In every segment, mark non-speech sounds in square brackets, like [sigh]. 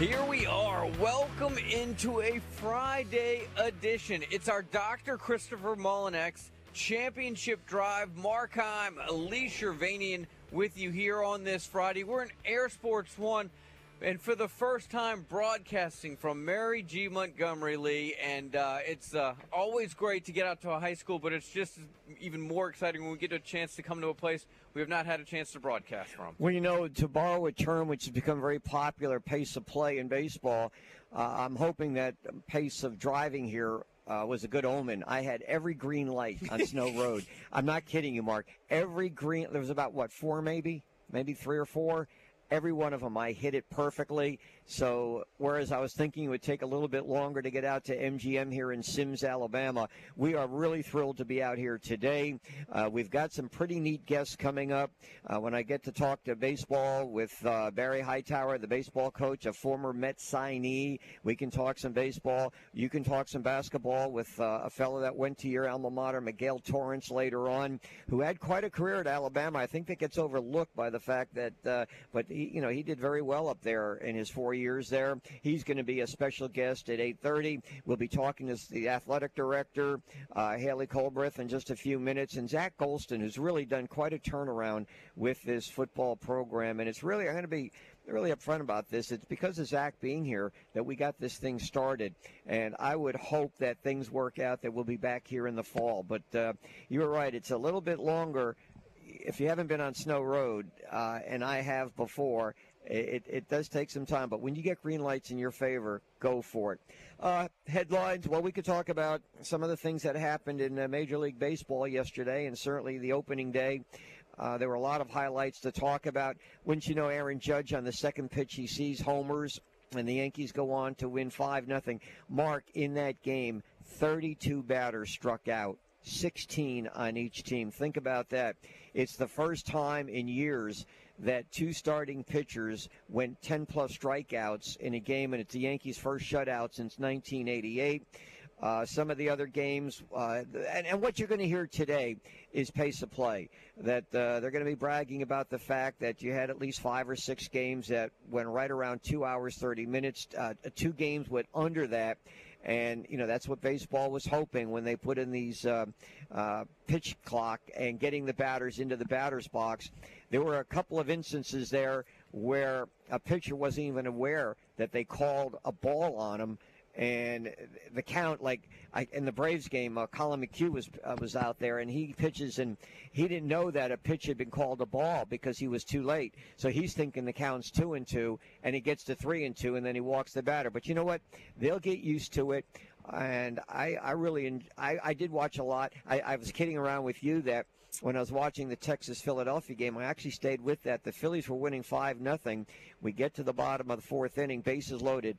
Here we are. Welcome into a Friday edition. It's our Dr. Christopher Mullinex Championship Drive. Mark Heim, Lee Shirvanian with you here on this Friday. We're in Air Sports One and for the first time broadcasting from Mary G. Montgomery Lee. And uh, it's uh, always great to get out to a high school, but it's just even more exciting when we get a chance to come to a place we have not had a chance to broadcast from. Well, you know, to borrow a term which has become very popular, pace of play in baseball, uh, I'm hoping that pace of driving here uh, was a good omen. I had every green light on Snow [laughs] Road. I'm not kidding you, Mark. Every green, there was about, what, four maybe? Maybe three or four every one of them I hit it perfectly. So whereas I was thinking it would take a little bit longer to get out to MGM here in Semmes, Alabama, we are really thrilled to be out here today. Uh, we've got some pretty neat guests coming up. Uh, when I get to talk to baseball with uh, Barry Hightower, the baseball coach, a former Met signee, we can talk some baseball. You can talk some basketball with uh, a fellow that went to your alma mater, Mikhail Torrance, later on, who had quite a career at Alabama. I think that gets overlooked by the fact that, uh, but he, you know, he did very well up there in his four years there. He's going to be a special guest at 8:30. We'll be talking to the athletic director, uh, Haley Culbreth, in just a few minutes, and Zach Golston, who's really done quite a turnaround with this football program. And it's really, I'm going to be really upfront about this. It's because of Zach being here that we got this thing started, and I would hope that things work out. That we'll be back here in the fall. But uh, you're right; it's a little bit longer if you haven't been on Snow Road, uh, and I have before, it, it, does take some time. But when you get green lights in your favor, go for it. Uh, headlines. Well, we could talk about some of the things that happened in uh, Major League Baseball yesterday, and certainly the opening day. Uh, there were a lot of highlights to talk about. Wouldn't you know, Aaron Judge on the second pitch he sees homers, and the Yankees go on to win five nothing. Mark in that game, 32 batters struck out. 16 on each team. Think about that. It's the first time in years that two starting pitchers went 10 plus strikeouts in a game, and it's the Yankees' first shutout since 1988. Uh, some of the other games, uh, and, and, what you're going to hear today is pace of play. That uh, they're going to be bragging about the fact that you had at least five or six games that went right around two hours, 30 minutes. Uh, two games went under that and, you know, that's what baseball was hoping when they put in these uh, uh, pitch clock and getting the batters into the batter's box. There were a couple of instances there where a pitcher wasn't even aware that they called a ball on him and the count like I, in the Braves game, uh, Collin McHugh was uh, was out there and he pitches and he didn't know that a pitch had been called a ball because he was too late. So he's thinking the count's two and two, and he gets to three and two, and then he walks the batter. But you know what? They'll get used to it. And I, I really, I, I did watch a lot. I, I was kidding around with you that when I was watching the Texas Philadelphia game, I actually stayed with that. The Phillies were winning five nothing. We get to the bottom of the fourth inning, bases loaded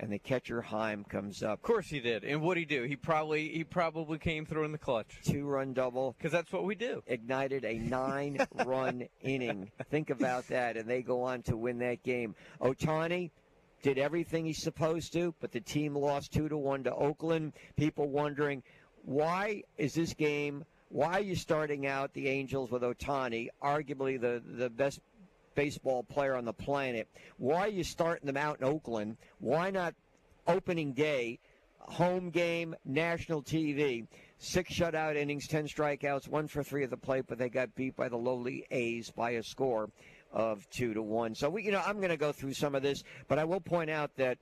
and the catcher Heim comes up. Of course he did. And what did he do? He probably he probably came through in the clutch. Two run double. Because that's what we do. Ignited a nine run [laughs] inning. Think about that, and they go on to win that game. Ohtani did everything he's supposed to, but the team lost two to one to Oakland. People wondering why is this game. Why are you starting out the Angels with Ohtani, arguably the, the best baseball player on the planet. Why are you starting them out in Oakland? Why not opening day, home game, national TV? Six shutout innings, 10 strikeouts, one for three at the plate, but they got beat by the lowly A's by a score of two to one. So we, you know, I'm going to go through some of this, but I will point out that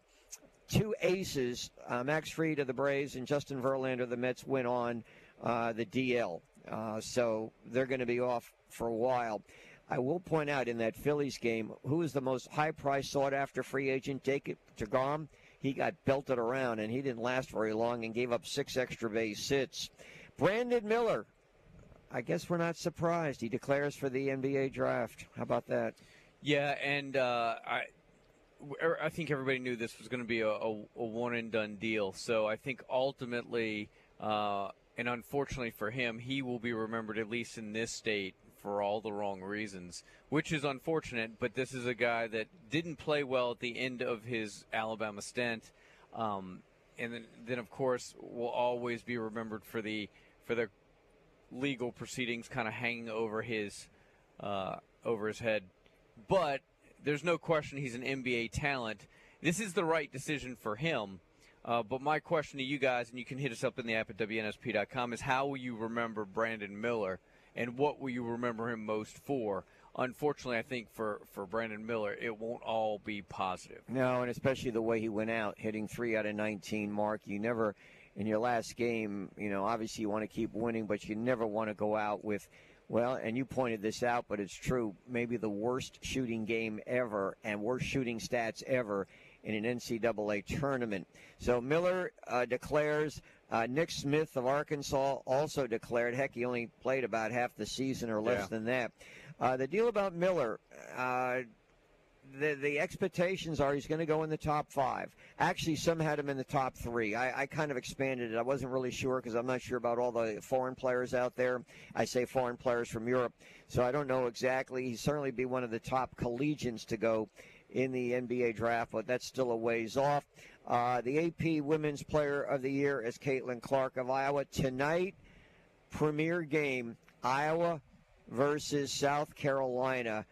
two aces, uh, Max Fried of the Braves and Justin Verlander of the Mets, went on uh, the DL. Uh, so they're going to be off for a while. I will point out in that Phillies game, who was the most high price sought after free agent? Jacob DeGrom. He got belted around and he didn't last very long and gave up six extra base hits. Brandon Miller. I guess we're not surprised. He declares for the NBA draft. How about that? Yeah, and uh, I. I think everybody knew this was going to be a, a, a one and done deal. So I think ultimately Uh, and unfortunately for him, he will be remembered at least in this state for all the wrong reasons, which is unfortunate. But this is a guy that didn't play well at the end of his Alabama stint, um, and then, then of course will always be remembered for the for the legal proceedings kind of hanging over his uh, over his head. But there's no question he's an NBA talent. This is the right decision for him. Uh, but my question to you guys, and you can hit us up in the app at WNSP.com, is how will you remember Brandon Miller and what will you remember him most for? Unfortunately, I think for, for Brandon Miller, it won't all be positive. No, and especially the way he went out, hitting three out of 19 mark. You never, in your last game, you know, obviously you want to keep winning, but you never want to go out with well, and you pointed this out, but it's true. Maybe the worst shooting game ever and worst shooting stats ever in an NCAA tournament. So Miller uh, declares. Uh, Nick Smith of Arkansas also declared. Heck, he only played about half the season or less yeah. than that. Uh, the deal about Miller, uh, the the expectations are he's going to go in the top five. Actually, some had him in the top three. I, I kind of expanded it. I wasn't really sure because I'm not sure about all the foreign players out there. I say foreign players from Europe, so I don't know exactly. He'd certainly be one of the top collegians to go in the NBA draft, but that's still a ways off. Uh, the AP Women's Player of the Year is Caitlin Clark of Iowa tonight. Premier game: Iowa versus South Carolina.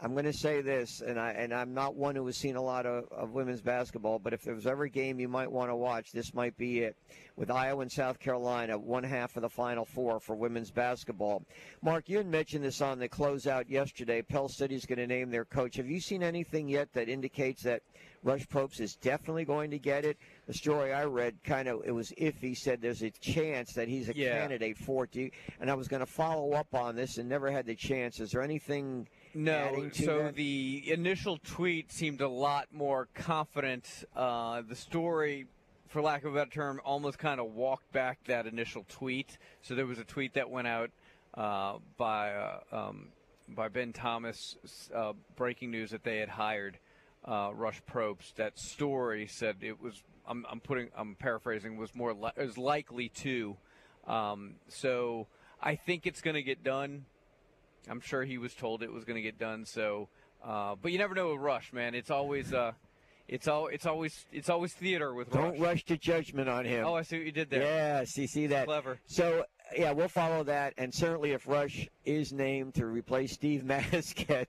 I'm going to say this, and I and I'm not one who has seen a lot of, of women's basketball, but if there was ever a game you might want to watch, this might be it. With Iowa and South Carolina, one half of the Final Four for women's basketball. Mark, you had mentioned this on the closeout yesterday. Pell City's going to name their coach. Have you seen anything yet that indicates that Rush Propst is definitely going to get it? The story I read, kind of, it was iffy. Said there's a chance that he's a yeah. candidate for it. And I was going to follow up on this and never had the chance. Is there anything? No, so that? the initial tweet seemed a lot more confident. Uh, the story, for lack of a better term, almost kind of walked back that initial tweet. So there was a tweet that went out uh, by uh, um, by Ben Thomas, uh, breaking news that they had hired uh, Rush Propst. That story said it was. I'm, I'm putting. I'm paraphrasing. Was more li- is likely to. Um, so I think it's going to get done. I'm sure he was told it was going to get done. So, uh, but you never know with Rush, man. It's always. Uh, it's all. It's always. It's always theater with. Don't rush. rush to judgment on him. Oh, I see what you did there. Yeah, see, see that. Clever. So yeah, we'll follow that. And certainly, if Rush is named to replace Steve [laughs] Mask at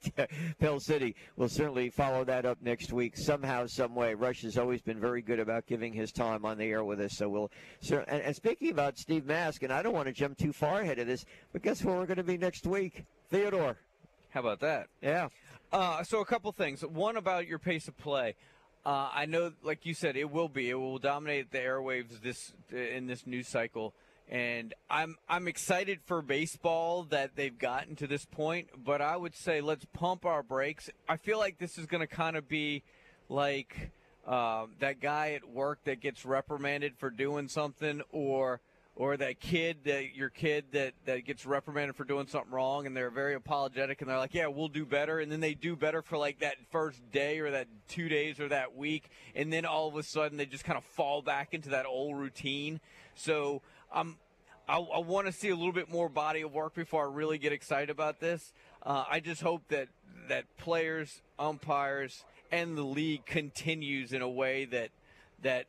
Pell City, we'll certainly follow that up next week somehow, some way. Rush has always been very good about giving his time on the air with us. So we'll. And, and speaking about Steve Mask, and I don't want to jump too far ahead of this, but guess where we're going to be next week? Theodore. How about that? Yeah. Uh, so a couple things. One about your pace of play. Uh, I know, like you said, it will be. It will dominate the airwaves this in this news cycle and I'm I'm excited for baseball that they've gotten to this point, but I would say let's pump our brakes. I feel like this is going to kind of be like uh, that guy at work that gets reprimanded for doing something, or or that kid that your kid that that gets reprimanded for doing something wrong, and they're very apologetic, and they're like, "Yeah, we'll do better," and then they do better for like that first day or that two days or that week, and then all of a sudden they just kind of fall back into that old routine. So um, I, I want to see a little bit more body of work before I really get excited about this. Uh, I just hope that that players, umpires, and the league continues in a way that that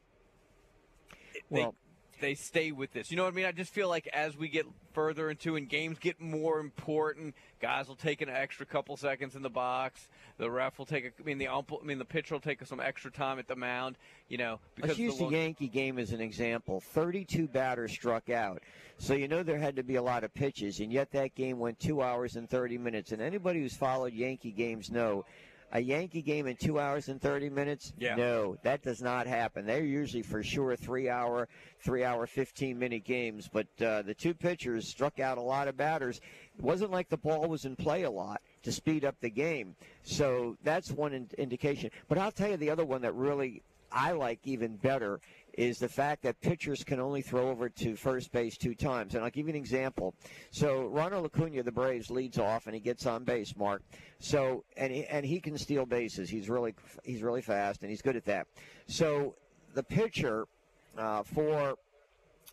well, they stay with this. You know what I mean? I just feel like as we get further into and games get more important, guys will take an extra couple seconds in the box. The ref will take. A, I mean, the ump, I mean, the pitcher will take some extra time at the mound. You know, because let's use the, the Yankee game as an example. Thirty-two batters struck out, so you know there had to be a lot of pitches, and yet that game went two hours and thirty minutes. And anybody who's followed Yankee games know a Yankee game in two hours and 30 minutes? Yeah. No, that does not happen. They're usually for sure three hour, three hour, 15 minute games. But uh, the two pitchers struck out a lot of batters. It wasn't like the ball was in play a lot to speed up the game. So that's one in- indication. But I'll tell you the other one that really I like even better is the fact that pitchers can only throw over to first base two times. And I'll give you an example. So Ronald Acuna, the Braves, leads off and he gets on base, Mark. So and he, and he can steal bases. He's really he's really fast and he's good at that. So the pitcher uh, for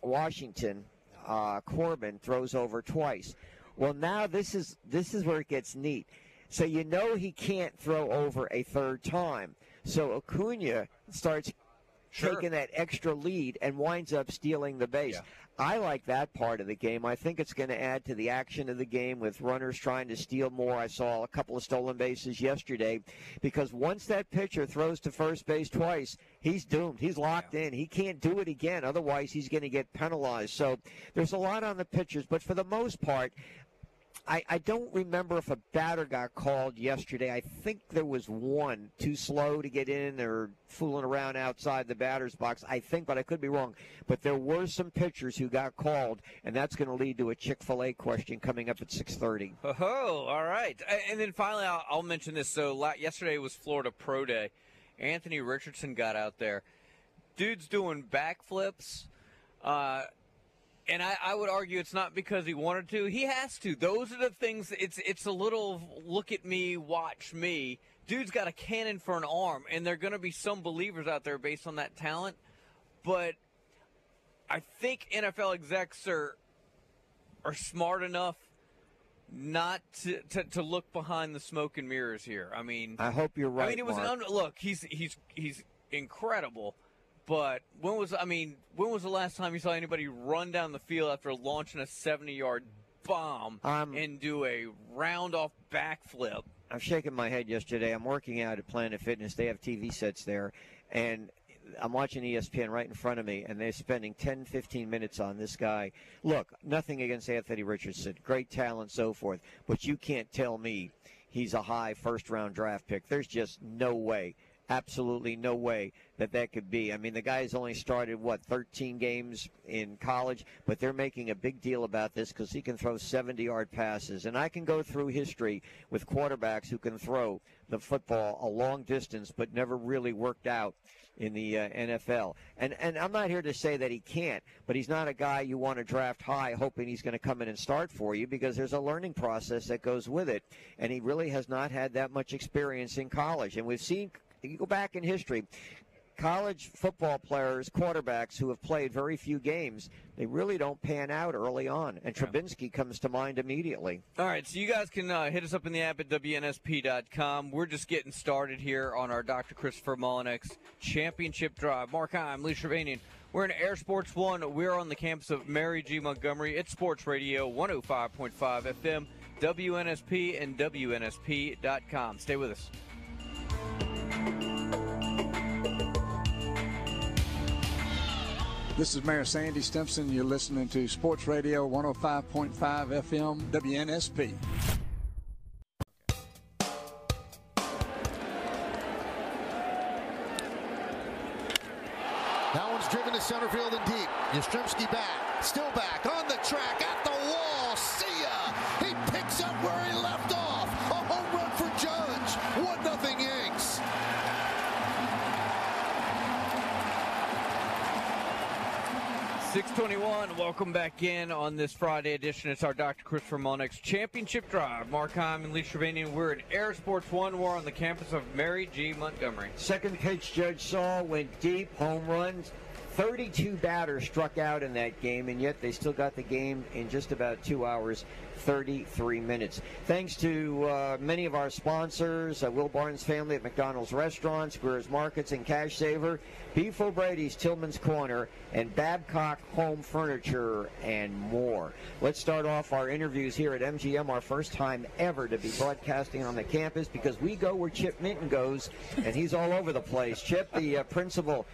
Washington, uh, Corbin throws over twice. Well, now this is this is where it gets neat. So you know he can't throw over a third time. So Acuna starts Sure. taking that extra lead and winds up stealing the base. Yeah. I like that part of the game. I think it's going to add to the action of the game with runners trying to steal more. I saw a couple of stolen bases yesterday because once that pitcher throws to first base twice, he's doomed. He's locked in. He can't do it again. Otherwise, he's going to get penalized. So there's a lot on the pitchers, but for the most part, I, I don't remember if a batter got called yesterday. I think there was one too slow to get in or fooling around outside the batter's box. I think, but I could be wrong. But there were some pitchers who got called, and that's going to lead to a Chick Fil A question coming up at 6:30. Oh, all right. And then finally, I'll, I'll mention this. So yesterday was Florida Pro Day. Anthony Richardson got out there. Dude's doing backflips. Uh, and I, I would argue it's not because he wanted to. He has to. Those are the things. It's it's a little look at me, watch me. Dude's got a cannon for an arm, and there are going to be some believers out there based on that talent. But I think NFL execs are are smart enough not to, to, to look behind the smoke and mirrors here. I mean, I hope you're right. I mean, it was Mark. an un- look. He's he's he's incredible, but when was I mean, when was the last time you saw anybody run down the field after launching a seventy-yard bomb Um, and do a round-off backflip? I'm shaking my head yesterday. I'm working out at Planet Fitness. They have TV sets there, and I'm watching ESPN right in front of me, and they're spending 10, 15 minutes on this guy. Look, nothing against Anthony Richardson, great talent, so forth, but you can't tell me he's a high first round draft pick. There's just no way. Absolutely no way that that could be. I mean, the guy's only started what 13 games in college, but they're making a big deal about this because he can throw 70-yard passes. And I can go through history with quarterbacks who can throw the football a long distance, but never really worked out in the uh, NFL. And and I'm not here to say that he can't, but he's not a guy you want to draft high hoping he's going to come in and start for you because there's a learning process that goes with it. And he really has not had that much experience in college. And we've seen you go back in history, college football players, quarterbacks who have played very few games, they really don't pan out early on. And Trubisky comes to mind immediately. All right, so you guys can uh, hit us up in the app at WNSP.com. We're just getting started here on our Dr. Christopher Mullinex Championship Drive. Mark Heim, Lee Shirvanian. We're in Air Sports One. We're on the campus of Mary G. Montgomery. It's Sports Radio 105.5 FM, WNSP, and WNSP.com. Stay with us. This is Mayor Sandy Stimson. You're listening to Sports Radio 105.5 FM WNSP. That one's driven to center field and deep. Yastrzemski back, still back, on the track, at the 621, welcome back in on this Friday edition. It's our Dr. Christopher Monix Championship Drive. Mark Heim and Lee Shirvanian. We're at Air Sports One. We're on the campus of Mary G. Montgomery. Second pitch, Judge saw went deep, home runs. 32 batters struck out in that game, and yet they still got the game in just about two hours, 33 minutes. Thanks to uh, many of our sponsors, uh, Will Barnes family at McDonald's Restaurants, Greer's Markets and Cash Saver, Beef O'Brady's Tillman's Corner, and Babcock Home Furniture, and more. Let's start off our interviews here at MGM, our first time ever to be broadcasting on the campus because we go where Chip Minton goes, and he's all over the place. Chip, the uh, principal.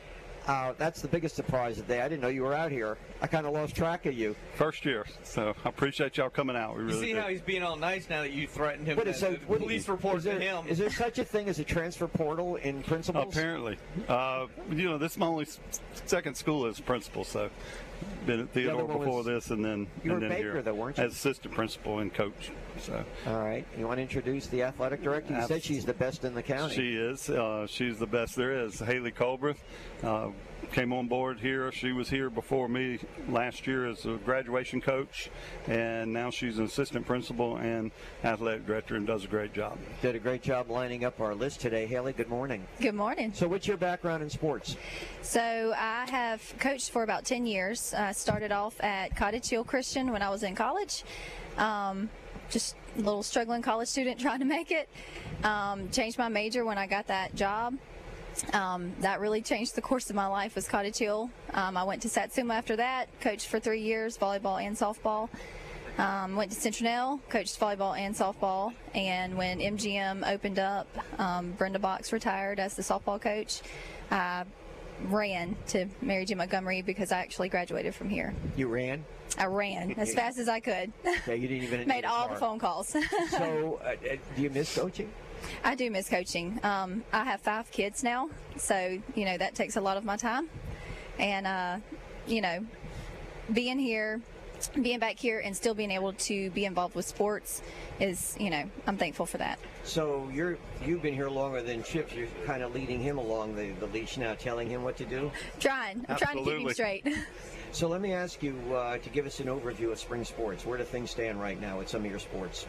Uh, that's the biggest surprise today. I didn't know you were out here. I kind of lost track of you. First year, so I appreciate y'all coming out. We You really see do. how he's being all nice now that you threatened him. What that is so? the What, police is report there, to him. Is there such a thing as a transfer portal in principals? Apparently, uh, you know, this is my only second school as principal, so been at Theodore one before was- this, and then you were and then Baker, here though, weren't you? as assistant principal and coach. So All right. You want to introduce the athletic director? You said she's the best in the county. she is. Uh, she's the best there is. Haley Culbreth, uh, came on board here. She was here before me last year as a graduation coach, and now she's an assistant principal and athletic director and does a great job. Did a great job lining up our list today. Haley, good morning. Good morning. So, what's your background in sports? So, I have coached for about 10 years. I started off at Cottage Hill Christian when I was in college. Um, just a little struggling college student [laughs] trying to make it. Um, changed my major when I got that job. Um, that really changed the course of my life was Cottage Hill. Um, I went to Satsuma after that, coached for three years, volleyball and softball. Um, went to Centennial, coached volleyball and softball. And when MGM opened up, um, Brenda Box retired as the softball coach. I ran to Mary G. Montgomery because I actually graduated from here. You ran? I ran as fast as I could. Yeah, you didn't even [laughs] Made all the phone calls. [laughs] So, uh, uh, do you miss coaching? I do miss coaching. Um, I have five kids now, so you know that takes a lot of my time, and uh, you know, being here, being back here, and still being able to be involved with sports is, you know, I'm thankful for that. So you're you've been here longer than Chips. You're kind of leading him along the, the leash now, telling him what to do. Trying, I'm trying to keep him straight. [laughs] So let me ask you uh, to give us an overview of spring sports. Where do things stand right now at some of your sports?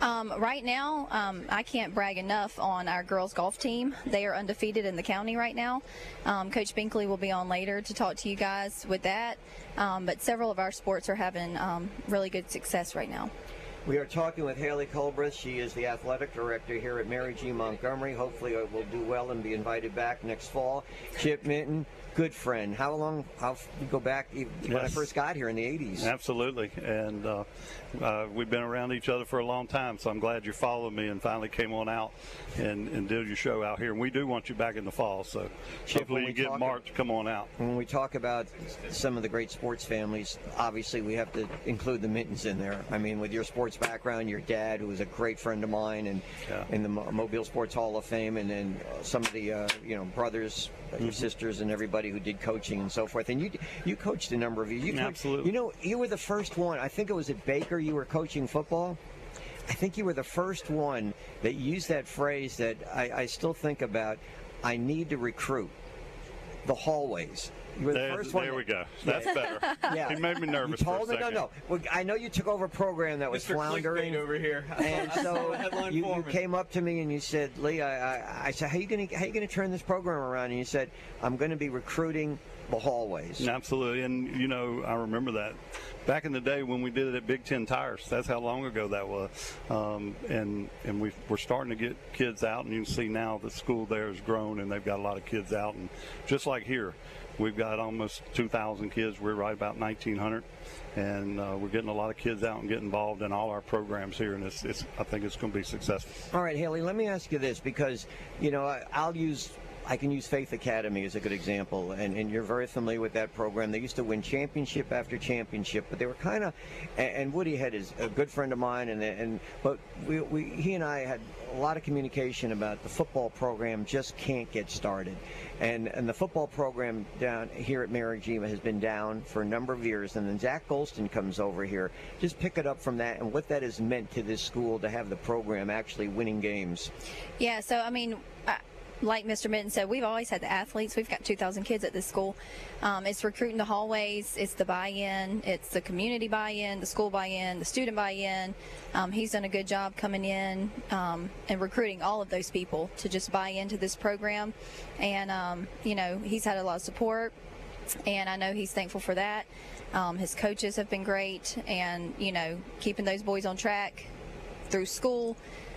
Um, right now, um, I can't brag enough on our girls golf team. They are undefeated in the county right now. Um, Coach Binkley will be on later to talk to you guys with that. Um, but several of our sports are having um, really good success right now. We are talking with Haley Culbreth. She is the athletic director here at Mary G. Montgomery. Hopefully, uh, will do well and be invited back next fall. Chip Minton, good friend. How long? How you go back? When I first got here in the '80s. Absolutely, and uh, uh, we've been around each other for a long time. So I'm glad you followed me and finally came on out and, and did your show out here. And we do want you back in the fall, so Chip, hopefully you we get Mark to come on out. When we talk about some of the great sports families, obviously we have to include the Mintons in there. I mean, with your sports background, your dad, who was a great friend of mine, and Yeah. in the Mobile Sports Hall of Fame, and then some of the uh, you know brothers, Mm-hmm. your sisters, and everybody who did coaching and so forth. And you you coached a number of you. you coached- Absolutely. You know, you were the first one. I think it was at Baker. You were coaching football. I think you were the first one that used that phrase that I, I still think about. I need to recruit the hallways. You were the There, first one. there we go. That's better. [laughs] Yeah. He made me nervous You for a told me, no, no. Well, I know you took over a program that was Mr. floundering. Over here. [laughs] And so you, you came up to me and you said, Lee, I, I, I said, how you gonna how you gonna turn this program around? And you said, I'm going to be recruiting the hallways. Absolutely, and you know I remember that back in the day when we did it at Big Ten Tires. That's how long ago that was, um, and and we we're starting to get kids out, and you can see now the school there has grown, and they've got a lot of kids out, and just like here, we've got almost 2,000 kids. We're right about 1,900, and uh, we're getting a lot of kids out and get involved in all our programs here, and it's, it's I think it's going to be successful. All right, Haley, let me ask you this because, you know, I'll use. I can use Faith Academy as a good example, and, and you're very familiar with that program. They used to win championship after championship, but they were kind of. And, Woody Head is a good friend of mine, and and but we, we he and I had a lot of communication about the football program just can't get started, and and the football program down here at Mary G has been down for a number of years, and then Zach Golston comes over here. Just pick it up from that, and what that has meant to this school to have the program actually winning games. Yeah, so I mean, uh, like Mr. Minton said, we've always had the athletes. We've got 2,000 kids at this school. Um, it's recruiting the hallways, it's the buy-in, it's the community buy-in, the school buy-in, the student buy-in. Um, he's done a good job coming in um, and recruiting all of those people to just buy into this program. And um, you know, he's had a lot of support and I know he's thankful for that. Um, his coaches have been great, and you know, keeping those boys on track through school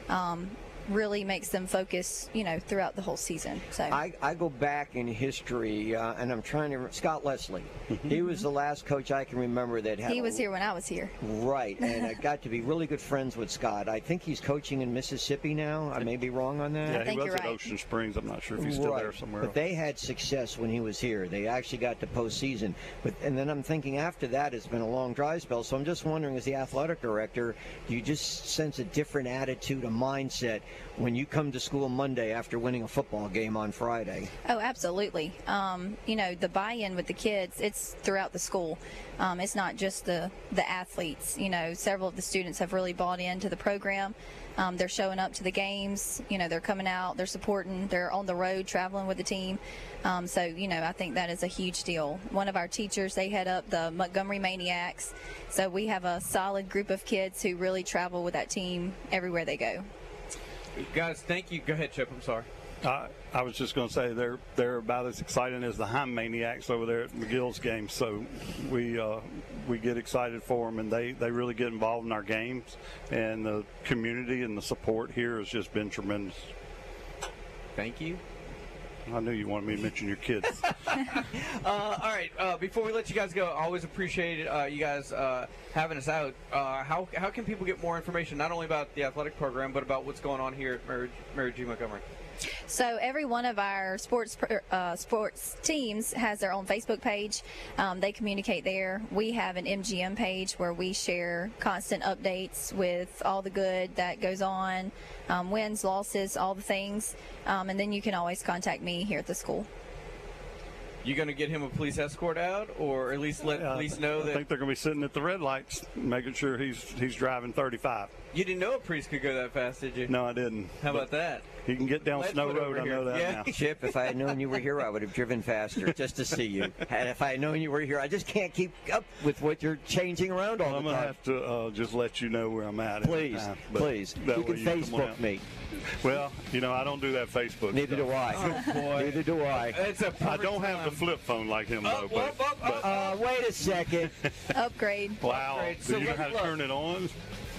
um, really makes them focus, you know, throughout the whole season. So I, I go back in history, uh, and I'm trying to. Scott Leslie, he was the last coach I can remember that had. he a- was here when I was here. Right, [laughs] and I got to be really good friends with Scott. I think he's coaching in Mississippi now. I may be wrong on that. Yeah, he was you're at right. Ocean Springs. I'm not sure if he's still right. there somewhere. But else. they had success when he was here. They actually got to postseason. But and then I'm thinking after that it's been a long dry spell. So I'm just wondering, as the athletic director, do you just sense a different attitude, a mindset when you come to school Monday after winning a football game on Friday? Oh, absolutely. Um, you know, the buy-in with the kids, it's throughout the school. Um, it's not just the, the athletes. You know, several of the students have really bought into the program. Um, they're showing up to the games. You know, they're coming out, they're supporting, they're on the road traveling with the team. Um, so, you know, I think that is a huge deal. One of our teachers, they head up the Montgomery Maniacs. So we have a solid group of kids who really travel with that team everywhere they go. Guys, thank you. Go ahead, Chip. I'm sorry. I, I was just going to say they're they're about as exciting as the Heim Maniacs over there at McGill's game. So we uh, we get excited for them, and they, they really get involved in our games. And the community and the support here has just been tremendous. Thank you. I knew you wanted me to mention your kids. [laughs] uh, all right. Uh, before we let you guys go, I always appreciate uh, you guys uh, having us out. Uh, how, how can people get more information, not only about the athletic program, but about what's going on here at Mary, Mary G. Montgomery? So every one of our sports uh, sports teams has their own Facebook page. Um, they communicate there. We have an MGM page where we share constant updates with all the good that goes on, um, wins, losses, all the things. Um, and then you can always contact me here at the school. You going to get him a police escort out, or at least let yeah, police know I that? I think they're going to be sitting at the red lights, making sure he's he's driving 35. You didn't know a priest could go that fast, did you? No, I didn't. How about that? You can get down Let's Snow Road. I over know that Yeah. now. [laughs] Chip, if I had known you were here, I would have driven faster just to see you. [laughs] And if I had known you were here, I just can't keep up with what you're changing around all Well, I'm the gonna time. have to uh, just let you know where I'm at. Please, time, please. that You can come Facebook me. Well, you know I don't do that Facebook. Neither stuff. do I. Oh, [laughs] boy. Neither do I. It's a I don't have the flip phone like him though. Up, but, up, up, up, but- Uh, wait a second. Upgrade. wow, Great. do So you know how to look. turn it on?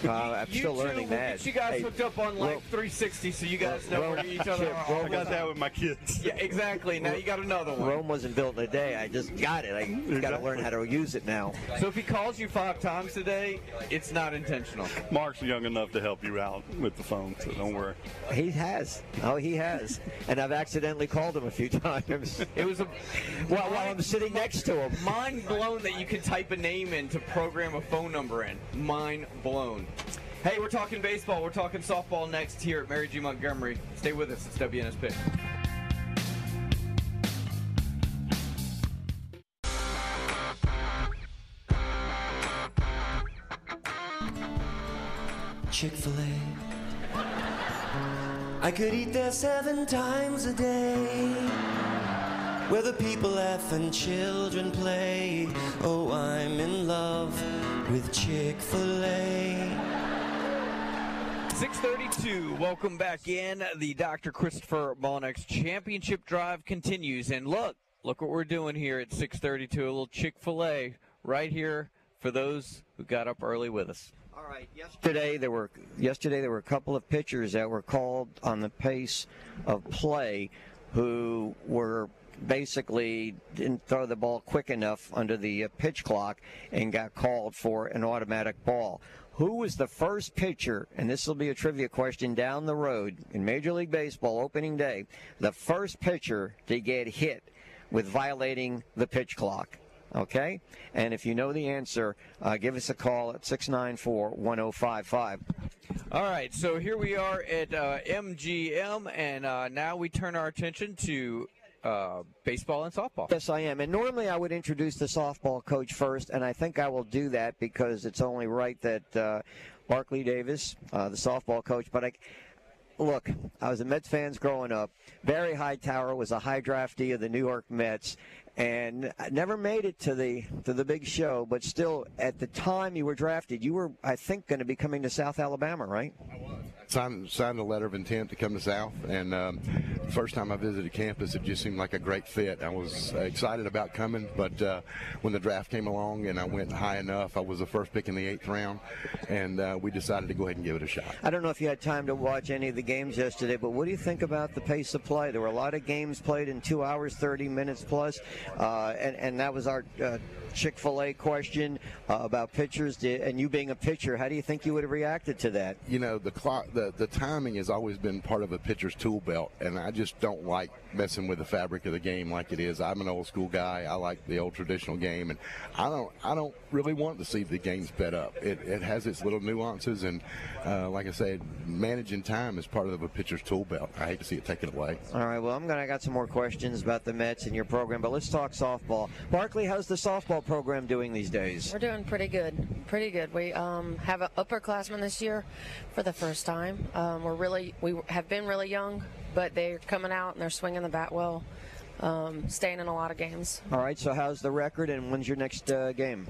Uh, I'm you still two, learning we'll that. Get you guys Hey, hooked up on like Ro- 360 so you guys know Ro- where each other Chip, are. Ro- I got that with my kids. Yeah, exactly. Now you got another one. Rome wasn't built in a day. I just got it. I got to learn how to use it now. So if he calls you five times today, it's not intentional. Mark's young enough to help you out with the phone, so don't worry. He has. Oh, he has. And I've accidentally called him a few [laughs] times. It was a While, while I'm sitting next to him. mind blown that you can type a name in to program a phone number in. Mind blown. Hey, we're talking baseball. We're talking softball next here at Mary G. Montgomery. Stay with us. It's WNSP. Chick fil A. I could eat there seven times a day. Where the people laugh and children play. Oh, I'm in love with Chick fil A. 632. Welcome back in. The Dr. Christopher Mullinex Championship Drive continues. And look, look what we're doing here at 632. A little Chick fil A right here for those who got up early with us. All right. Yesterday there were yesterday there were a couple of pitchers that were called on the pace of play, who were basically didn't throw the ball quick enough under the uh, pitch clock and got called for an automatic ball. Who was the first pitcher, and this will be a trivia question down the road in Major League Baseball opening day, the first pitcher to get hit with violating the pitch clock? Okay? And if you know the answer, uh, give us a call at 694 1055. All right, so here we are at uh, MGM, and uh, now we turn our attention to uh, baseball and softball. Yes, I am. And normally I would introduce the softball coach first, and I think I will do that because it's only right that uh, Barkley Davis, uh, the softball coach, but I. Look, I was a Mets fan growing up. Barry Hightower was a high draftee of the New York Mets, and I never made it to the to the big show. But still, at the time you were drafted, you were, I think, going to be coming to South Alabama, right? Signed, signed a letter of intent to come to South, and um, first time I visited campus, it just seemed like a great fit. I was excited about coming, but uh, when the draft came along and I went high enough, I was the first pick in the eighth round, and uh, we decided to go ahead and give it a shot. I don't know if you had time to watch any of the games yesterday, but what do you think about the pace of play? There were a lot of games played in two hours, 30 minutes plus, uh, and, and that was our uh, Chick Fil A question uh, about pitchers, did, and you being a pitcher, how do you think you would have reacted to that? You know, the clock, the the timing has always been part of a pitcher's tool belt, and I just don't like messing with the fabric of the game like it is. I'm an old school guy. I like the old traditional game, and I don't I don't really want to see the game sped up. It, it has its little nuances, and uh, like I said, managing time is part of a pitcher's tool belt. I hate to see it taken away. All right, well, I'm gonna I got some more questions about the Mets and your program, but let's talk softball. Barkley, how's the softball program doing these days? We're doing pretty good, pretty good. We um, have an upperclassman this year for the first time. Um, we're really we have been really young, but they're coming out and they're swinging the bat well. Um, staying in a lot of games. All right, so how's the record and when's your next uh, game?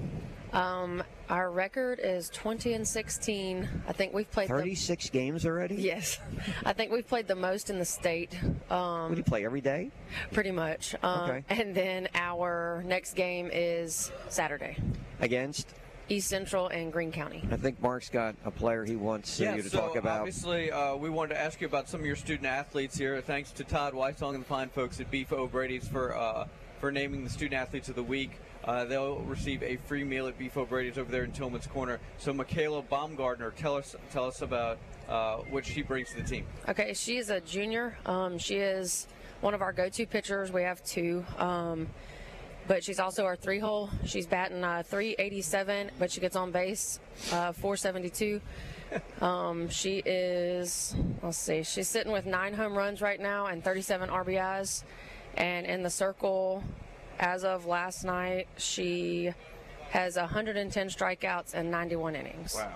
Um, our record is 20 and 16. I think we've played 36 the, games already. Yes, [laughs] I think we've played the most in the state. Um, what do you play every day? Pretty much. Um, okay. And then our next game is Saturday. Against? East Central and Greene County. I think Mark's got a player he wants yeah, you to so talk about. Obviously, uh, we wanted to ask you about some of your student athletes here. Thanks to Todd Weissong and the fine folks at Beef O'Brady's for uh, for naming the student athletes of the week. Uh, they'll receive a free meal at Beef O'Brady's over there in Tillman's Corner. So, Michaela Baumgardner, tell us tell us about uh, what she brings to the team. Okay, she is a junior. Um, she is one of our go-to pitchers. We have two. Um, but she's also our three hole. She's batting uh, 387, but she gets on base uh, 472. Um, she is, let's see, she's sitting with nine home runs right now and 37 RBIs. And in the circle, as of last night, she has 110 strikeouts and 91 innings. Wow.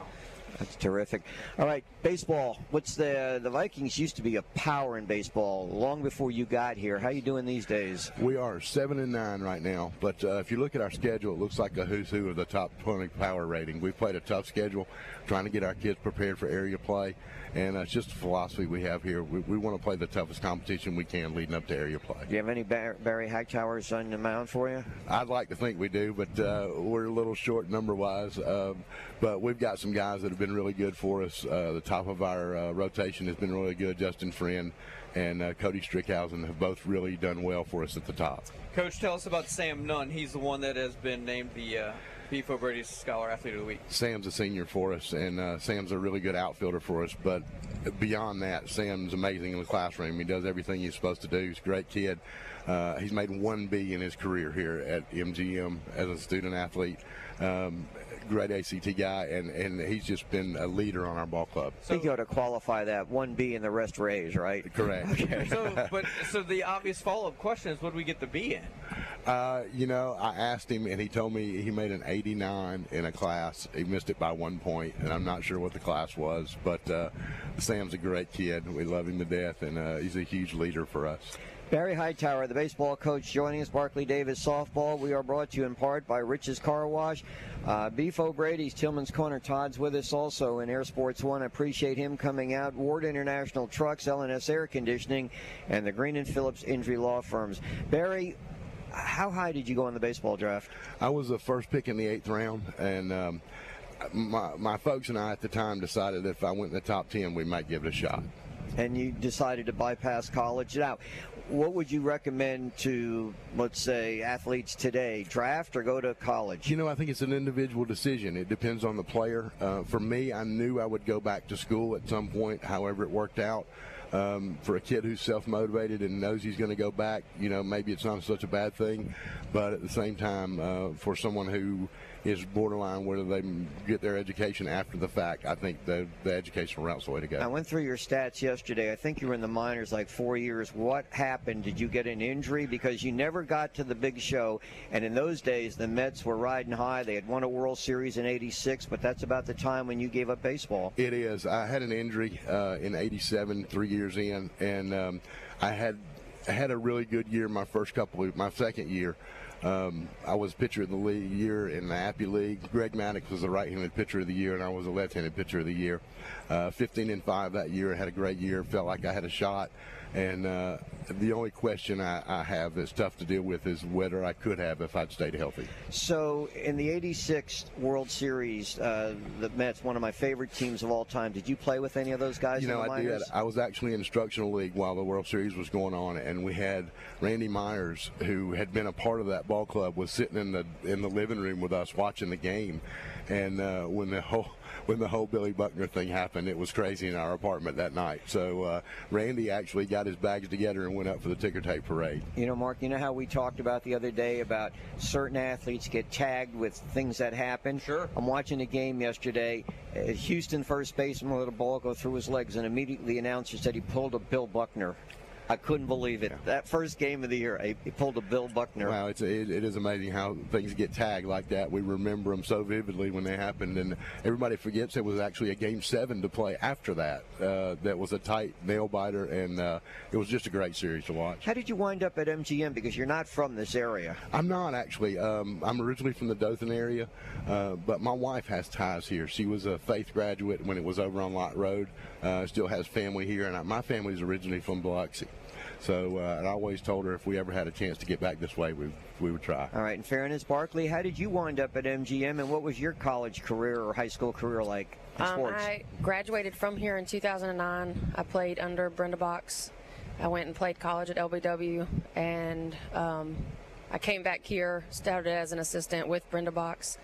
That's terrific. All right, baseball. What's the the Vikings used to be a power in baseball long before you got here. How you doing these days? We are seven and nine right now, but uh, if you look at our schedule, it looks like a who's who of the top 20 power rating. We've played a tough schedule, trying to get our kids prepared for area play, and uh, it's just a philosophy we have here. We, we want to play the toughest competition we can leading up to area play. Do you have any Bar- Barry Hightowers on the mound for you? I'd like to think we do, but uh, we're a little short number wise. Um, but we've got some guys that have been really good for us. Uh, the top of our uh, rotation has been really good. Justin Friend and uh, Cody Strickhausen have both really done well for us at the top. Coach, tell us about Sam Nunn. He's the one that has been named the Beef O'Brady's Scholar Athlete of the Week. Sam's a senior for us, and uh, Sam's a really good outfielder for us. But beyond that, Sam's amazing in the classroom. He does everything he's supposed to do. He's a great kid. Uh, he's made one B in his career here at MGM as a student athlete. Um, great ACT guy, and, and he's just been a leader on our ball club. I think you ought to qualify that one B and the rest Rays, right? Correct. Okay. [laughs] so, but so the obvious follow-up question is, what do we get the B in? Uh, you know, I asked him, and he told me he made an 89 in a class. He missed it by one point, and I'm not sure what the class was. But uh, Sam's a great kid. We love him to death, and uh, he's a huge leader for us. Barry Hightower, the baseball coach, joining us. Barkley Davis softball. We are brought to you in part by Rich's Car Wash. Uh, Beef O'Brady's Tillman's Corner. Todd's with us also in Air Sports One. I appreciate him coming out. Ward International Trucks, LNS Air Conditioning, and the Green and Phillips Injury Law Firms. Barry, how high did you go in the baseball draft? I was the first pick in the eighth round, and um, my, my folks and I at the time decided that if I went in the top 10, we might give it a shot. And you decided to bypass college. Now, what would you recommend to, let's say, athletes today? Draft or go to college? You know, I think it's an individual decision. It depends on the player. Uh, for me, I knew I would go back to school at some point, however it worked out. Um, for a kid who's self-motivated and knows he's going to go back, you know, maybe it's not such a bad thing. But at the same time, uh, for someone who is borderline whether they get their education after the fact, I think the, the educational route's the way to go. I went through your stats yesterday. I think you were in the minors like four years. What happened? Did you get an injury? Because you never got to the big show. And in those days, the Mets were riding high. They had won a World Series in 86, but that's about the time when you gave up baseball. It is. I had an injury uh, in 87, three years in, and um, I had I had a really good year my first couple of my second year. Um, I was pitcher of the league year in the Appy League. Greg Maddux was the right-handed pitcher of the year, and I was a left-handed pitcher of the year. Uh, 15 and five that year. Had a great year. Felt like I had a shot. And uh, the only question I, I have that's tough to deal with is whether I could have if I'd stayed healthy. So, in the 86 World Series, uh, the Mets, one of my favorite teams of all time, did you play with any of those guys You know, in the I did. I was actually in instructional league while the World Series was going on, and we had Randy Myers, who had been a part of that ball club, was sitting in the in the living room with us watching the game. And uh, when the whole when the whole Billy Buckner thing happened, it was crazy in our apartment that night. So uh, Randy actually got his bags together and went up for the ticker tape parade. You know, Mark, you know how we talked about the other day about certain athletes get tagged with things that happen? Sure. I'm watching a game yesterday. Uh, Houston first baseman let a ball go through his legs, and immediately the announcer said he pulled a Bill Buckner. I couldn't believe it. That first game of the year, he he pulled a Bill Buckner. Wow, it's it, it is amazing how things get tagged like that. We remember them so vividly when they happened, and everybody forgets it was actually a game seven to play after that. Uh, that was a tight nail biter, and uh, it was just a great series to watch. How did you wind up at MGM? Because you're not from this area. I'm not actually. Um, I'm originally from the Dothan area, uh, but my wife has ties here. She was a Faith graduate when it was over on Lot Road. Uh, still has family here, and I, my family is originally from Biloxi. So uh, I always told her if we ever had a chance to get back this way, we we would try. All right, in fairness, Barkley, how did you wind up at MGM, and what was your college career or high school career like in Um, sports? I graduated from here in 2009. I played under Brenda Box. I went and played college at LBW, and um, I came back here, started as an assistant with Brenda Box.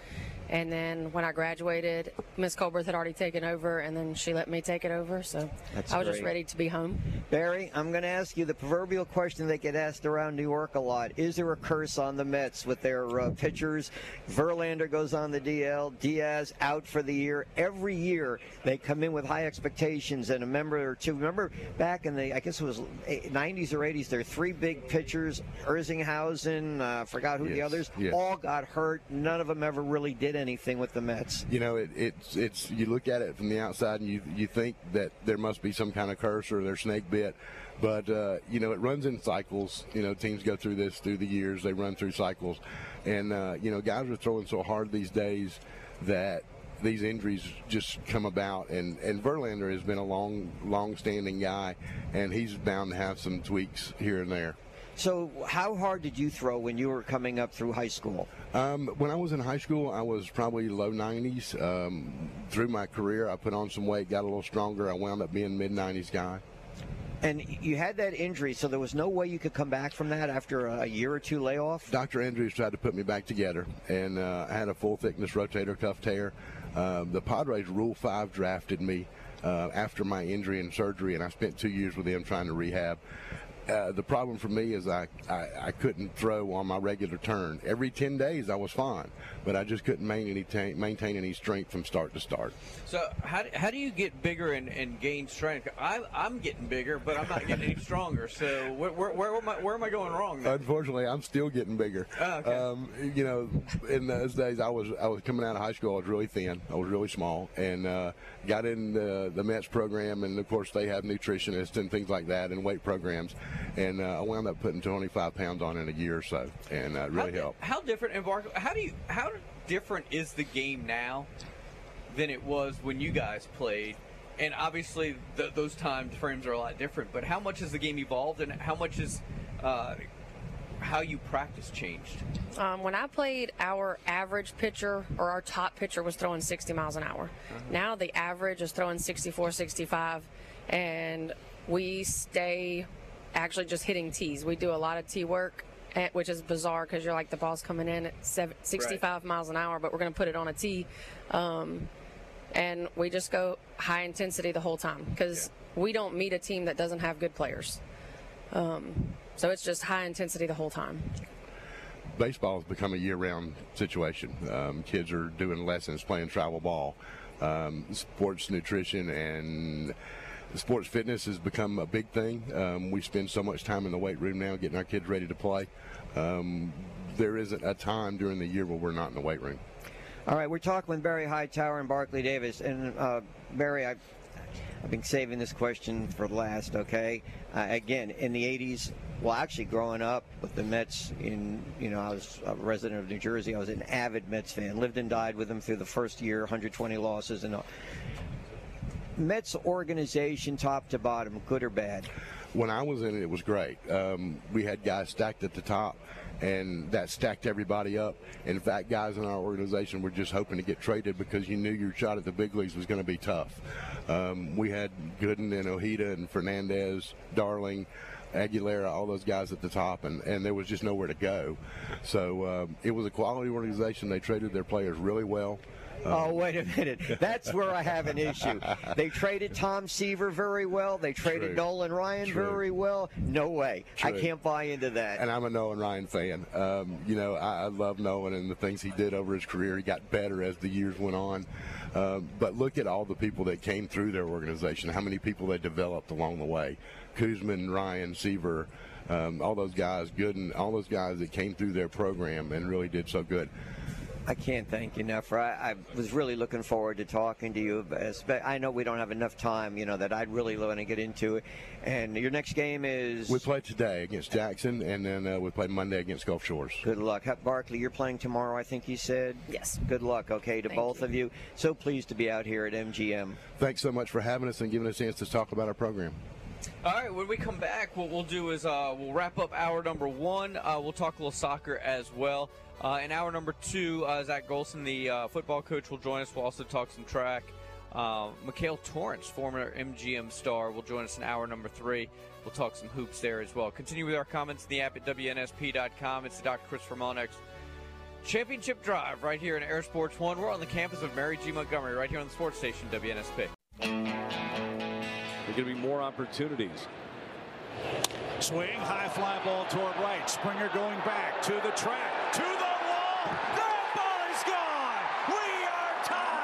And then when I graduated, Miss Culbreth had already taken over, and then she let me take it over. So That's I was just ready to be home. Barry, I'm going to ask you the proverbial question that get asked around New York a lot. Is there a curse on the Mets with their uh, pitchers? Verlander goes on the DL, Diaz out for the year. Every year they come in with high expectations and a member or two. Remember back in the, I guess it was eh, 90s or 80s, there were three big pitchers, Isringhausen, uh, forgot who the others, yes. all got hurt. None of them ever really did anything with the Mets. You know, it, it's it's you look at it from the outside and you you think that there must be some kind of curse or they're snake bit, but uh, you know it runs in cycles. You know, teams go through this through the years. They run through cycles, and uh, you know guys are throwing so hard these days that these injuries just come about. And and Verlander has been a long long standing guy, and he's bound to have some tweaks here and there. So, how hard did you throw when you were coming up through high school? Um, when I was in high school, I was probably low 90s. Um, through my career, I put on some weight, got a little stronger. I wound up being mid 90s guy. And you had that injury, so there was no way you could come back from that after a year or two layoff? Dr. Andrews tried to put me back together, and uh, I had a full thickness rotator cuff tear. Uh, the Padres Rule 5 drafted me uh, after my injury and surgery, and I spent two years with them trying to rehab. Uh, the problem for me is I, I, I couldn't throw on my regular turn. Every 10 days I was fine, but I just couldn't maintain, maintain any strength from start to start. So how, do- how do you get bigger and, and gain strength? I, I'm getting bigger, but I'm not getting any stronger. So where, where, where, am, I, where am I going wrong? Then? Unfortunately, I'm still getting bigger. Oh, okay. um, you know, in those days, I was I was coming out of high school. I was really thin. I was really small, and uh, got in the, the Mets program, and of course they have nutritionists and things like that, and weight programs, and uh, I wound up putting 25 pounds on in a year or so, and uh, really how, helped. How different and Barkley? How do you? How different is the game now than it was when you guys played? And obviously, th- those time frames are a lot different. But how much has the game evolved, and how much is uh, how you practice changed? Um, when I played, our average pitcher or our top pitcher was throwing 60 miles an hour. Now the average is throwing 64, 65, and we stay actually just hitting tees. We do a lot of tee work, eh, which is bizarre because you're like the ball's coming in at seven, 65 miles an hour, but we're going to put it on a tee. Um, and we just go high intensity the whole time because we don't meet a team that doesn't have good players. Um, so it's just high intensity the whole time. baseball has become a year-round situation. Um, kids are doing lessons, playing travel ball. Um, sports nutrition and sports fitness has become a big thing. Um, we spend so much time in the weight room now getting our kids ready to play. Um, there isn't a time during the year where we're not in the weight room. All right, we're talking with Barry Hightower and Barkley Davis. And uh, Barry, I, I've been saving this question for last, okay? Uh, again, in the 80s, well, actually, growing up with the Mets, in you know, I was a resident of New Jersey. I was an avid Mets fan. Lived and died with them through the first year, 120 losses and all. Mets organization, top to bottom, good or bad? when I was in it, it was great. Um, we had guys stacked at the top, and that stacked everybody up. In fact, guys in our organization were just hoping to get traded because you knew your shot at the big leagues was going to be tough. Um, we had Gooden and Ojeda and Fernandez, Darling. Aguilera, all those guys at the top, and, and there was just nowhere to go. So um, it was a quality organization. They traded their players really well. Oh, wait a minute. That's where I have an issue. They traded Tom Seaver very well. They traded True. Nolan Ryan True. very well. No way. I can't buy into that. And I'm a Nolan Ryan fan. Um, you know, I, I love Nolan and the things he did over his career. He got better as the years went on. Um, but look at all the people that came through their organization, how many people they developed along the way. Koosman, Ryan, Seaver, um, all those guys, good, and all those guys that came through their program and really did so good. I can't thank you enough. For, I, I was really looking forward to talking to you. but I know we don't have enough time, you know, that I'd really want to get into it. And your next game is. We play today against Jackson, and then uh, we play Monday against Gulf Shores. Good luck. Ha- Barkley, you're playing tomorrow, I think you said? Yes. Good luck, okay, to both of you. So pleased to be out here at MGM. Thanks so much for having us and giving us a chance to talk about our program. All right, when we come back, what we'll do is uh, we'll wrap up hour number one. Uh, we'll talk a little soccer as well. Uh, in hour number two, uh, Zach Golson, the uh, football coach, will join us. We'll also talk some track. Uh, Mikhail Torrance, former MGM star, will join us in hour number three. We'll talk some hoops there as well. Continue with our comments in the app at WNSP.com. It's Dr. Christopher Mullinex Championship Drive right here in Air Sports One. We're on the campus of Mary G. Montgomery, right here on the sports station, WNSP. There are going to be more opportunities. Swing, high fly ball toward right. Springer going back to the track, to the wall. That ball is gone. We are tied.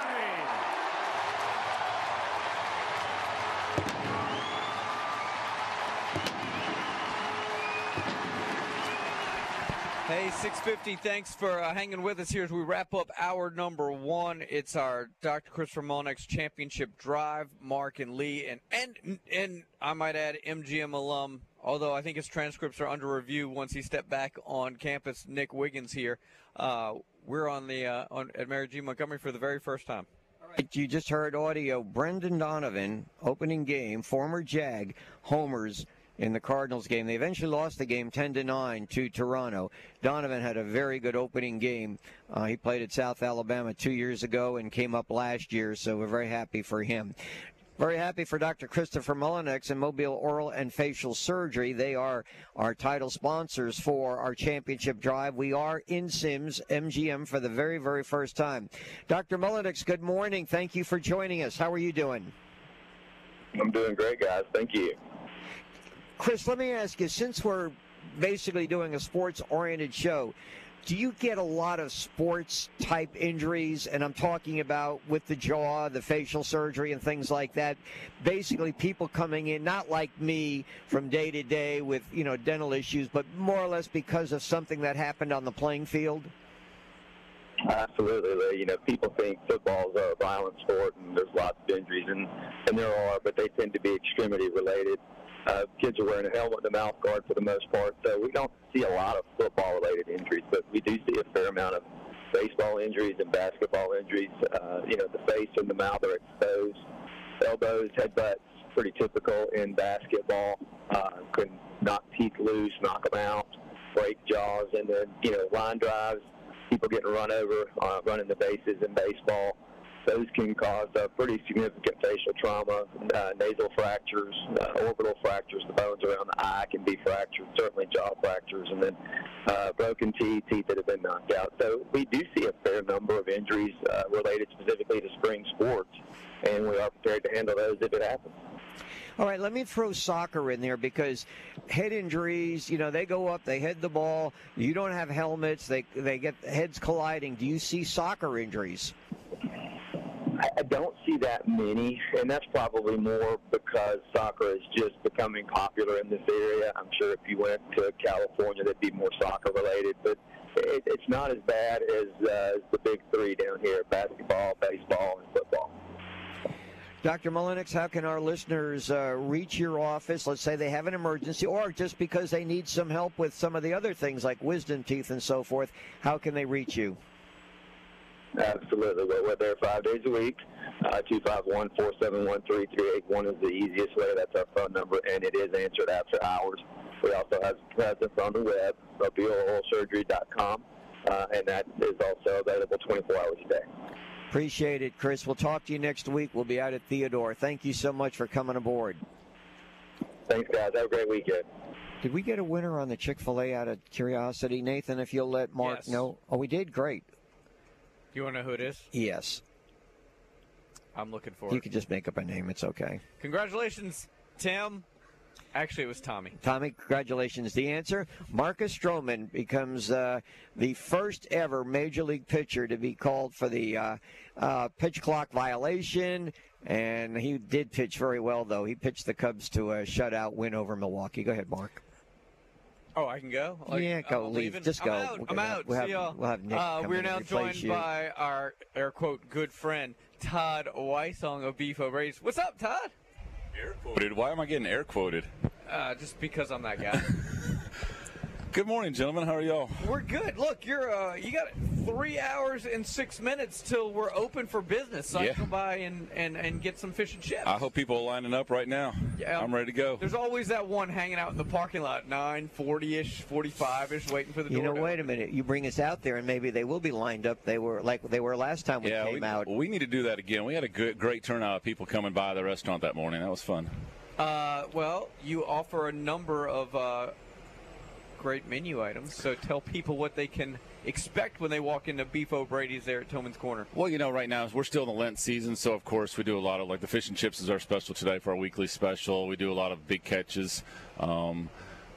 Hey, 650, thanks for uh, hanging with us here as we wrap up hour number one. It's our Dr. Christopher Mullinex Championship Drive, Mark and Lee, and, and, and I might add, MGM alum, although I think his transcripts are under review once he stepped back on campus, Nick Wiggins here. Uh, we're on the uh, on at Mary G. Montgomery for the very first time. You just heard audio. Brendan Donovan, opening game, former Jag, homers in the Cardinals game. They eventually lost the game 10 to 9 to Toronto. Donovan had a very good opening game. Uh, he played at South Alabama two years ago and came up last year, so we're very happy for him. Very happy for Dr. Christopher Mullinex and Mobile Oral and Facial Surgery. They are our title sponsors for our championship drive. We are in Semmes MGM for the very, very first time. Dr. Mullinex, good morning. Thank you for joining us. How are you doing? I'm doing great, guys. Thank you. Chris, let me ask you since we're basically doing a sports oriented show, do you get a lot of sports type injuries? And I'm talking about with the jaw, the facial surgery, and things like that. Basically, people coming in, not like me from day to day with, you know, dental issues, but more or less because of something that happened on the playing field? Absolutely. You know, people think football is a violent sport and there's lots of injuries, and, and there are, but they tend to be extremity related. Uh, kids are wearing a helmet and a mouth guard for the most part, so we don't see a lot of football-related injuries, but we do see a fair amount of baseball injuries and basketball injuries. Uh, you know, the face and the mouth are exposed. Elbows, headbutts, pretty typical in basketball. Uh, can knock teeth loose, knock them out, break jaws, and then, you know, line drives, people getting run over, uh, running the bases in baseball. Those can cause uh, pretty significant facial trauma, uh, nasal fractures, uh, orbital fractures. The bones around the eye can be fractured, certainly jaw fractures, and then uh, broken teeth, teeth that have been knocked out. So we do see a fair number of injuries uh, related specifically to spring sports, and we are prepared to handle those if it happens. All right, let me throw soccer in there because head injuries, you know, they go up, they head the ball. You don't have helmets, they they get heads colliding. Do you see soccer injuries? I don't see that many, and that's probably more because soccer is just becoming popular in this area. I'm sure if you went to California, there'd be more soccer related, but it, it's not as bad as, uh, as the big three down here: basketball, baseball, and football. Dr. Mullinex, how can our listeners uh, reach your office? Let's say they have an emergency, or just because they need some help with some of the other things like wisdom teeth and so forth. How can they reach you? Absolutely. We're, we're there five days a week. Uh, 251-471-3381 is the easiest way. That's our phone number, and it is answered after hours. We also have presence on the web, mobileoralsurgery.com, uh, and that is also available 24 hours a day. Appreciate it, Chris. We'll talk to you next week. We'll be out at Theodore. Thank you so much for coming aboard. Thanks, guys. Have a great weekend. Did we get a winner on the Chick fil A out of curiosity? Nathan, if you'll let Mark Yes. know. Oh, we did? Great. You want to know who it is? Yes. I'm looking for You it. could just make up a name. It's okay. Congratulations, Tim. Actually, it was Tommy. Tommy, congratulations. The answer Marcus Stroman becomes uh, the first ever Major League pitcher to be called for the uh, uh, pitch clock violation. And he did pitch very well, though. He pitched the Cubs to a shutout win over Milwaukee. Go ahead, Mark. Oh, I can go. Yeah, go, I'm leave. leaving? Just I'm go. out. We're I'm gonna- out. we'll have- See y'all. We'll have Nick uh, we're now joined you. by our air quote good friend Todd Weissong of Beef O'Brady's. What's up, Todd? Air quoted. Why am I getting air quoted? Uh, just because I'm that guy. [laughs] Good morning, gentlemen. How are y'all? we're good. Look, you're uh, you got three hours and six minutes till we're open for business. So I Yeah. can come by and, and, and get some fish and chips. I hope people are lining up right now. Yeah. I'm ready to go. There's always that one hanging out in the parking lot, 9:40ish, 45ish, waiting for the You door. know, to wait a minute. You bring us out there, and maybe they will be lined up. They were like they were last time we yeah, came we, out. we need to do that again. We had a good, great turnout of people coming by the restaurant that morning. That was fun. Uh, well, you offer a number of uh, great menu items, so tell people what they can expect when they walk into Beef O'Brady's there at Tillman's Corner. Well, you know, right now we're still in the Lent season, so of course we do a lot of like the fish and chips is our special today for our weekly special. We do a lot of big catches. Um,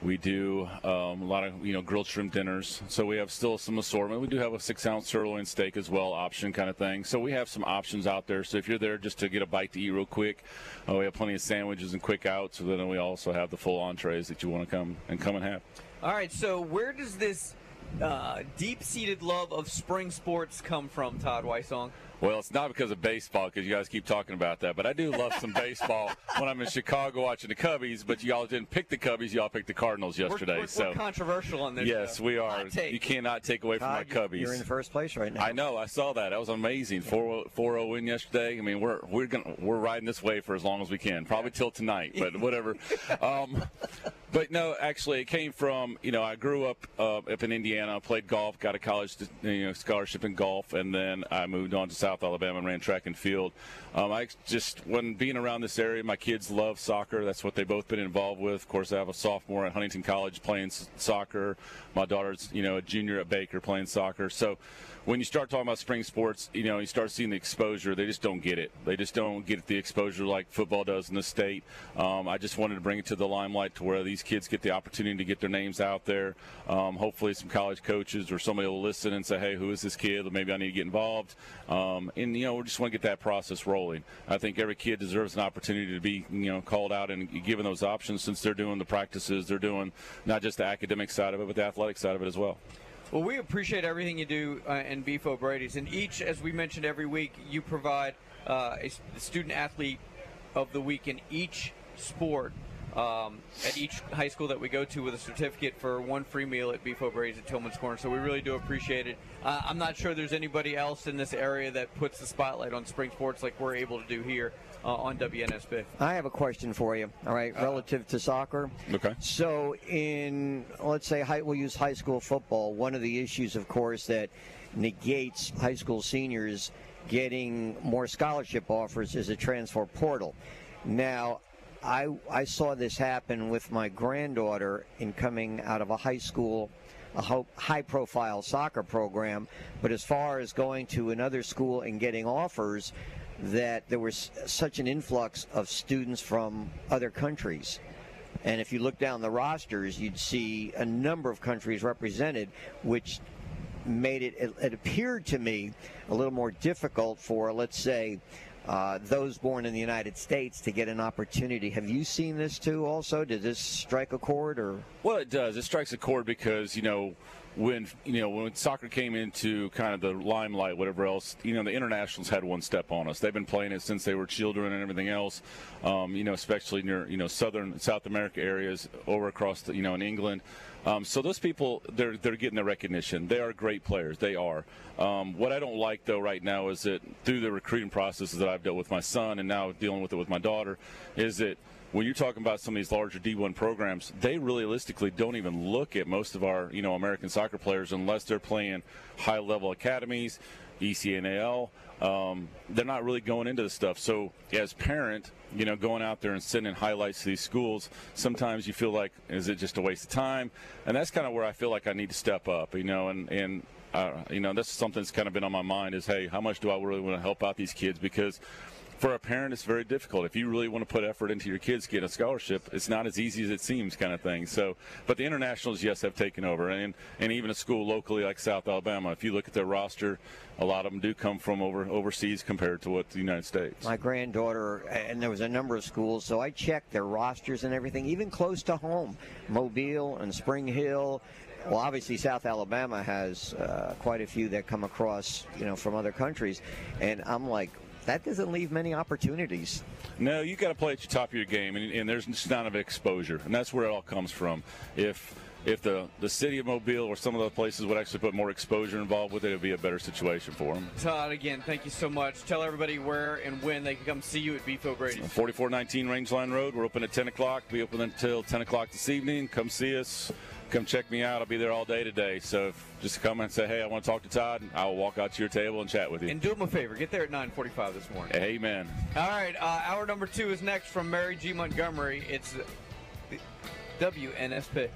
we do um, a lot of you know grilled shrimp dinners. So we have still some assortment. We do have a six ounce sirloin steak as well, option kind of thing. So we have some options out there. So if you're there just to get a bite to eat real quick, uh, we have plenty of sandwiches and quick outs. So then we also have the full entrees that you want to come and come and have. All right, so where does this uh, deep-seated love of spring sports come from, Todd Weissong? Well, it's not because of baseball, because you guys keep talking about that. But I do love some baseball [laughs] when I'm in Chicago watching the Cubbies. But y'all didn't pick the Cubbies; y'all picked the Cardinals yesterday. We're, we're, so we're controversial on this. yes, show. we are. You cannot take away from my Cubbies. You're in first place right now. I know. I saw that. That was amazing. 4-0 win yesterday. I mean, we're we're gonna we're riding this wave for as long as we can. Probably till tonight, but [laughs] whatever. um, but no, actually, it came from you know I grew up uh, up in Indiana. Played golf, got a college you know scholarship in golf, and then I moved on to South Alabama and ran track and field. Um, I just when being around this area, my kids love soccer. That's what they've both been involved with. Of course, I have a sophomore at Huntington College playing soccer. My daughter's you know a junior at Baker playing soccer. So when you start talking about spring sports, you know, you start seeing the exposure. They just don't get it. They just don't get the exposure like football does in the state. Um, I just wanted to bring it to the limelight to where these kids get the opportunity to get their names out there. Um, hopefully, some college coaches or somebody will listen and say, "Hey, who is this kid? Maybe I need to get involved." Um, and you know, we just want to get that process rolling. I think every kid deserves an opportunity to be, you know, called out and given those options since they're doing the practices. They're doing not just the academic side of it, but the athletic side of it as well. Well, we appreciate everything you do uh, in Beef O'Brady's. And each, as we mentioned every week, you provide uh, a student athlete of the week in each sport um, at each high school that we go to with a certificate for one free meal at Beef O'Brady's at Tillman's Corner. So we really do appreciate it. Uh, I'm not sure there's anybody else in this area that puts the spotlight on spring sports like we're able to do here uh, on WNSP. I have a question for you. All right, relative to soccer. Okay. So, in let's say high, we'll use high school football. One of the issues, of course, that negates high school seniors getting more scholarship offers is a transfer portal. Now, I I saw this happen with my granddaughter in coming out of a high school. A high-profile soccer program, but as far as going to another school and getting offers, that there was such an influx of students from other countries. And if you look down the rosters, you'd see a number of countries represented, which made it, it, it appeared to me, a little more difficult for, let's say, uh, those born in the United States to get an opportunity. Have you seen this too also? Did this strike a chord or? Well, it does. It strikes a chord because, you know, when you know when soccer came into kind of the limelight, whatever else, you know, the internationals had one step on us. They've been playing it since they were children and everything else. Um, you know, especially near you know southern South America areas, over across the, you know in England. Um, so those people, they're they're getting the recognition. They are great players. They are. Um, what I don't like though right now is that through the recruiting processes that I've dealt with my son and now dealing with it with my daughter, is that when you're talking about some of these larger D1 programs, they realistically don't even look at most of our, you know, American soccer players unless they're playing high-level academies, ECNL. Um, they're not really going into the stuff. So, as parent, you know, going out there and sending highlights to these schools, sometimes you feel like, is it just a waste of time? And that's kind of where I feel like I need to step up, you know, and and uh, you know, that's something that's kind of been on my mind is, hey, how much do I really want to help out these kids because for a parent, it's very difficult. If you really want to put effort into your kids getting a scholarship, it's not as easy as it seems, kind of thing. So, but the internationals, yes, have taken over, and and even a school locally like South Alabama. If you look at their roster, a lot of them do come from over overseas compared to what the United States. My granddaughter, and there was a number of schools, so I checked their rosters and everything, even close to home, Mobile and Spring Hill. Well, obviously, South Alabama has uh, quite a few that come across, you know, from other countries, and I'm like, that doesn't leave many opportunities. No, you got to play at the top of your game, and, and there's just not enough exposure, and that's where it all comes from. If if the, the city of Mobile or some of the places would actually put more exposure involved with it, it would be a better situation for them. Todd, again, thank you so much. Tell everybody where and when they can come see you at Beef O'Brady. 4419 Rangeline Road. We're open at 10 o'clock. Be open until 10 o'clock this evening. Come see us come check me out. I'll be there all day today. So if, just come and say, hey, I want to talk to Todd. I will walk out to your table and chat with you. And do him a favor. Get there at 9:45 this morning. Amen. All right. Uh, hour number two is next from Mary G. Montgomery. It's WNSP.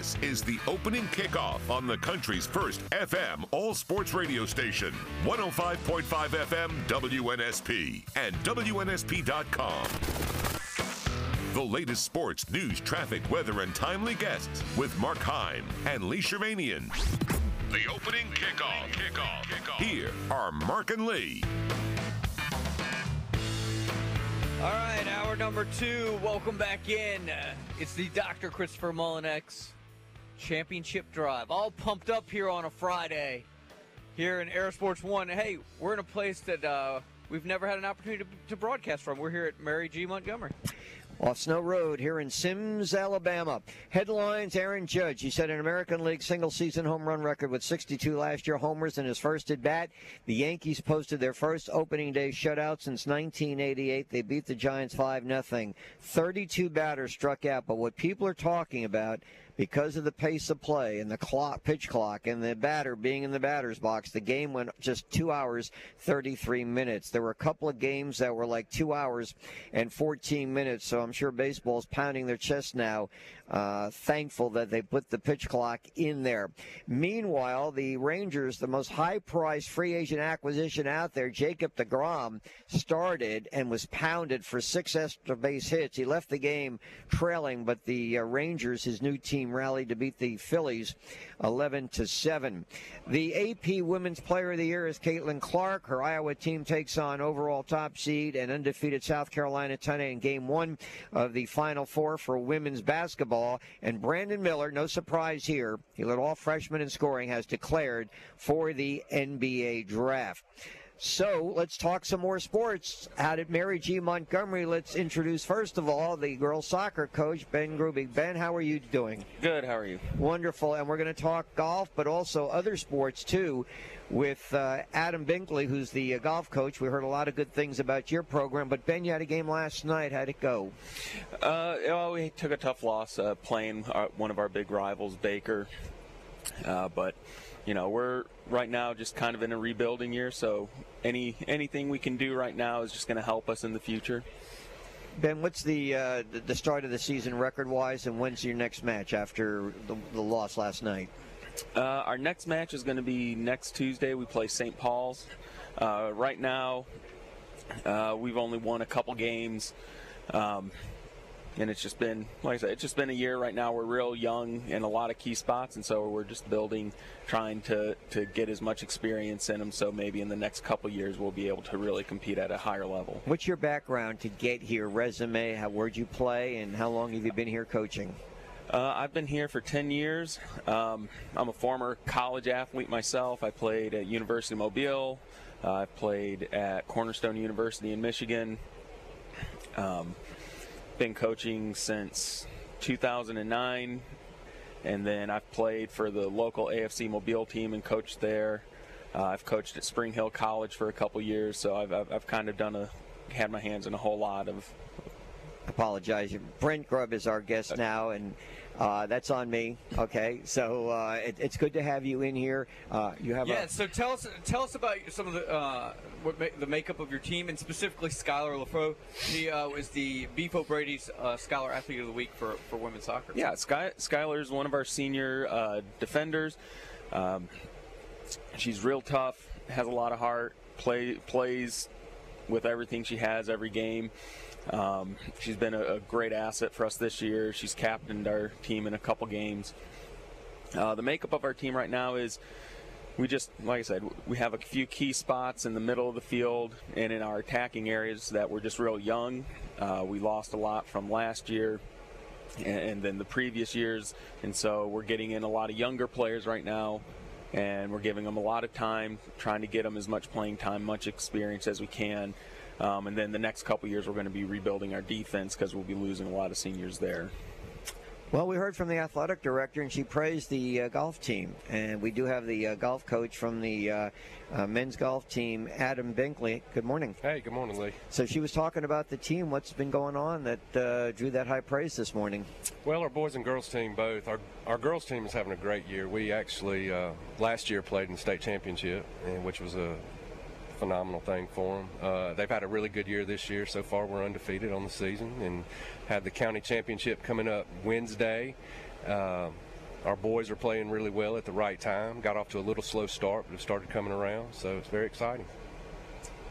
This is the opening kickoff on the country's first FM all sports radio station, 105.5 FM WNSP and WNSP.com. The latest sports, news, traffic, weather, and timely guests with Mark Heim and Lee Shirvanian. The opening kickoff. Kickoff. kickoff. Here are Mark and Lee. All right, hour number two. Welcome back in. It's the Dr. Christopher Mullinex Championship Drive. All pumped up here on a Friday here in Air Sports One. Hey, we're in a place that uh, we've never had an opportunity to, to broadcast from. We're here at Mary G. Montgomery. Off Snow Road here in Semmes, Alabama. Headlines Aaron Judge. He set an American League single season home run record with 62 last year homers in his first at bat. The Yankees posted their first opening day shutout since 1988. They beat the Giants 5 0. 32 batters struck out, but what people are talking about because of the pace of play and the clock, pitch clock, and the batter being in the batter's box, the game went just two hours, 33 minutes. There were a couple of games that were like two hours and 14 minutes, so I'm sure baseball's pounding their chest now, uh, thankful that they put the pitch clock in there. Meanwhile, the Rangers, the most high priced free agent acquisition out there, Jacob DeGrom, started and was pounded for six extra base hits. He left the game trailing, but the uh, Rangers, his new team, rallied to beat the Phillies 11 to 7. The AP Women's Player of the Year is Caitlin Clark. Her Iowa team takes on overall top seed and undefeated South Carolina tonight in game one of the Final Four for women's basketball. And Brandon Miller, no surprise here, he led all freshmen in scoring, has declared for the NBA draft. So let's talk some more sports. How did Mary G. Montgomery, let's introduce first of all the girls soccer coach Ben Grubig. Ben, how are you doing? Good. How are you? Wonderful. And we're going to talk golf, but also other sports too, with uh, Adam Binkley, who's the uh, golf coach. We heard a lot of good things about your program. But Ben, you had a game last night. How'd it go? Uh, well, we took a tough loss uh, playing our, one of our big rivals, Baker. Uh, but you know, we're right now just kind of in a rebuilding year, so any anything we can do right now is just going to help us in the future. Ben, what's the uh, the start of the season record-wise, and when's your next match after the, the loss last night? Uh, our next match is going to be next Tuesday. We play St. Paul's. Uh, right now, uh, we've only won a couple games. Um, and it's just been, like I said, it's just been a year right now. We're real young in a lot of key spots, and so we're just building, trying to, to get as much experience in them. So maybe in the next couple years we'll be able to really compete at a higher level. What's your background to get here? Resume? How where'd you play, and how long have you been here coaching? Uh, I've been here for 10 years. Um, I'm a former college athlete myself. I played at University of Mobile. Uh, I've played at Cornerstone University in Michigan. Um, been coaching since 2009, and then I've played for the local AFC Mobile team and coached there. Uh, I've coached at Spring Hill College for a couple years, so I've, I've, I've kind of done a had my hands in a whole lot of apologize. Brent Grubb is our guest now, and uh, that's on me. Okay, so uh, it, it's good to have you in here. Uh, you have yeah. A, so tell us tell us about some of the uh, what ma- the makeup of your team, and specifically Skylar LaFro. She uh, was the Beef O'Brady's uh, Scholar Athlete of the Week for, for women's soccer. Yeah, Sky, Skylar is one of our senior uh, defenders. Um, she's real tough, has a lot of heart, play plays with everything she has every game. Um, she's been a, a, great asset for us this year. She's captained our team in a couple games. Uh, the makeup of our team right now is we just, like I said, we have a few key spots in the middle of the field and in our attacking areas that we're just real young. Uh, we lost a lot from last year and, and then the previous years, and so we're getting in a lot of younger players right now and we're giving them a lot of time, trying to get them as much playing time, much experience as we can. Um, and then the next couple years, we're going to be rebuilding our defense because we'll be losing a lot of seniors there. Well, we heard from the athletic director, and she praised the uh, golf team. And we do have the uh, golf coach from the uh, uh men's golf team, Adam Binkley. Good morning. Hey, good morning, Lee. So she was talking about the team. What's been going on that uh, drew that high praise this morning? Well, our boys and girls team both. Our our girls team is having a great year. We actually uh, last year played in the state championship, and which was a phenomenal thing for them. Uh, they've had a really good year this year. So far, we're undefeated on the season and had the county championship coming up Wednesday. Uh, our boys are playing really well at the right time. Got off to a little slow start, but have started coming around. So it's very exciting.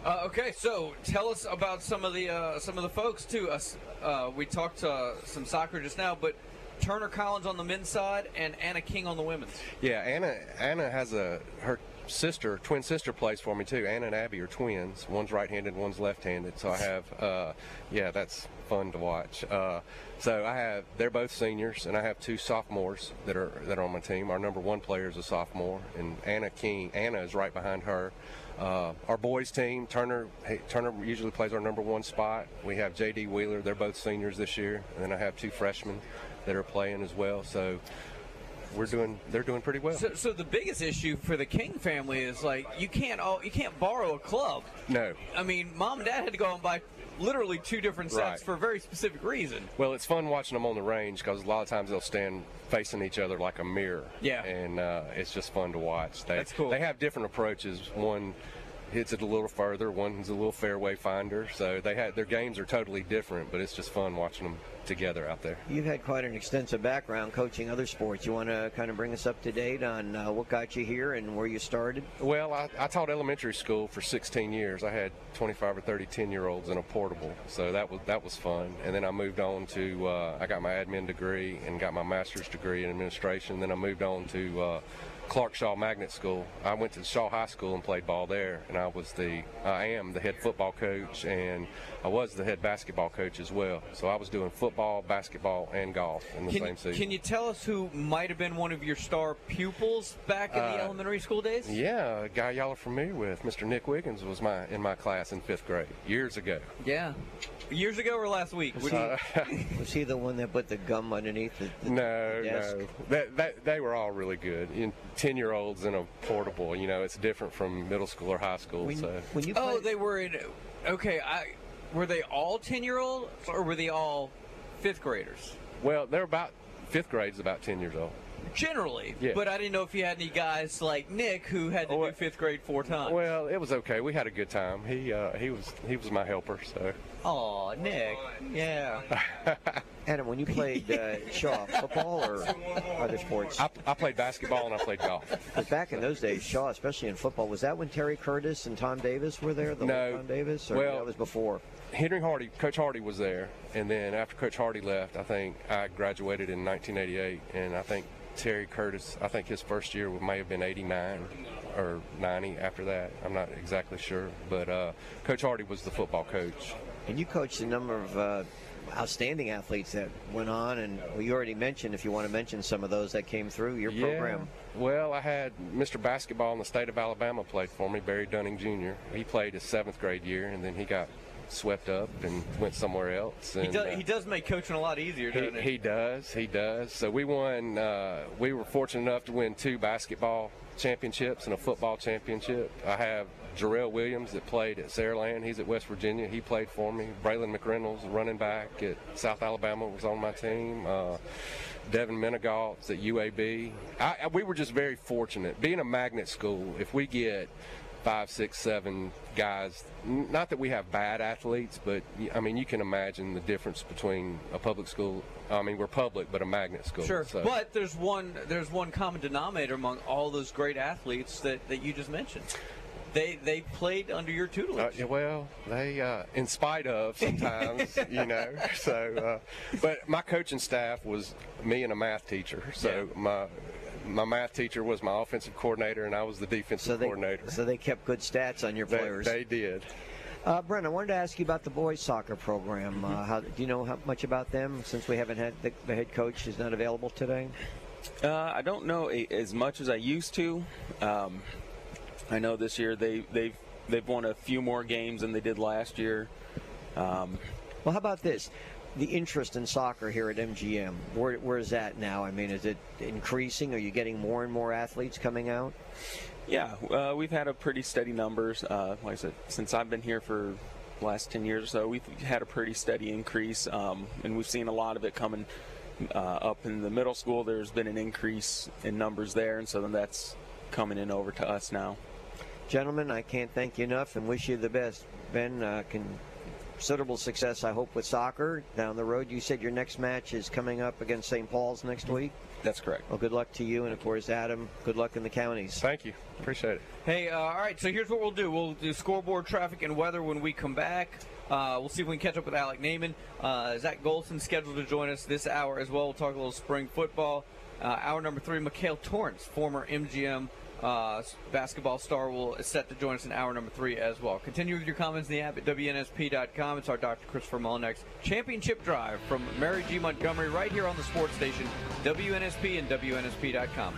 Uh, okay, so tell us about some of the uh, some of the folks too. Us, uh, we talked uh, some soccer just now, but Turner Collins on the men's side and Anna King on the women's. Yeah, Anna Anna has a her sister, twin sister, plays for me too. Anna and Abby are twins. One's right-handed, one's left-handed. So I have, uh, yeah, that's fun to watch. Uh, so I have, they're both seniors, and I have two sophomores that are that are on my team. Our number one player is a sophomore, and Anna King. Anna is right behind her. Uh, our boys team, Turner hey, Turner usually plays our number one spot. We have J.D. Wheeler. They're both seniors this year, and then I have two freshmen that are playing as well. So we're doing they're doing pretty well. So, so the biggest issue for the King family is like you can't all you can't borrow a club. No. I mean, mom and dad had to go and buy literally two different sets Right. for a very specific reason. Well, it's fun watching them on the range because a lot of times they'll stand facing each other like a mirror. Yeah. And uh, it's just fun to watch. They, That's cool. They have different approaches. One hits it a little further. One's a little fairway finder. So they had their games are totally different, but it's just fun watching them together out there. You've had quite an extensive background coaching other sports. You want to kind of bring us up to date on uh, what got you here and where you started? Well, I, I taught elementary school for 16 years. I had 25 or 30 10 year olds in a portable, so that was that was fun. And then I moved on to uh, I got my admin degree and got my master's degree in administration. Then I moved on to uh, Clark Shaw Magnet School. I went to Shaw High School and played ball there, and I was the I am the head football coach, and I was the head basketball coach as well. So I was doing football, basketball, and golf in the Can, same season. can you tell us who might have been one of your star pupils back in the Uh, elementary school days? Yeah, a guy y'all are familiar with, Mr. Nick Wiggins, was my in my class in fifth grade years ago. Yeah. Years ago or last week? Was Would he, [laughs] was he the one that put the gum underneath the, the No, desk? no, that, that they were all really good. In, Ten year olds in a portable, you know, it's different from middle school or high school. so When you oh, they were in. Okay, I were they all ten year olds or were they all fifth graders? well, they're about fifth grade's about ten years old. Generally, Yeah. but I didn't know if you had any guys like Nick who had to do fifth grade four times. Well, it was okay. We had a good time. He uh, he was he was my helper. So Oh, Nick. Yeah. [laughs] Adam, when you played uh, [laughs] Shaw, football or other sports? I, I played basketball and I played golf. But back in those days, Shaw, especially in football, was that when Terry Curtis and Tom Davis were there? The No. Tom Davis, or Well- that was before? Henry Hardy, Coach Hardy was there, and then after Coach Hardy left, I think I graduated in 1988, and I think Terry Curtis, I think his first year may have been 89 or 90 after that. I'm not exactly sure, but uh, Coach Hardy was the football coach. And you coached a number of uh, outstanding athletes that went on, and well, you already mentioned, if you want to mention some of those that came through your Yeah. program. Well, I had Mr. Basketball in the state of Alabama played for me, Barry Dunning Jr. He played his seventh grade year, and then he got swept up and went somewhere else. He does, uh, he does make coaching a lot easier, doesn't he, he? he does. He does. So we won. Uh, we were fortunate enough to win two basketball championships and a football championship. I have Jarrell Williams that played at Saraland. He's at West Virginia. He played for me. Braylon McReynolds, running back at South Alabama, was on my team. Uh, Devin Menegalt's at UAB. I, I, we were just very fortunate. Being a magnet school, if we get five, six, seven guys. Not that we have bad athletes, but I mean, you can imagine the difference between a public school. I mean, we're public, but a magnet school. Sure, so- but there's one there's one common denominator among all those great athletes that, that you just mentioned. They they played under your Uh, tutelage. yeah, well, they, uh, in spite of sometimes, [laughs] you know. So, uh, but my coaching staff was me and a math teacher. So my my math teacher was my offensive coordinator, and I was the defensive coordinator. So they kept good stats on your They- players. they did. Uh, Brent, I wanted to ask you about the boys soccer program. Uh, how, do you know how much about them since we haven't had the, the head coach is not available today? Uh, I don't know a, as much as I used to. Um, I know this year they they've they've won a few more games than they did last year. Um, Well, how about this? The interest in soccer here at MGM, where, where is that now? I mean, is it increasing? Are you getting more and more athletes coming out? yeah, uh, we've had a pretty steady numbers. Uh, like I said, since I've been here for the last 10 years or so, we've had a pretty steady increase, um, and we've seen a lot of it coming uh, up in the middle school. There's been an increase in numbers there, and so then that's coming in over to us now. Gentlemen, I can't thank you enough and wish you the best. Ben, uh, considerable success, I hope, with soccer down the road. You said your next match is coming up against St. Paul's next week? That's correct. Well, good luck to you, and of course, Adam, good luck in the counties. Thank you. Appreciate it. Hey, uh, all right. So here's what we'll do: we'll do scoreboard, traffic, and weather when we come back. Uh, we'll see if we can catch up with Alec Naaman. Uh, Zach Golson scheduled to join us this hour as well. We'll talk a little spring football. Uh, hour number three, Mikhail Torrance, former MGM uh, basketball star, will is set to join us in hour number three as well. Continue with your comments in the app at WNSP.com. It's our Dr. Christopher Mullinex Championship Drive from Mary G. Montgomery right here on the sports station, WNSP and WNSP.com.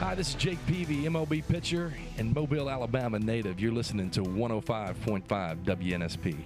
Hi, this is Jake Peavy, MLB pitcher and Mobile, Alabama native. You're listening to 105.5 WNSP.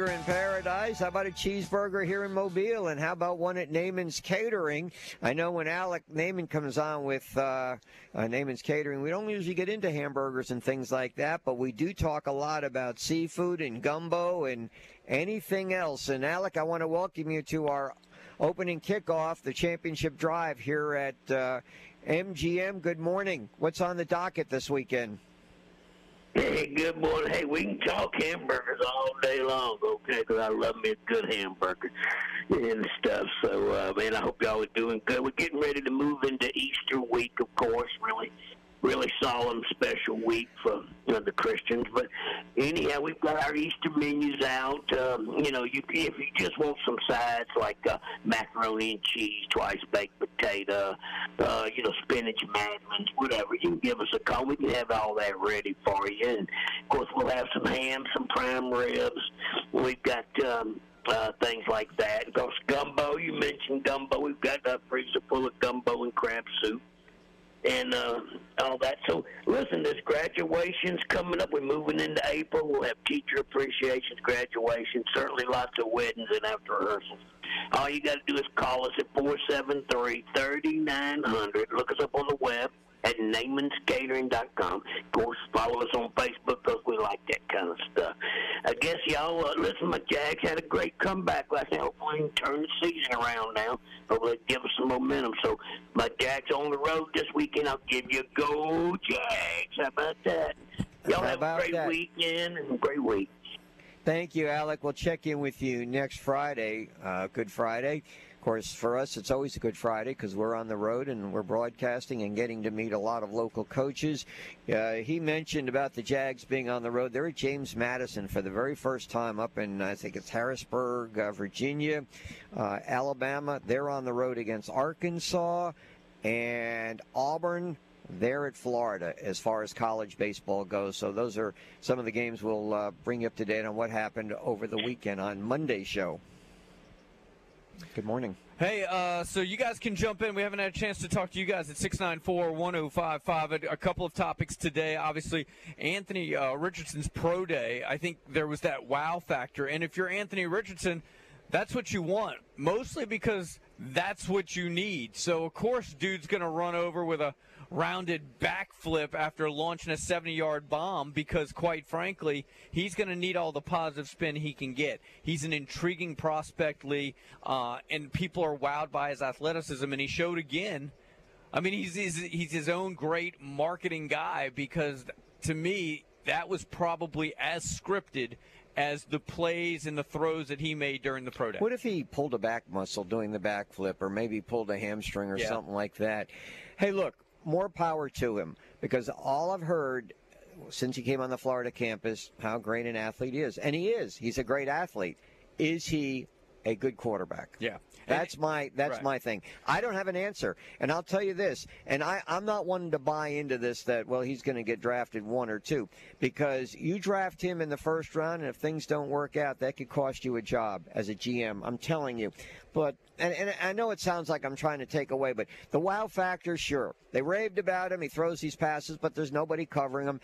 Cheeseburger in paradise. How about a cheeseburger here in Mobile? And how about one at Naaman's Catering? I know when Alec Naaman comes on with uh, uh, Naaman's Catering, we don't usually get into hamburgers and things like that, but we do talk a lot about seafood and gumbo and anything else. And Alec, I want to welcome you to our opening kickoff, the championship drive here at uh, MGM. Good morning. What's on the docket this weekend? Hey, good morning. Hey, we can talk hamburgers all day long, okay? Because I love me a good hamburger and stuff. So, uh, man, I hope y'all are doing good. We're getting ready to move into Easter week, of course. Really, really solemn, special week for you know, the Christians. But anyhow, we've got our Easter menus out. Um, you know, you if you just want some sides like uh, macaroni and cheese, twice baked potato, uh, you know, spinach madeleine, whatever, you can give us a call. We can have all that ready for you. And of course, we'll have some ham, some prime ribs. We've got. Um, uh, things like that. Of course, gumbo. You mentioned gumbo. We've got a freezer full of gumbo and crab soup. And uh, all that. So listen, there's graduations coming up. We're moving into April. We'll have teacher appreciations, graduations, certainly lots of weddings and after rehearsals. All you got to do is call us at four seven three thirty nine hundred. Look us up on the web at Naman'sCatering.com. Of course, follow us on Facebook because we like that kind of stuff. I guess y'all uh, listen. My Jags had a great comeback last night. Hopefully, we can turn the season around now. Hopefully, give us some momentum. So, my Jags on the road this weekend. I'll give you a go, Jags. How about that? Y'all How have a great that? weekend and a great week. Thank you, Alec. We'll check in with you next Friday, uh, Good Friday. Of course, for us, it's always a Good Friday because we're on the road and we're broadcasting and getting to meet a lot of local coaches. Uh, he mentioned about the Jags being on the road. They're at James Madison for the very first time up in, I think it's Harrisburg, uh, Virginia, uh, Alabama. They're on the road against Arkansas and Auburn. They're at Florida as far as college baseball goes. So those are some of the games we'll uh, bring you up to date on what happened over the weekend on Monday's show. Good morning. Hey, uh, so you guys can jump in. We haven't had a chance to talk to you guys at 694 1055. A couple of topics today. Obviously, Anthony uh, Richardson's pro day. I think there was that wow factor. And if you're Anthony Richardson, that's what you want, mostly because that's what you need. So, of course, dude's going to run over with a rounded backflip after launching a 70 yard bomb because, quite frankly, he's going to need all the positive spin he can get. He's an intriguing prospect, Lee, uh, and people are wowed by his athleticism, and he showed again. I mean, he's, he's, he's his own great marketing guy because, to me, that was probably as scripted as the plays and the throws that he made during the pro day. What if he pulled a back muscle doing the backflip, or maybe pulled a hamstring or Yeah. something like that? Hey, look, more power to him because all I've heard since he came on the Florida campus how great an athlete he is, and he is. He's a great athlete. Is he a good quarterback? Yeah. That's my that's Right. my thing. I don't have an answer, and I'll tell you this. And I I'm not one to buy into this that well he's going to get drafted one or two because you draft him in the first round, and if things don't work out, that could cost you a job as a GM. I'm telling you. But and, and I know it sounds like I'm trying to take away, but the wow factor, sure, they raved about him. He throws these passes, but there's nobody covering him.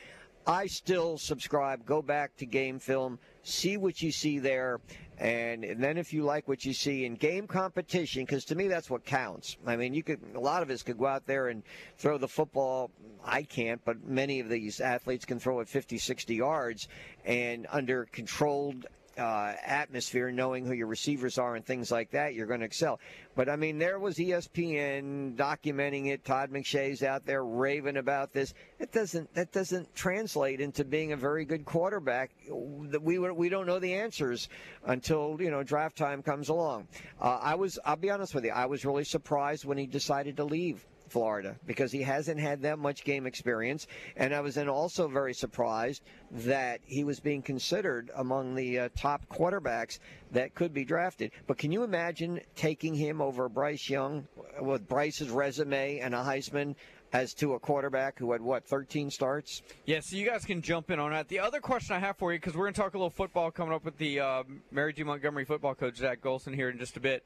I still subscribe. Go back to game film, see what you see there, and, and then if you like what you see in game competition, because to me that's what counts. I mean, you could a lot of us could go out there and throw the football. I can't, but many of these athletes can throw it 50, 60 yards, and under controlled uh, atmosphere, knowing who your receivers are and things like that, you're going to excel. But I mean, there was ESPN documenting it. Todd McShay's out there raving about this. It doesn't that doesn't translate into being a very good quarterback. We we don't know the answers until you know draft time comes along. Uh, I was I'll be honest with you. I was really surprised when he decided to leave. Florida because he hasn't had that much game experience. And I was then also very surprised that he was being considered among the uh, top quarterbacks that could be drafted. But can you imagine taking him over Bryce Young with Bryce's resume and a Heisman? As to a quarterback who had what 13 starts, Yeah, so you guys can jump in on that. The other question I have for you, because we're going to talk a little football coming up with the uh, Mary G. Montgomery football coach, Zach Golson, here in just a bit.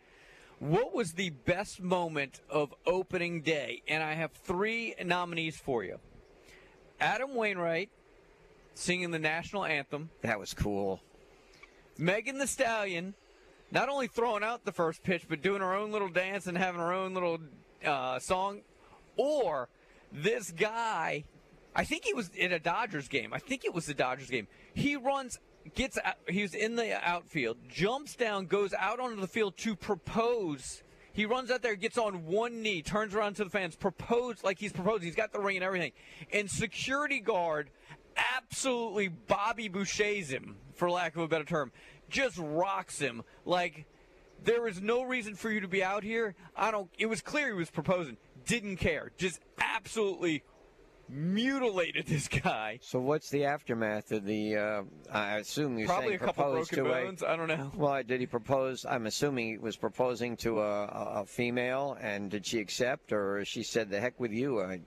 What was the best moment of opening day? And I have three nominees for you Adam Wainwright singing the national anthem, that was cool. Megan Thee Stallion not only throwing out the first pitch, but doing her own little dance and having her own little uh, song, or this guy. I think he was in a Dodgers game. I think it was the Dodgers game. He runs, gets out, he was in the outfield, jumps down, goes out onto the field to propose. He runs out there, gets on one knee, turns around to the fans, propose like he's proposing. He's got the ring and everything. And security guard absolutely Bobby Boucher's him, for lack of a better term. Just rocks him. Like there is no reason for you to be out here. I don't it was clear he was proposing. Didn't care. Just absolutely mutilated this guy. So what's the aftermath of the? Uh, I assume you're Probably saying a couple broken to bones. I don't know. Well, did he propose? I'm assuming he was proposing to a, a, a female, and did she accept, or she said, "The heck with you"? I,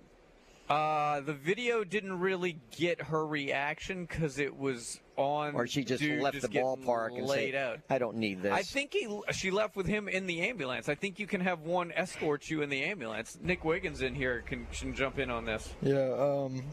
Uh, the video didn't really get her reaction because it was on. Or she just left just the ballpark and laid said, out. I don't need this. I think he she left with him in the ambulance. I think you can have one escort you in the ambulance. Nick Wiggins in here can, can jump in on this. Yeah. Um.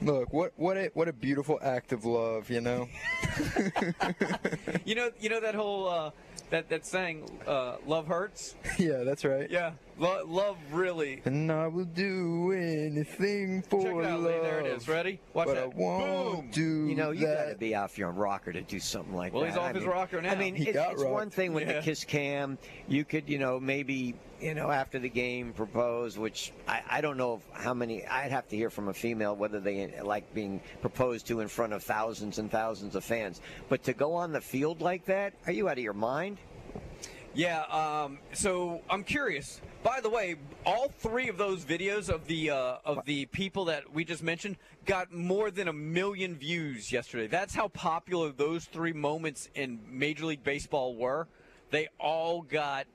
Look, what what a what a beautiful act of love, you know. [laughs] [laughs] You know, you know that whole uh, that that saying, uh, "Love hurts." yeah, that's right. Yeah, lo- love really. And I will do anything for Check it out, Lee. There it is. Ready? Watch but that. I won't Boom. do You know, you got to be off your rocker to do something like Well, that. Well, he's off I his mean- rocker now. I mean, He it's, got it's one thing with Yeah. the kiss cam. You could, you know, maybe, you know, after the game propose, which I, I don't know how many. I'd have to hear from a female whether they like being proposed to in front of thousands and thousands of fans. But to go on the field like that, are you out of your mind? Yeah. Um, so I'm curious. By the way, all three of those videos of the uh, of the people that we just mentioned got more than a million views yesterday. That's how popular those three moments in Major League Baseball were. They all got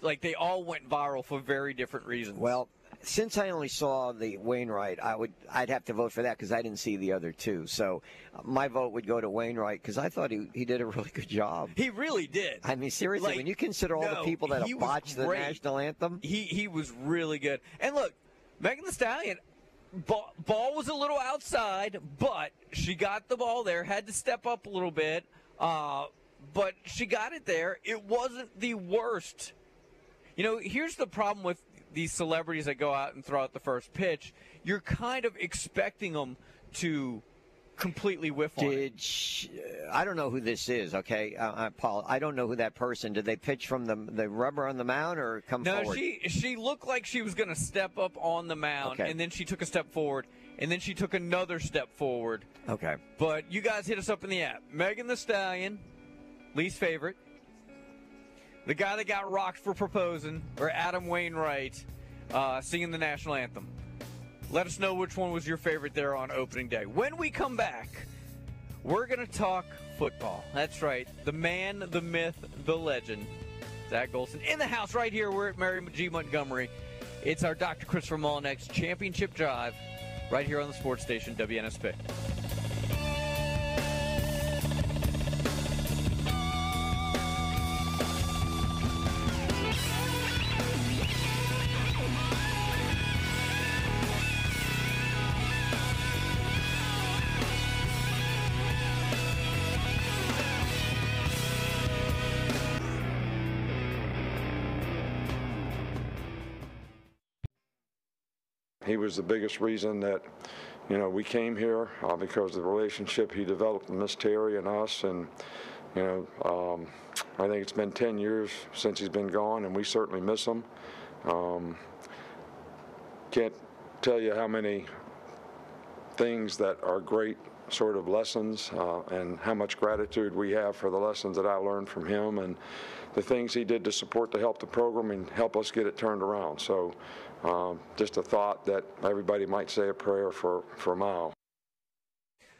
like they all went viral for very different reasons. Well, since I only saw the Wainwright, I would I'd have to vote for that because I didn't see the other two. So uh, my vote would go to Wainwright because I thought he he did a really good job. He really did. I mean, seriously, Like, when you consider all no, the people that have botched the national anthem, he he was really good. And look, Megan Thee Stallion, ball, ball was a little outside, but she got the ball there. Had to step up a little bit, uh, but she got it there. It wasn't the worst. You know, here's the problem with these celebrities that go out and throw out the first pitch. You're kind of expecting them to completely whiff on it. did sh- I don't know who this is? Okay, uh, uh, Paul, I don't know who that person. Did they pitch from the the rubber on the mound or come No, forward? she she looked like she was going to step up on the mound, Okay. and then she took a step forward, and then she took another step forward. Okay. But you guys hit us up in the app. Megan Thee Stallion, least favorite. The guy that got rocked for proposing, or Adam Wainwright uh, singing the national anthem. Let us know which one was your favorite there on opening day. When we come back, we're going to talk football. That's right. The man, the myth, the legend, Zach Golson in the house right here. We're at Mary G. Montgomery. It's our Dr. Christopher Mullinex Championship Drive right here on the sports station, WNSP. Was the biggest reason that, you know, we came here uh, because the relationship he developed with Miss Terry and us. And, you know, um, I think it's been 10 years since he's been gone, and we certainly miss him. Um, can't tell you how many things that are great sort of lessons uh, and how much gratitude we have for the lessons that I learned from him and the things he did to support to help the program and help us get it turned around. So um, just a thought that everybody might say a prayer for, for Mal.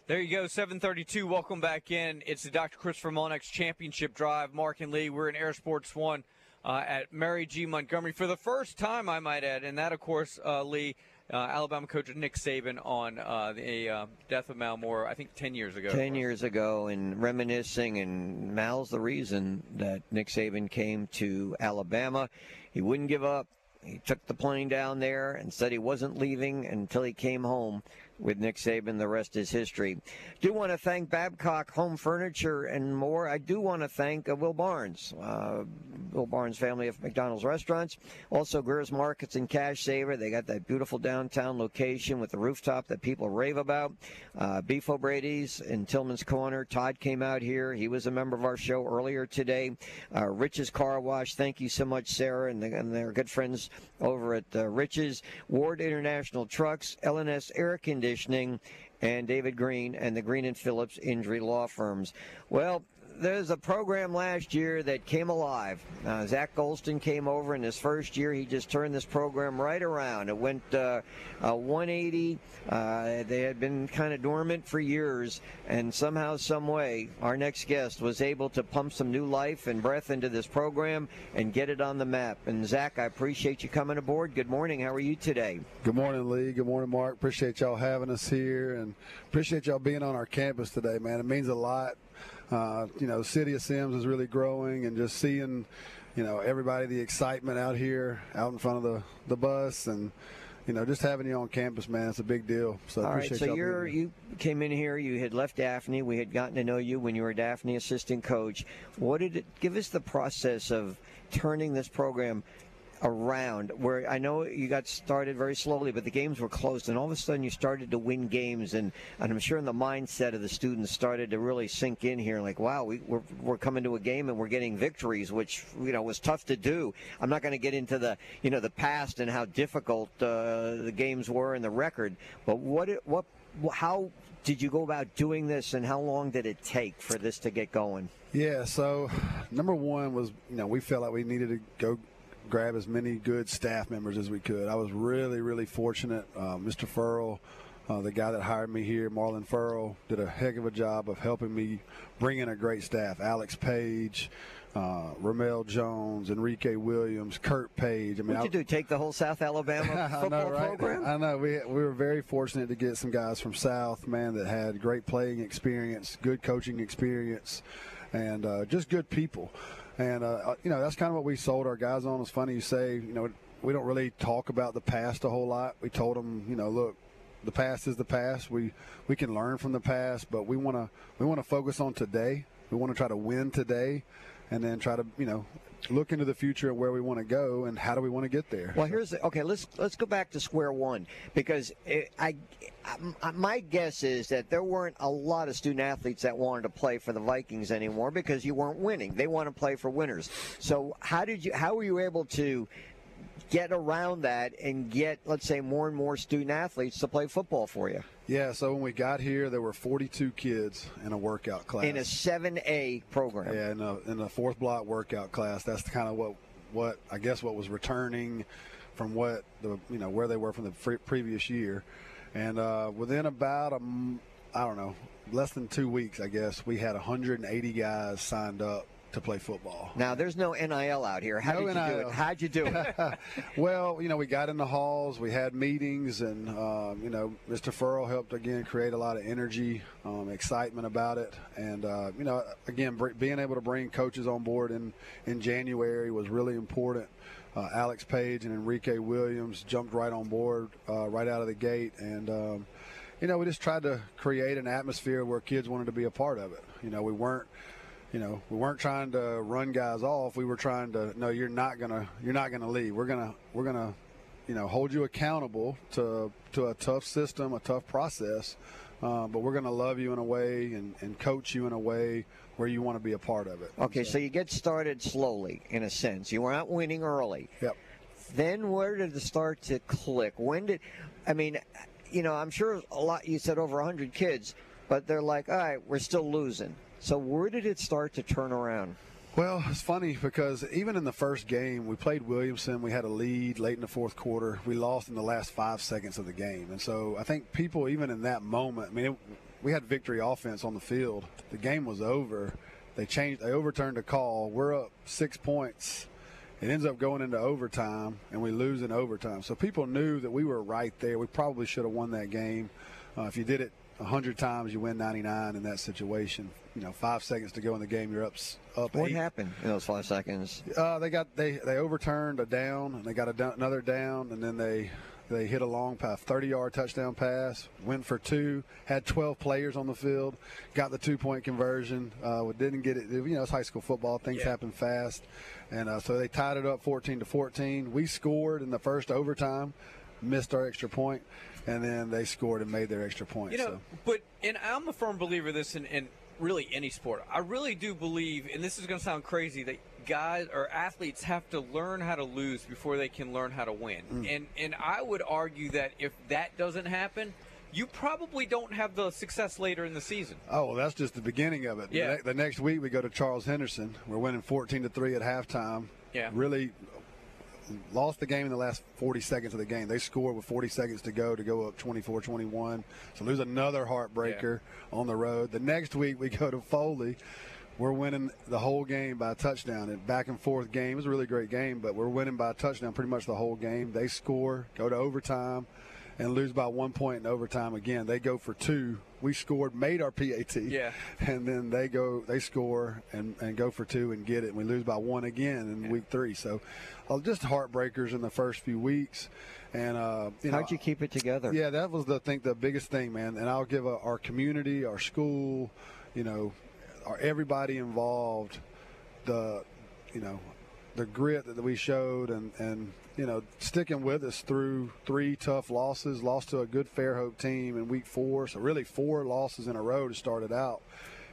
There you go, 732. Welcome back in. It's the Dr. Christopher Mullinex Championship Drive. Mark and Lee, we're in Air Sports One uh, at Mary G. Montgomery for the first time, I might add. And that, of course, uh, Lee, uh, Alabama coach Nick Saban on uh, the uh, death of Mal Moore, I think 10 years ago. 10 years ago and reminiscing, and Mal's the reason that Nick Saban came to Alabama. He wouldn't give up. He took the plane down there and said he wasn't leaving until he came home with Nick Saban. The rest is history. Do want to thank Babcock Home Furniture and more. I do want to thank uh, Will Barnes, uh, Will Barnes family of McDonald's restaurants. Also, Greer's Markets and Cash Saver. They got that beautiful downtown location with the rooftop that people rave about. Uh, Beef O'Brady's in Tillman's Corner. Todd came out here. He was a member of our show earlier today. Uh, Rich's Car Wash. Thank you so much, Sarah, and, the, and their good friends over at uh, Rich's. Ward International Trucks, LNS Air Conditioning, and David Green and the Green and Phillips Injury Law Firms. Well, there's a program last year that came alive. Uh, Zach Golson came over in his first year. He just turned this program right around. It went uh, uh, 180. Uh, they had been kind of dormant for years, and somehow, some way, our next guest was able to pump some new life and breath into this program and get it on the map. And Zach, I appreciate you coming aboard. Good morning. How are you today? Good morning, Lee. Good morning, Mark. Appreciate y'all having us here, and appreciate y'all being on our campus today, man. It means a lot. Uh, you know, City of Semmes is really growing, and just seeing, you know, everybody, the excitement out here, out in front of the, the bus, and you know, just having you on campus, man, it's a big deal. So All right, so you're you came in here. You had left Daphne. We had gotten to know you when you were Daphne assistant coach. What did it give us the process of turning this program around? Where I know you got started very slowly, but the games were close, and all of a sudden you started to win games, and, and I'm sure in the mindset of the students started to really sink in here. Like, wow, we, we're we're coming to a game and we're getting victories, which you know was tough to do. I'm not going to get into the you know the past and how difficult uh, the games were and the record, but what what how did you go about doing this, and how long did it take for this to get going? Yeah, so number one was, you know, we felt like we needed to go grab as many good staff members as we could. I was really, really fortunate. Uh, Mr. Furl, uh, the guy that hired me here, Marlon Furl, did a heck of a job of helping me bring in a great staff. Alex Page, uh, Ramel Jones, Enrique Williams, Kurt Page. I mean, What'd you do? Take the whole South Alabama [laughs] I football know, right? program? I know. We, we were very fortunate to get some guys from South, man, that had great playing experience, good coaching experience, and uh, just good people. And, uh, you know, that's kind of what we sold our guys on. It's funny you say, you know, we don't really talk about the past a whole lot. We told them, you know, look, the past is the past. We we can learn from the past, but we want to we want to focus on today. We want to try to win today, and then try to you know look into the future and where we want to go and how do we want to get there. Well, here's the, okay. Let's let's go back to square one because it, I, I, my guess is that there weren't a lot of student athletes that wanted to play for the Vikings anymore because you weren't winning. They want to play for winners. So how did you? How were you able to? Get around that and get, let's say, more and more student athletes to play football for you. Yeah, so when we got here, there were 42 kids in a workout class. In a 7A program. Yeah, in a, in a fourth block workout class. That's kind of what, what I guess what was returning from what the you know where they were from the pre- previous year, and uh, within about a I don't know less than two weeks, I guess we had 180 guys signed up to play football. Now, there's no NIL out here. How No did you do it? How'd you do it? [laughs] well, you know, we got in the halls, we had meetings, and um, you know, Mr. Furl helped again create a lot of energy, um, excitement about it, and uh, you know, again, br- being able to bring coaches on board in in January was really important. Uh, Alex Page and Enrique Williams jumped right on board uh, right out of the gate, and um, you know, we just tried to create an atmosphere where kids wanted to be a part of it. You know, we weren't you know, we weren't trying to run guys off. We were trying to no, you're not gonna you're not gonna leave. We're gonna we're gonna you know hold you accountable to to a tough system, a tough process. Uh, but we're gonna love you in a way and, and coach you in a way where you want to be a part of it. Okay, so you get started slowly, in a sense. You weren't winning early. Yep. Then where did it start to click? When did, I mean, you know, I'm sure a lot. You said over 100 kids, but they're like, all right, we're still losing. So where did it start to turn around? Well, it's funny because even in the first game, we played Williamson. We had a lead late in the fourth quarter. We lost in the last five seconds of the game. And so I think people, even in that moment, I mean, it, we had victory offense on the field. The game was over. They changed, they overturned a call. We're up six points. It ends up going into overtime, and we lose in overtime. So people knew that we were right there. We probably should have won that game. Uh, if you did it 100 times, you win 99 in that situation. You know, five seconds to go in the game, you're up up What eight. happened in those five seconds? Uh, they got they they overturned a down and they got a down, another down and then they they hit a long pass, 30 yard touchdown pass, went for two, had 12 players on the field, got the two point conversion. Uh, we didn't get it. You know, it's high school football; things happen fast, and uh, so they tied it up 14 to 14. We scored in the first overtime, missed our extra point, and then they scored and made their extra point. You know, so. but and I'm a firm believer of this in, in really any sport. I really do believe, and this is going to sound crazy, that guys or athletes have to learn how to lose before they can learn how to win. Mm. And and I would argue that if that doesn't happen, you probably don't have the success later in the season. Oh, well, that's just the beginning of it. Yeah. The, ne- the next week we go to Charles Henderson. We're winning 14 to three at halftime. Yeah. Really lost the game in the last 40 seconds of the game. They scored with 40 seconds to go to go up 24-21. So lose another heartbreaker on the road. The next week we go to Foley. We're winning the whole game by a touchdown. And back and forth game. It was a really great game, but we're winning by a touchdown pretty much the whole game. They score, go to overtime, and lose by one point in overtime again. They go for two. We scored, made our PAT. Yeah. And then they go, they score and, and go for two and get it. And we lose by one again in week three. So just heartbreakers in the first few weeks. And uh, you How'd you keep it together? yeah, that was the think the biggest thing, man. And I'll give uh our community, our school, you know, our everybody involved, the, you know, the grit that we showed, and and you know, sticking with us through three tough losses. Lost to a good Fairhope team in week four, so really four losses in a row to start it out.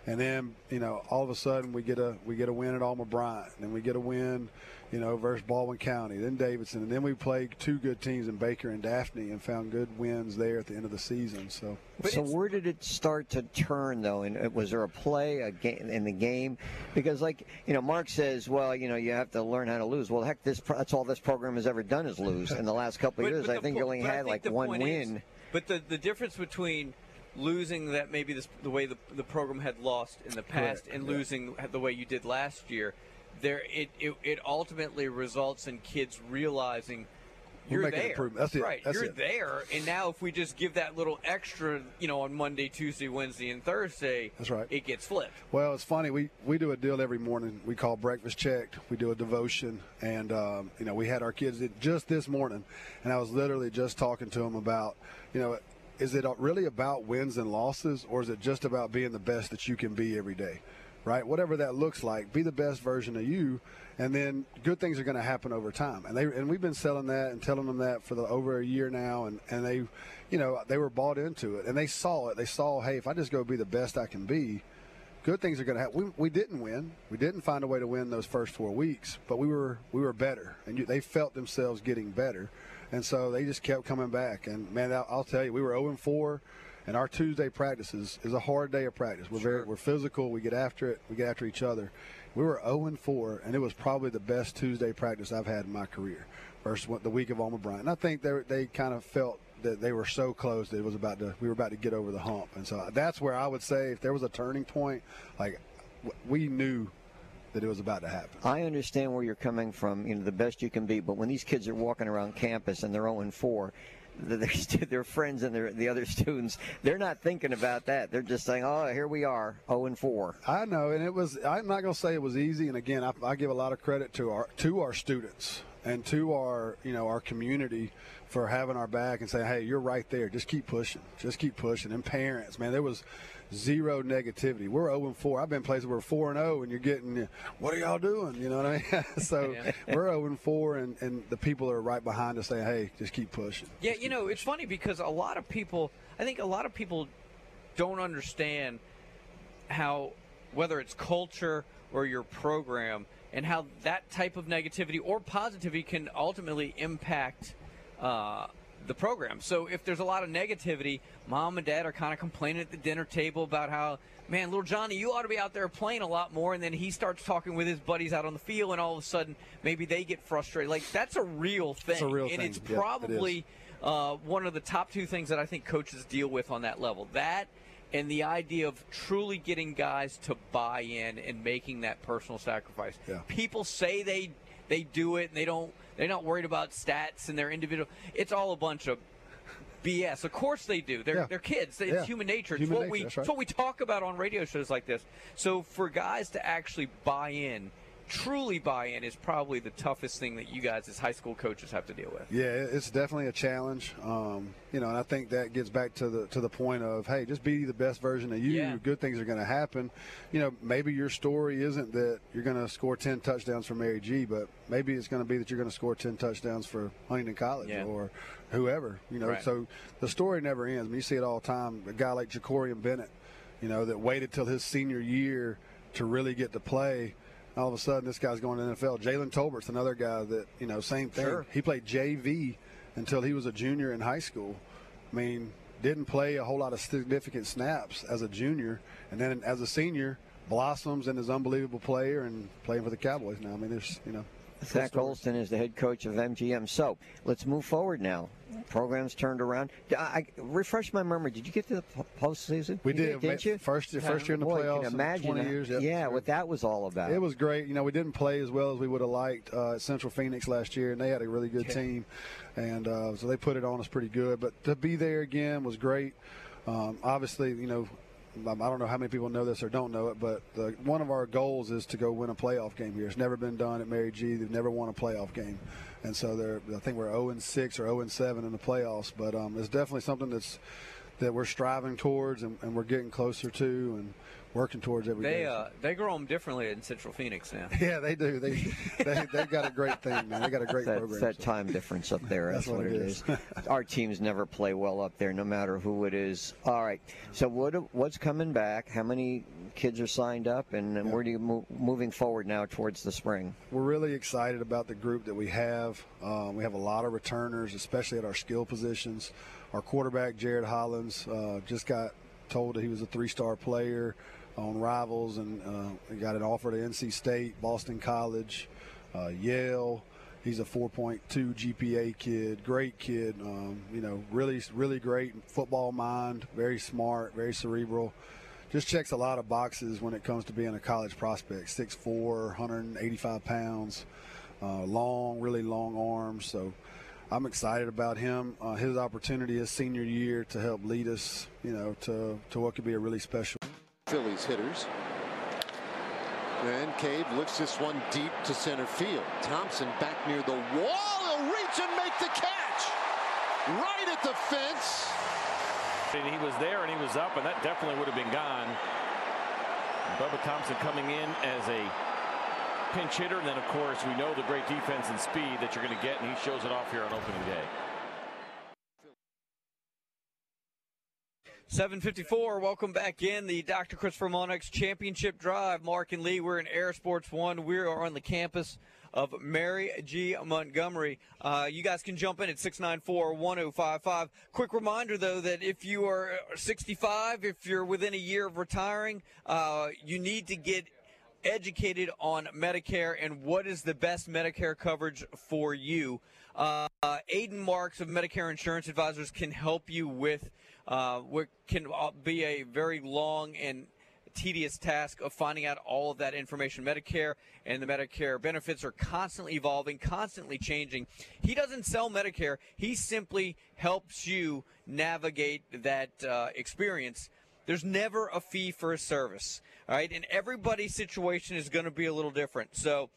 And then, you know, all of a sudden we get a we get a win at Alma Bryant, and we get a win, you know, versus Baldwin County, then Davidson, and then we played two good teams in Baker and Daphne, and found good wins there at the end of the season. So, so where did it start to turn though? And uh, was there a play a game in the game? Because like you know, Mark says, well, you know, you have to learn how to lose. Well, heck, this that's all this program has ever done is lose. In the [laughs] last couple of But- years, but I the think po- you only had think like one point is- win. but the the difference between losing that maybe this, the way the, the program had lost in the past Correct, and yeah. losing the way you did last year, there it, it, it ultimately results in kids realizing We're you're making there. improvement. That's it. Right, That's you're it. there, and now if we just give that little extra, you know, on Monday, Tuesday, Wednesday, and Thursday, That's right. it gets flipped. Well, it's funny. We we do a deal every morning. We call breakfast checked. We do a devotion, and um, you know we had our kids just this morning, and I was literally just talking to them about, you know, is it really about wins and losses, or is it just about being the best that you can be every day, right? Whatever that looks like, be the best version of you, and then good things are going to happen over time. And they and we've been selling that and telling them that for the over a year now, and and they, you know, they were bought into it, and they saw it. They saw, hey, if I just go be the best I can be good things are going to happen. We, we didn't win. We didn't find a way to win those first four weeks, but we were we were better, and you, they felt themselves getting better, and so they just kept coming back. And man, I'll, I'll tell you, we were 0 and 4, and our Tuesday practice is, is a hard day of practice. We're very we're physical. We get after it. We get after each other. We were 0 and 4, and it was probably the best Tuesday practice I've had in my career. Versus the week of Alma Bryant. And I think they they kind of felt that they were so close that it was about to we were about to get over the hump and so that's where i would say if there was a turning point like we knew that it was about to happen I understand where you're coming from, you know, the best you can be, but when these kids are walking around campus and they're 0 and 4, their, [laughs] their friends and their, the other students, they're not thinking about that. They're just saying, oh, here we are, 0 and 4. i know and it was i'm not going to say it was easy and again I, I give a lot of credit to our to our students and to our you know our community for having our back and saying hey you're right there. Just keep pushing. Just keep pushing. And parents man there was zero negativity. We're 0 and 4 i've been places where 4 and 0 and you're getting what are y'all doing? You know what i mean? [laughs] So Yeah. we're 0 and 4 and, and the people are right behind us saying hey just keep pushing. Yeah, you know, it's funny because a lot of people, I think a lot of people don't understand how, whether it's culture or your program, and how that type of negativity or positivity can ultimately impact uh, the program. So if there's a lot of negativity, mom and dad are kind of complaining at the dinner table about how, man, little Johnny, you ought to be out there playing a lot more. And then he starts talking with his buddies out on the field, and all of a sudden, maybe they get frustrated. Like, that's a real thing. It's a real and thing. it's Yeah, it probably uh, one of the top two things that I think coaches deal with on that level. That and the idea of truly getting guys to buy in and making that personal sacrifice. Yeah. People say they they do it and they don't they're not worried about stats and their individual it's all a bunch of BS. Of course they do. They're Yeah. they're kids. It's Yeah. human nature. It's Human what nature, we right. it's what we talk about on radio shows like this. So for guys to actually buy in, truly buy in is probably the toughest thing that you guys as high school coaches have to deal with. Yeah, it's definitely a challenge. Um, you know, and I think that gets back to the to the point of, hey, just be the best version of you. Yeah. Good things are going to happen. You know, maybe your story isn't that you're going to score ten touchdowns for Mary G, but maybe it's going to be that you're going to score ten touchdowns for Huntingdon College Yeah. or whoever. You know, Right. so the story never ends. I mean, you see it all the time. A guy like Jakorian Bennett, you know, that waited till his senior year to really get to play. All of a sudden, this guy's going to the NFL. Jalen Tolbert's another guy that you know, same thing. Sure. He played JV until he was a junior in high school. I mean, didn't play a whole lot of significant snaps as a junior, and then as a senior, blossoms and is unbelievable player and playing for the Cowboys now. I mean, there's you know. Zach Golson is the head coach of MGM. So let's move forward now. Program's turned around. I, I refresh my memory. Did you get to the postseason? We You did. didn't you? First, first year in the Boy, playoffs. Can in imagine 20 years. Yep. Yeah, what that was all about. It was great. You know, we didn't play as well as we would have liked uh, at Central Phenix last year, and they had a really good Yeah. team, and uh, so they put it on us pretty good. But to be there again was great. Um, obviously, you know, I don't know how many people know this or don't know it, but the, one of our goals is to go win a playoff game here. It's never been done at Mary G. They've never won a playoff game, and so they're I think we're 0 and 6 or 0 and 7 in the playoffs. But um, it's definitely something that's that we're striving towards and, and we're getting closer to and working towards every day. They uh, they grow them differently in Central Phenix now. [laughs] Yeah, they do. They they they've got a great thing, man. They got a great that, program. that time difference up there. [laughs] That's, That's what, what it it is. is. [laughs] Our teams never play well up there, no matter who it is. All right. So what what's coming back? How many kids are signed up, and, and where do you move moving forward now towards the spring? We're really excited about the group that we have. Um, we have a lot of returners, especially at our skill positions. Our quarterback Jared Hollins uh, just got told that he was a three-star player on Rivals, and uh, got an offer to NC State, Boston College, uh, Yale. He's a 4.2 GPA kid, great kid. Um, you know, really, really great football mind, very smart, very cerebral. Just checks a lot of boxes when it comes to being a college prospect. 6'4", 185 pounds, uh, long, really long arms. So I'm excited about him. Uh, his opportunity his senior year to help lead us, you know, to, to what could be a really special. Phillies hitters. And Cave lifts this one deep to center field. Thompson back near the wall. He'll reach and make the catch. Right at the fence. And he was there and he was up, and that definitely would have been gone. Bubba Thompson coming in as a pinch hitter. And then, of course, we know the great defense and speed that you're going to get, and he shows it off here on opening day. 754, welcome back in the Dr. Christopher Mullinex Championship Drive. Mark and Lee, we're in Air Sports One. We are on the campus of Mary G. Montgomery. Uh, you guys can jump in at 694 1055. Quick reminder, though, that if you are 65, if you're within a year of retiring, uh, you need to get educated on Medicare and what is the best Medicare coverage for you. Uh, Aiden Marks of Medicare Insurance Advisors can help you with uh, can be a very long and tedious task of finding out all of that information. Medicare and the Medicare benefits are constantly evolving, constantly changing. He doesn't sell Medicare, he simply helps you navigate that uh, experience. There's never a fee for a service, all right? And everybody's situation is going to be a little different. So,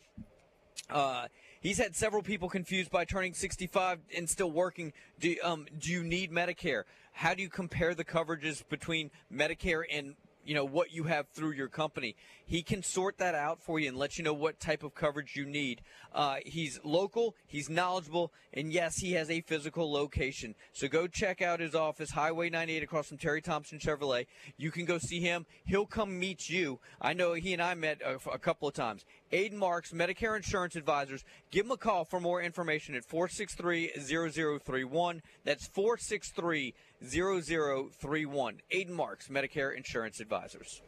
uh, he's had several people confused by turning 65 and still working. Do, um, do you need Medicare? How do you compare the coverages between Medicare and you know what you have through your company? He can sort that out for you and let you know what type of coverage you need. Uh, he's local, he's knowledgeable, and yes, he has a physical location. So go check out his office, Highway 98 across from Terry Thompson Chevrolet. You can go see him. He'll come meet you. I know he and I met a, a couple of times. Aiden Marks, Medicare Insurance Advisors. Give them a call for more information at 463 0031. That's 463 0031. Aiden Marks, Medicare Insurance Advisors.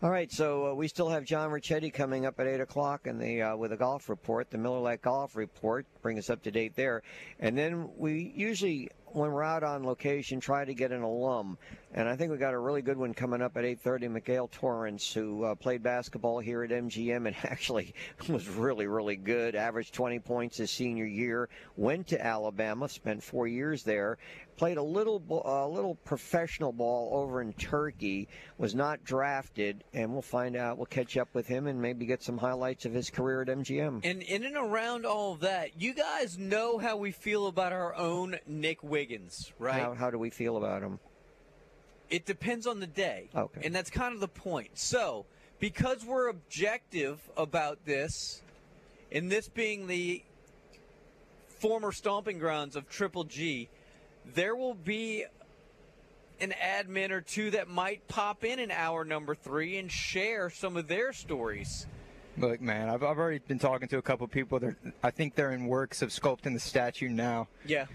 All right, so uh, we still have John Ricchetti coming up at eight o'clock, and the uh, with a golf report, the Miller Lite Golf Report, bring us up to date there, and then we usually, when we're out on location, try to get an alum, and I think we got a really good one coming up at eight thirty. Mikhail Torrance, who uh, played basketball here at MGM and [laughs] actually was really, really good, averaged twenty points his senior year, went to Alabama, spent four years there, played a little a little professional ball over in Turkey, was not drafted, and we'll find out. We'll catch up with him and maybe get some highlights of his career at MGM. And in and around all that, you guys know how we feel about our own Nick Wiggins, right? How, how do we feel about him? It depends on the day. Okay. And that's kind of the point. So, because we're objective about this, and this being the former stomping grounds of Triple G, there will be an admin or two that might pop in in hour number three and share some of their stories. Look, man, I've, I've already been talking to a couple people. That I think they're in works of sculpting the statue now. Yeah.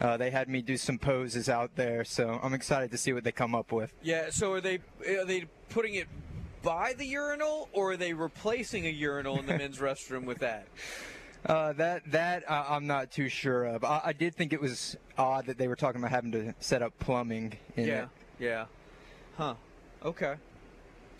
Uh, they had me do some poses out there, so I'm excited to see what they come up with. Yeah. So are they are they putting it by the urinal, or are they replacing a urinal in the men's [laughs] restroom with that? Uh, that that uh, I'm not too sure of. I, I did think it was odd that they were talking about having to set up plumbing in yeah. it. Yeah. Huh. Okay.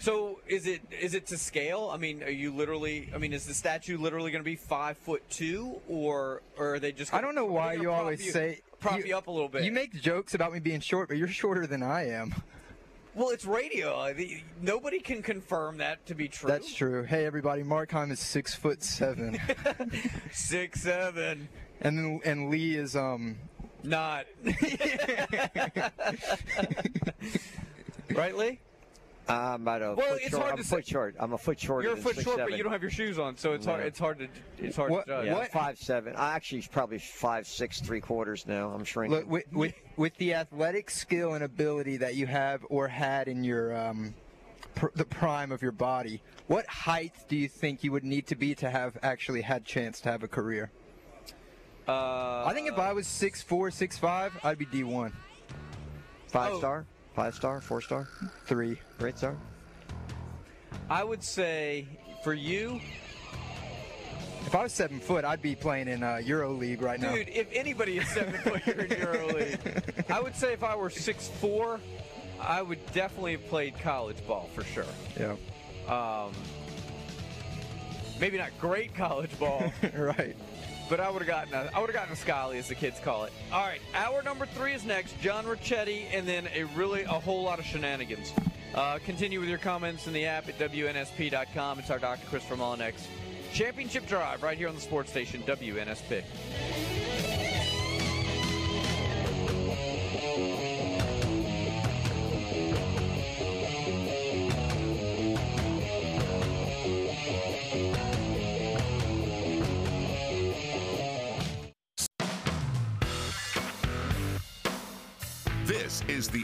So is it is it to scale? I mean, are you literally? I mean, is the statue literally going to be five foot two, or or are they just? I don't know why you always you- say prop you, up a little bit. You make jokes about me being short, but you're shorter than I am. [laughs] well, it's radio. Nobody can confirm that to be true. That's true. Hey everybody, Mark Heim is six foot seven. [laughs] six seven. And then and Lee is um not. [laughs] right, Lee? I'm about a Well, foot it's short. hard I'm to a foot short. I'm a foot shorter. You're a foot six, short, but you don't have your shoes on, so it's hard. It's hard to. It's hard to judge. Yeah, five seven. I actually he's probably five six three quarters now. I'm shrinking. Look, with, [laughs] with, with the athletic skill and ability that you have or had in your um, pr- the prime of your body, what height do you think you would need to be to have actually had chance to have a career? Uh, I think if I was six four, six five, I'd be D one. Five star, five star, four star, three, great star. I would say for you, If I was seven foot, I'd be playing in uh, Euro League right now. dude. If anybody is seven foot, you're in EuroLeague. [laughs] I would say if I were six four, I would definitely have played college ball for sure. Yeah. Um, maybe not great college ball, [laughs] right? But I would have gotten a, I would have gotten a Scully, as the kids call it. All right, hour number three is next. John Ricchetti, and then a really a whole lot of shenanigans. Uh, continue with your comments in the app at wnsp.com. It's our Dr. chris Christopher Mullinex Championship Drive right here on the sports station WNSP.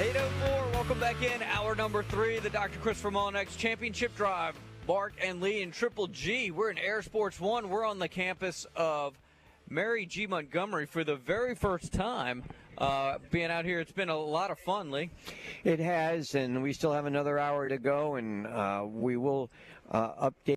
Eight oh four. Welcome back in. Hour number three, the Dr. Christopher Mullinex Championship Drive. Mark and Lee and Triple G. We're in Air Sports One. We're on the campus of Mary G. Montgomery for the very first time. Uh, being out here, it's been a lot of fun, Lee. It has, and we still have another hour to go, and uh, we will uh, update.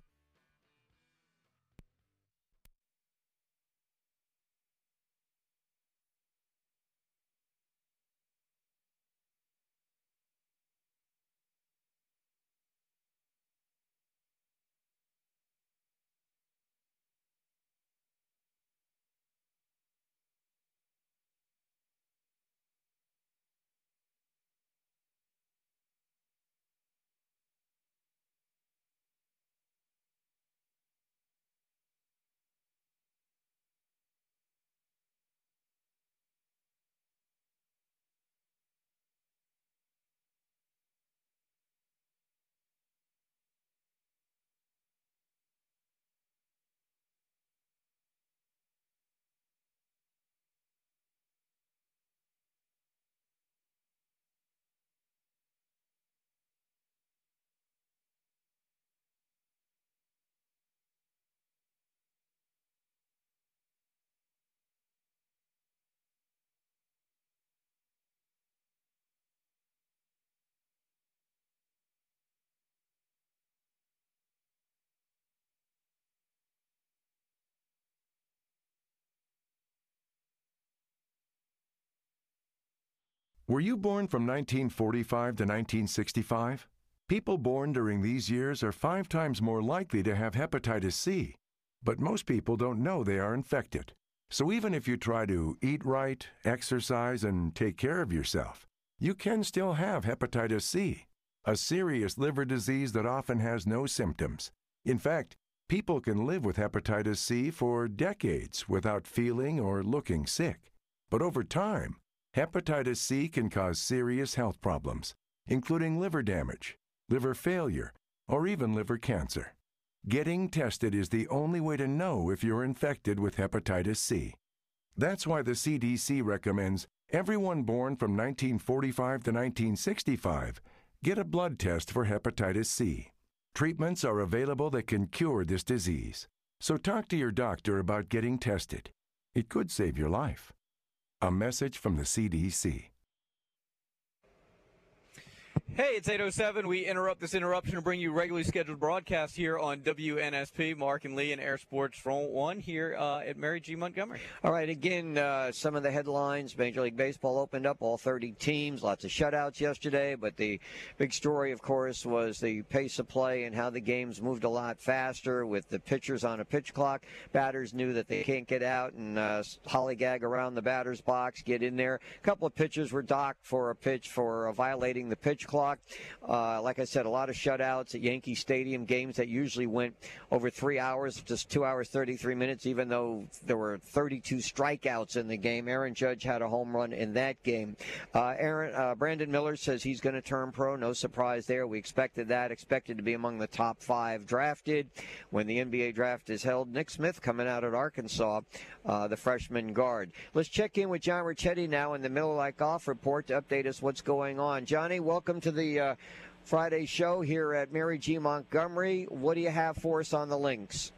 Were you born from 1945 to 1965? People born during these years are five times more likely to have hepatitis C, but most people don't know they are infected. So even if you try to eat right, exercise, and take care of yourself, you can still have hepatitis C, a serious liver disease that often has no symptoms. In fact, people can live with hepatitis C for decades without feeling or looking sick. But over time, Hepatitis C can cause serious health problems, including liver damage, liver failure, or even liver cancer. Getting tested is the only way to know if you're infected with hepatitis C. That's why the CDC recommends everyone born from 1945 to 1965 get a blood test for hepatitis C. Treatments are available that can cure this disease. So talk to your doctor about getting tested. It could save your life. A message from the CDC. Hey, it's 807. We interrupt this interruption to bring you regularly scheduled broadcast here on WNSP. Mark and Lee and Air Sports Front 1 here uh, at Mary G. Montgomery. All right, again, uh, some of the headlines. Major League Baseball opened up, all 30 teams, lots of shutouts yesterday, but the big story, of course, was the pace of play and how the games moved a lot faster with the pitchers on a pitch clock. Batters knew that they can't get out and uh, hollygag around the batter's box, get in there. A couple of pitchers were docked for a pitch for violating the pitch clock. Uh, like I said, a lot of shutouts at Yankee Stadium, games that usually went over three hours, just two hours, 33 minutes, even though there were 32 strikeouts in the game. Aaron Judge had a home run in that game. Uh, Aaron uh, Brandon Miller says he's going to turn pro. No surprise there. We expected that. Expected to be among the top five drafted when the NBA draft is held. Nick Smith coming out at Arkansas, uh, the freshman guard. Let's check in with John Ricchetti now in the Miller Lite Golf Report to update us what's going on. Johnny, welcome to the uh, Friday show here at Mary G. Montgomery. What do you have for us on the links?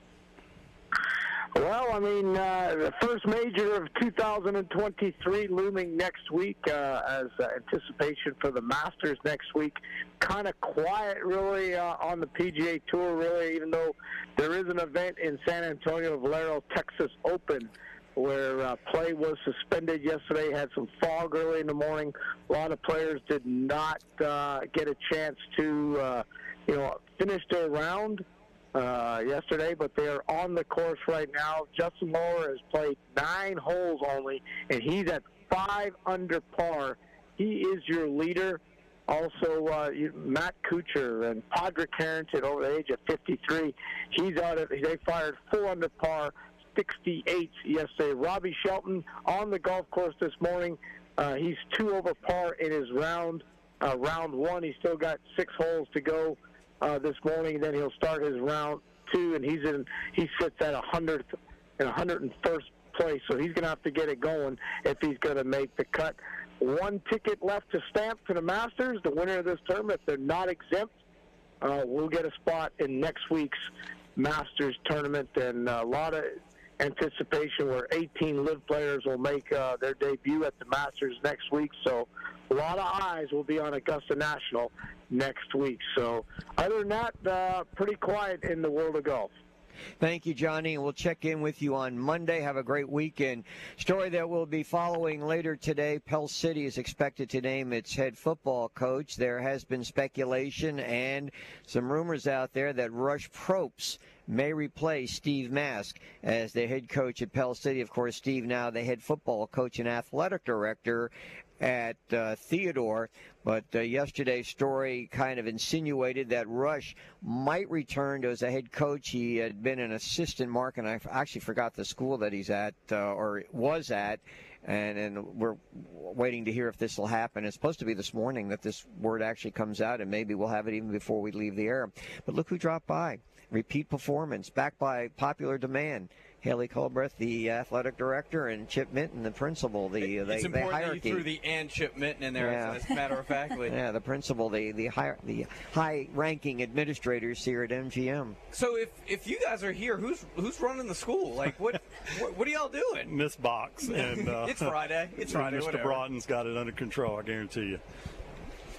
Well, I mean, uh, the first major of 2023 looming next week uh, as uh, anticipation for the Masters next week. Kind of quiet, really, uh, on the PGA Tour, really, even though there is an event in San Antonio, Valero Texas Open, where uh, play was suspended yesterday. Had some fog early in the morning. A lot of players did not uh, get a chance to, uh, you know, finish their round uh, yesterday, but they're on the course right now. Justin Lower has played nine holes only, and he's at five under par. He is your leader. Also, uh, Matt Kuchar and Padraig Harrington over the age of 53. He's out of. They fired four under par, 68 yesterday. Robbie Shelton on the golf course this morning. Uh, he's two over par in his round. Uh, round one, he's still got six holes to go uh, this morning. Then he'll start his round two, and he's in. He sits at hundredth and 101st place, so he's going to have to get it going if he's going to make the cut. One ticket left to stamp to the Masters. The winner of this tournament, if they're not exempt, uh, will get a spot in next week's Masters tournament, and a lot of anticipation where 18 LIV players will make uh, their debut at the Masters next week. So a lot of eyes will be on Augusta National next week. So other than that, uh, pretty quiet in the world of golf. Thank you, Johnny, and we'll check in with you on Monday. Have a great weekend. Story that we'll be following later today Pell City is expected to name its head football coach. There has been speculation and some rumors out there that Rush Propst may replace Steve Mask as the head coach at Pell City. Of course, Steve now the head football coach and athletic director at uh, Theodore. But uh, yesterday's story kind of insinuated that Rush might return to as a head coach. He had been an assistant, Mark, and I actually forgot the school that he's at uh, or was at. And, and we're waiting to hear if this will happen. It's supposed to be this morning that this word actually comes out, and maybe we'll have it even before we leave the air. But look who dropped by. Repeat performance, backed by popular demand. Haley Culbreth, the athletic director, and Chip Minton, the principal. The, it's the, important the that hierarchy. you threw the and Chip Minton in there, Yeah. as a matter of factly. [laughs] yeah, the principal, the the high the high-ranking administrators here at MGM. So if if you guys are here, who's who's running the school? Like what [laughs] what, what are y'all doing? Miss Box [laughs] and uh, It's Friday. It's Friday, Mr. whatever. Broughton's got it under control. I guarantee you.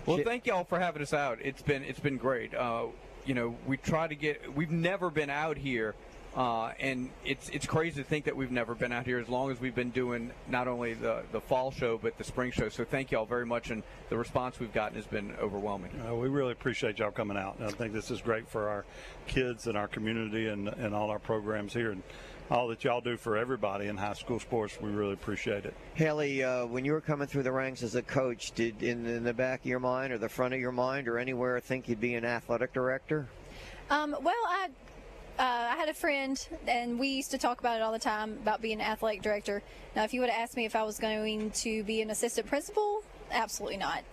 Well, thank y'all for having us out. It's been it's been great. Uh, you know, we try to get. We've never been out here, uh, and it's it's crazy to think that we've never been out here as long as we've been doing not only the the fall show but the spring show. So thank y'all very much, and the response we've gotten has been overwhelming. Uh, we really appreciate y'all coming out. And I think this is great for our kids and our community and, and all our programs here and all that y'all do for everybody in high school sports. We really appreciate it. Haley, uh, when you were coming through the ranks as a coach, did in, in the back of your mind or the front of your mind or anywhere think you'd be an athletic director? Um, well, I uh, I had had a friend, and we used to talk about it all the time about being an athletic director. Now, if you would have asked me if I was going to be an assistant principal, absolutely not.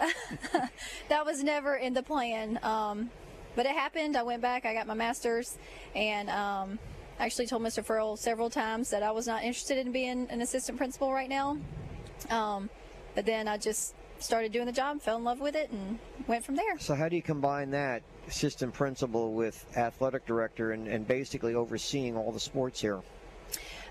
[laughs] that was never in the plan. Um, but it happened. I went back. I got my master's, and um, actually told Mr. Furl several times that I was not interested in being an assistant principal right now. Um, but then I just started doing the job, fell in love with it, and went from there. So how do you combine that assistant principal with athletic director and, and basically overseeing all the sports here?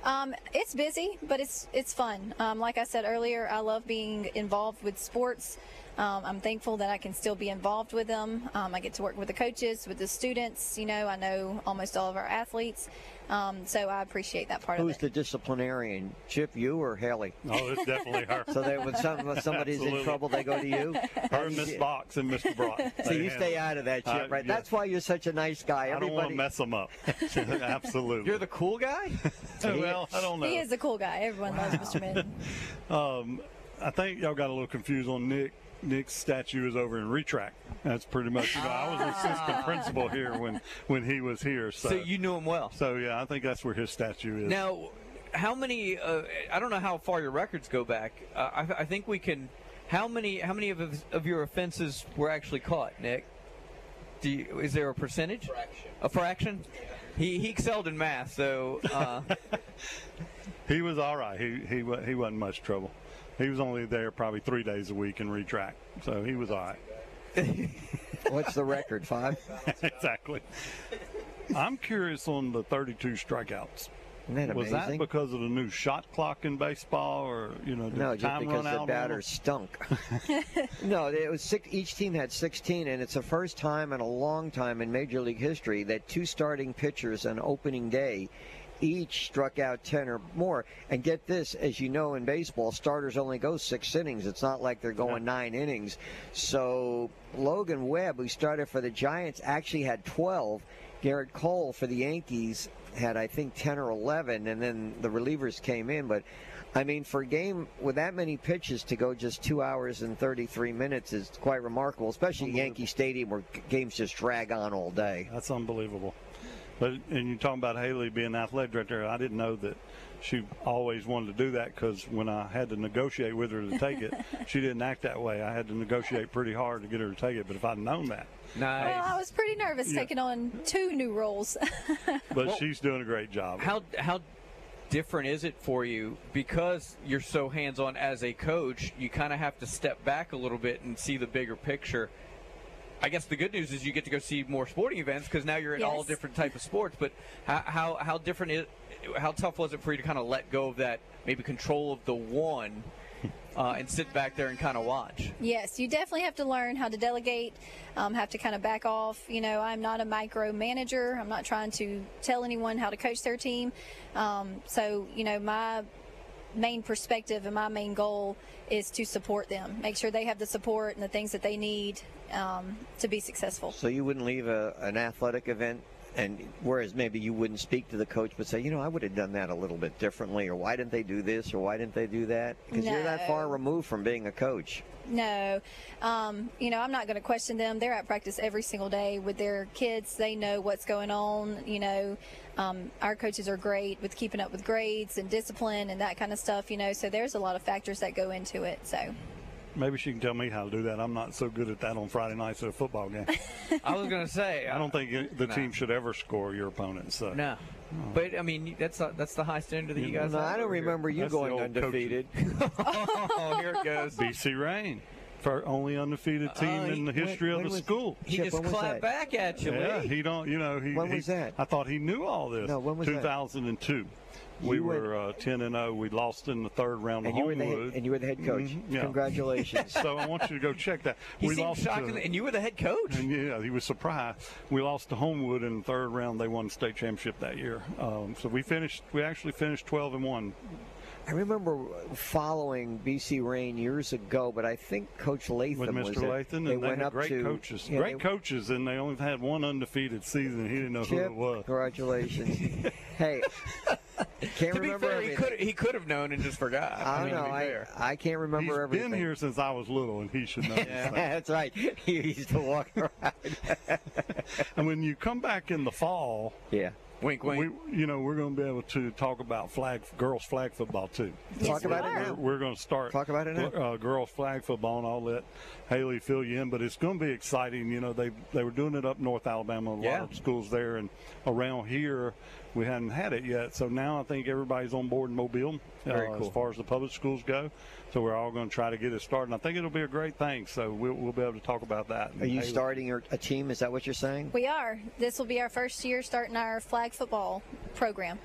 Um, it's busy, but it's it's fun. Um, like I said earlier, I love being involved with sports. Um, I'm thankful that I can still be involved with them. Um, I get to work with the coaches, with the students. You know, I know almost all of our athletes, um, so I appreciate that part Who's of it. the disciplinarian? Chip, you or Haley? Oh, it's definitely her. [laughs] So that when, some, when somebody's in trouble, they go to you. Her and Miss Box and Mr. Brock. [laughs] So you stay out of that, Chip, Uh, right? yeah. That's why you're such a nice guy. I don't want to mess them up. [laughs] Absolutely. You're the cool guy? well, I don't know. He is a cool guy. Everyone loves Mr. Madden. Um, I think y'all got a little confused on Nick. Nick's statue is over in retract. That's pretty much. You know, I was assistant principal here when when he was here. So, So you knew him well. So yeah, I think that's where his statue is. Now, how many? Uh, I don't know how far your records go back. Uh, I, I think we can. How many? How many of of your offenses were actually caught, Nick? Do you, is there a percentage? Fraction. A fraction. He he excelled in math, so. Uh, [laughs] he was all right. He he he wasn't much trouble. He was only there probably three days a week in retract, so he was all right. [laughs] What's the record? Five. [laughs] exactly. I'm curious on the 32 strikeouts. That was that because of the new shot clock in baseball, or you know, No, just time because run the out? batter stunk. [laughs] no, it was six, each team had 16, and it's the first time in a long time in Major League history that two starting pitchers on opening day each struck out 10 or more. And get this, as you know in baseball, starters only go six innings. It's not like they're going nine innings. So Logan Webb, who started for the Giants, actually had 12. Gerrit Cole for the Yankees had, I think, 10 or 11, and then the relievers came in. But I mean, for a game with that many pitches to go just two hours and 33 minutes is quite remarkable, especially Yankee Stadium where games just drag on all day. That's unbelievable. But and you're talking about Haley being athletic director. I didn't know that she always wanted to do that because when I had to negotiate with her to take it, [laughs] she didn't act that way. I had to negotiate pretty hard to get her to take it. But if I'd known that, nice. Well, I was pretty nervous Yeah. taking on two new roles. [laughs] but Well- she's doing a great job. How how different is it for you because you're so hands-on as a coach? You kind of have to step back a little bit and see the bigger picture. I guess the good news is you get to go see more sporting events because now you're in all different type of sports. But how how, how different is how tough was it for you to kind of let go of that maybe control of the one uh, and sit back there and kind of watch? Yes, you definitely have to learn how to delegate, um, have to kind of back off. You know, I'm not a micromanager. I'm not trying to tell anyone how to coach their team. Um, so, you know, my main perspective and my main goal is to support them, make sure they have the support and the things that they need um, to be successful. So you wouldn't leave a, an athletic event, and whereas maybe you wouldn't speak to the coach, but say, you know, I would have done that a little bit differently, or why didn't they do this, or why didn't they do that? Because you're that far removed from being a coach. No, um, you know, I'm not going to question them. They're at practice every single day with their kids. They know what's going on. You know, um, our coaches are great with keeping up with grades and discipline and that kind of stuff. You know, so there's a lot of factors that go into it. So. Maybe she can tell me how to do that. I'm not so good at that on Friday nights at a football game. [laughs] I was going to say I don't think the Nah. team should ever score your opponent. So. No. But I mean, that's not, that's the high standard that you guys. No, have I don't over here. remember you That's going undefeated. [laughs] [laughs] oh, here it goes. BC Rain, for only undefeated team Oh, he- in the history when of the was- school. He Chip, just clapped that? back at you, Yeah, Lee. he don't. You know, he. When he- was that? I thought he knew all this. No, when was that? 2002. We You were- were uh, 10 and 0. We lost in the third round And to you were the Homewood. head, and you were the head coach. Mhm, yeah. Congratulations. [laughs] so I want you to go check that. [laughs] He we seemed lost shocked, to- and you were the head coach. and yeah, he was surprised. We lost to Homewood in the third round. They won the state championship that year. Um, so we finished. We actually finished 12 and one. I remember following BC Rain years ago, but I think Coach Latham with was Mr. it. Latham, They and they went had up great to coaches. yeah, great they- coaches, and they only had one undefeated season. He didn't know Chip, who it was. Congratulations. [laughs] hey, can't to be remember fair, he could he could have known and just forgot. I don't mean, know. I. I can't remember He's everything. been here since I was little, and he should know. Yeah. [laughs] That's right. [laughs] He used to walk around. and when you come back in the fall, yeah. Wink, wink. We, you know, we're going to be able to talk about flag girls flag football too. Yes, Talk about we it now. We're, we're going to start Talk about it now. Uh, girls flag football, and I'll let Haley fill you in. But it's going to be exciting. You know, they they were doing it up North Alabama, a Yeah. lot of schools there, and around here we hadn't had it yet. So now I think everybody's on board in Mobile uh, cool. as far as the public schools go. So we're all going to try to get it started. And I think it'll be a great thing. So we'll, we'll be able to talk about that. Are you Haley- starting a team? Is that what you're saying? We are. This will be our first year starting our flag football program.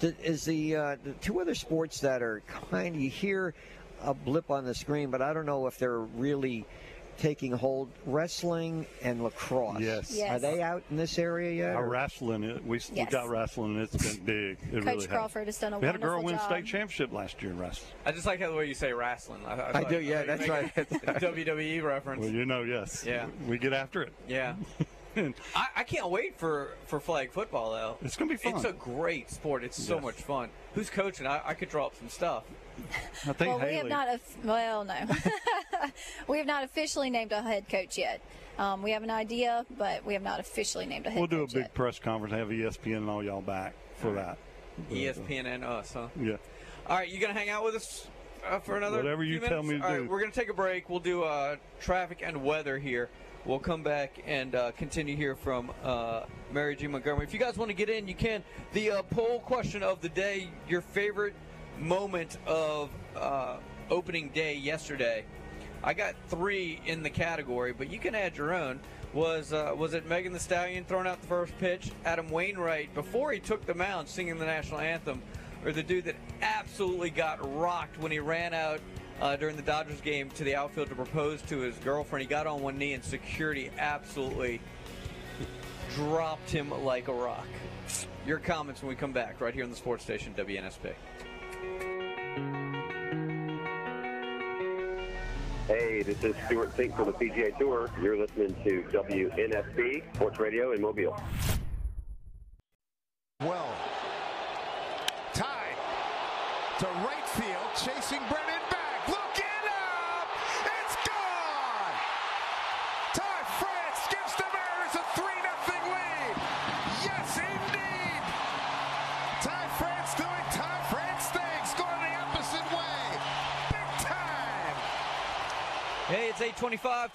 Is the, uh, the two other sports that are kind of you hear a blip on the screen, but I don't know if they're really taking hold. Wrestling and lacrosse. Yes. Yes. Are they out in this area yet? Our wrestling, it, we, we got wrestling, and it's been big. It Coach really has. Crawford has done a We had a girl win job. state championship last year in wrestling. I just like how the way you say wrestling. I, I thought- do, yeah, that's make right. a [laughs] WWE reference. Well, you know, yes. Yeah. We get after it. Yeah. [laughs] I, I can't wait for, for flag football though. It's gonna be fun. It's a great sport. It's so Yes. much fun. Who's coaching? I, I could draw up some stuff. I think well, we have not. Well, no, [laughs] we have not officially named a head coach yet. Um, we have an idea, but we have not officially named a head coach. we'll do a big yet. press conference, have E ESPN and all y'all back for that. ESPN and us, huh? Yeah. All right, you gonna hang out with us uh, for another? Whatever few you tell me to All right, do. we're gonna take a break. We'll do uh, traffic and weather here. We'll come back and uh, continue here from uh, Mary G. Montgomery. If you guys want to get in, you can. The uh, poll question of the day: Your favorite moment of uh, opening day yesterday? I got three in the category, but you can add your own. Was uh, was it Megan Thee Stallion throwing out the first pitch? Adam Wainwright before he took the mound singing the national anthem, or the dude that absolutely got rocked when he ran out uh, during the Dodgers game to the outfield to propose to his girlfriend? He got on one knee and security absolutely dropped him like a rock. Your comments when we come back right here on the sports station WNSP. Hey, this is Stewart Cink from the PGA Tour. You're listening to WNSP Sports Radio in Mobile. Well, tied to right field, chasing Brennan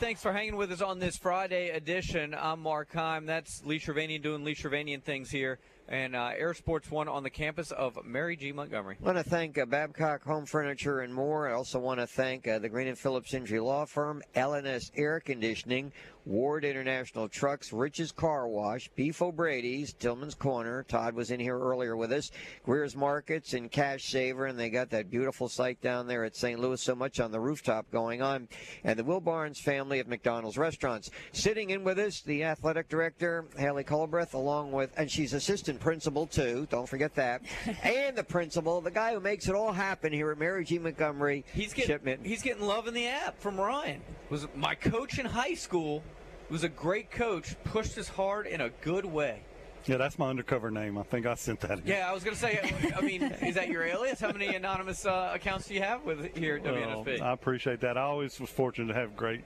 Thanks for hanging with us on this Friday edition. I'm Mark Heim. That's Lee Shirvanian doing Lee Shirvanian things here. And uh, Air Sports One on the campus of Mary G. Montgomery. I want to thank uh, Babcock Home Furniture and more. I also want to thank uh, the Green and Phillips Injury Law Firm, LNS Air Conditioning, Ward International Trucks, Rich's Car Wash, Beef O'Brady's, Tillman's Corner. Todd was in here earlier with us. Greer's Markets and Cash Saver, and they got that beautiful site down there at St. Louis. So much on the rooftop going on, and the Will Barnes family of McDonald's restaurants. Sitting in with us, the athletic director Haley Culbreth, along with, and she's assistant principal too. Don't forget that, [laughs] and the principal, the guy who makes it all happen here at Mary G. Montgomery. He's getting Chip Minton. he's getting love in the app from Ryan. Was my coach in high school. Was a great coach. Pushed us hard in a good way. Yeah, that's my undercover name. I think I sent that in. Yeah, I was gonna say. I mean, is that your alias? How many anonymous uh, accounts do you have with here at Well, WNSP? I appreciate that. I always was fortunate to have great,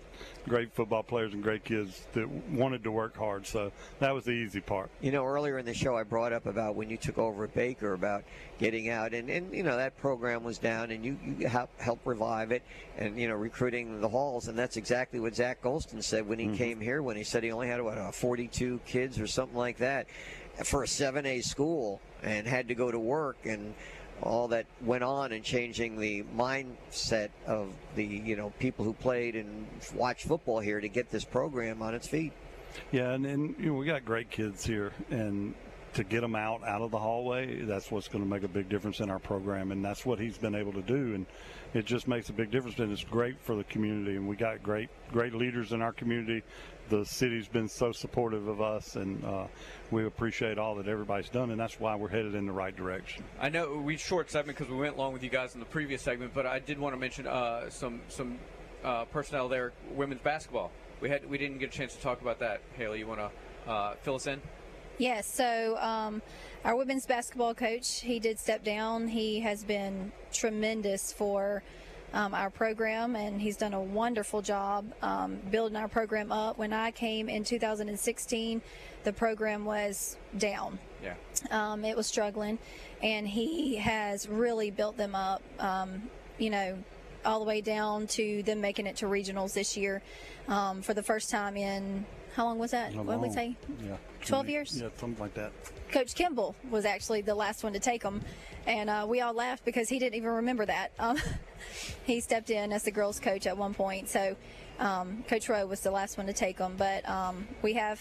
great football players and great kids that wanted to work hard. So that was the easy part. You know, earlier in the show, I brought up about when you took over at Baker about getting out, and, and you know that program was down, and you you help help revive it, and you know recruiting the halls, and that's exactly what Zach Golson said when he came here. When he said he only had what uh, 42 kids or something like that for a 7A school, and had to go to work and. All that went on in changing the mindset of the you know people who played and watched football here to get this program on its feet. Yeah, and, and you know we got great kids here, and to get them out out of the hallway, that's what's going to make a big difference in our program, and that's what he's been able to do, and it just makes a big difference, and it's great for the community, and we got great great leaders in our community. The city's been so supportive of us, and uh, we appreciate all that everybody's done, and that's why we're headed in the right direction. I know we short segment because we went along with you guys in the previous segment, but I did want to mention uh, some some uh, personnel there, women's basketball. We had we didn't get a chance to talk about that. Haley, you want to uh, fill us in? Yes, so um, our women's basketball coach, he did step down. He has been tremendous for um, our program, and he's done a wonderful job um, building our program up. When I came in 2016, the program was down. Yeah. Um, it was struggling, and he has really built them up. Um, you know, all the way down to them making it to regionals this year um, for the first time in how long was that? What did we say? Yeah. 12 years? Yeah, something like that. Coach Kimball was actually the last one to take them, and uh, we all laughed because he didn't even remember that. [laughs] Um, he stepped in as the girls' coach at one point, so um, Coach Rowe was the last one to take them. But um, we have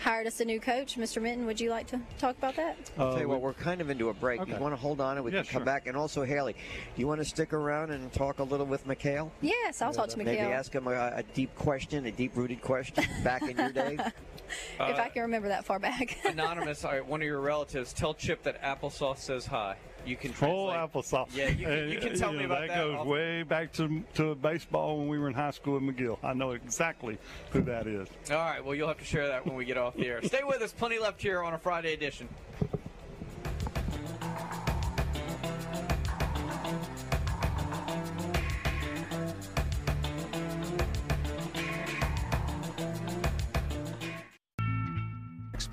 hired us a new coach, Mr. Minton. Would you like to talk about that? I'll tell you what, we're kind of into a break. Okay. You want to hold on and we Yeah, can come sure. back. And also, Haley, do you want to stick around and talk a little with Mikhail? Yes, I'll talk to Maybe ask him a, a deep question, a deep-rooted question back in your [laughs] day. if I can remember that far back. Anonymous, all right, one of your relatives, tell Chip that applesauce says hi. You can translate. applesauce. Yeah, you can, you can tell [laughs] you me know, about that. That goes way back to to baseball when we were in high school at McGill. I know exactly who that is. All right, well, you'll have to share that when we get off the air. [laughs] Stay with us. Plenty left here on a Friday edition.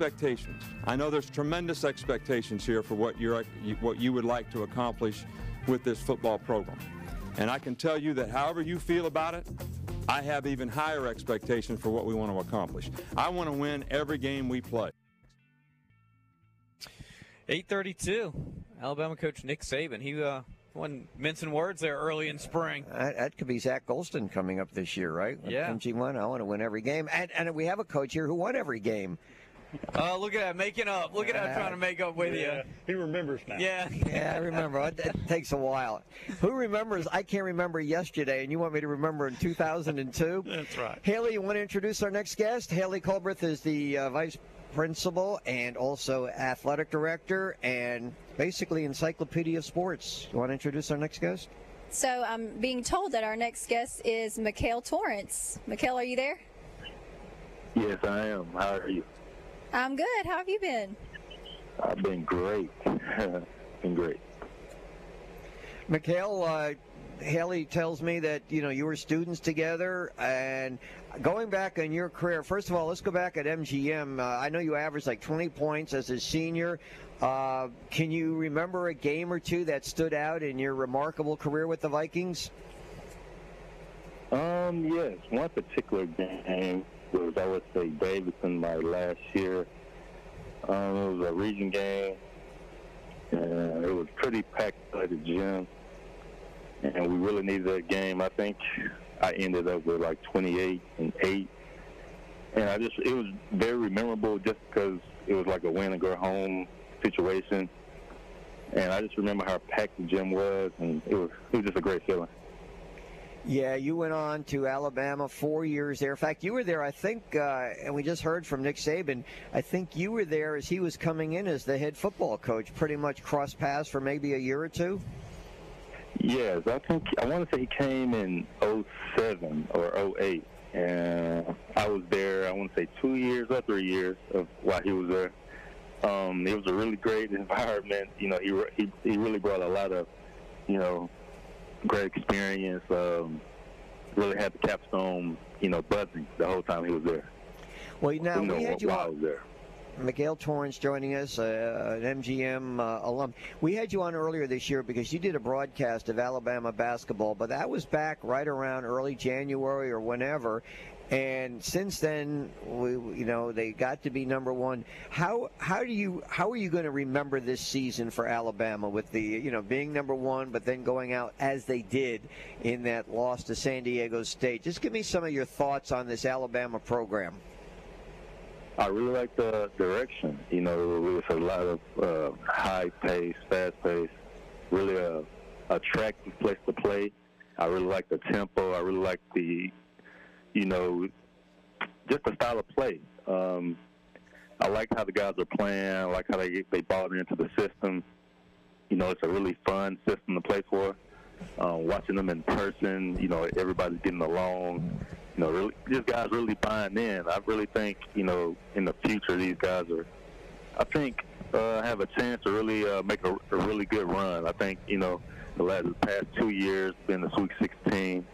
Expectations. I know there's tremendous expectations here for what you're what you would like to accomplish with this football program. And I can tell you that however you feel about it, I have even higher expectations for what we want to accomplish. I want to win every game we play. 832. Alabama coach Nick Saban. He uh, wasn't mincing words there early in spring. That, that could be Zach Golson coming up this year, right? Yeah. MG1, I want to win every game. And, and we have a coach here who won every game. Uh, look at that, making up. Look at that, trying to make up with you. He remembers now. Yeah. Yeah, I remember. It, it takes a while. Who remembers? I can't remember yesterday, and you want me to remember in 2002? That's right. Haley, you want to introduce our next guest? Haley Culbreth is the uh, vice principal and also athletic director and basically encyclopedia of sports. You want to introduce our next guest? So I'm being told that our next guest is Mikhail Torrance. Mikhail, are you there? Yes, I am. How are you? I'm good. How have you been? I've been great. [laughs] been great. Mikhail, uh, Haley tells me that you know you were students together, and going back in your career. First of all, let's go back at MGM. Uh, I know you averaged like 20 points as a senior. Uh, can you remember a game or two that stood out in your remarkable career with the Vikings? Um, yes, one particular game was say Davidson my last year. Um, it was a region game, and it was pretty packed at the gym, and we really needed that game. I think I ended up with like 28 and eight, and I just it was very memorable just because it was like a win and go home situation, and I just remember how packed the gym was, and it was it was just a great feeling. Yeah, you went on to Alabama four years there. In fact, you were there, I think, uh, and we just heard from Nick Saban. I think you were there as he was coming in as the head football coach, pretty much cross paths for maybe a year or two. Yes, I think I want to say he came in 07 or 08, and I was there. I want to say two years or three years of while he was there. Um, it was a really great [laughs] environment. You know, he he he really brought a lot of, you know, great experience. Um, really had the capstone, you know, buzzing the whole time he was there. Well, now you know, we had you I on. was there. Mikhail Torrance joining us, uh, an MGM uh, alum. We had you on earlier this year because you did a broadcast of Alabama basketball, but that was back right around early January or whenever. And since then, we, you know, they got to be number one. How how do you how are you going to remember this season for Alabama with the you know being number one, but then going out as they did in that loss to San Diego State? Just give me some of your thoughts on this Alabama program. I really like the direction. You know, it's a lot of uh, high pace, fast pace, really a attractive place to play. I really like the tempo. I really like the, you know, just the style of play. Um, I like how the guys are playing. I like how they they bought into the system. You know, it's a really fun system to play for. Um, watching them in person, you know, everybody's getting along. You know, really, these guys really buying in. I really think, you know, in the future, these guys are, I think, uh, have a chance to really uh, make a, a really good run. I think, you know, the last the past two years, been the Sweet 16.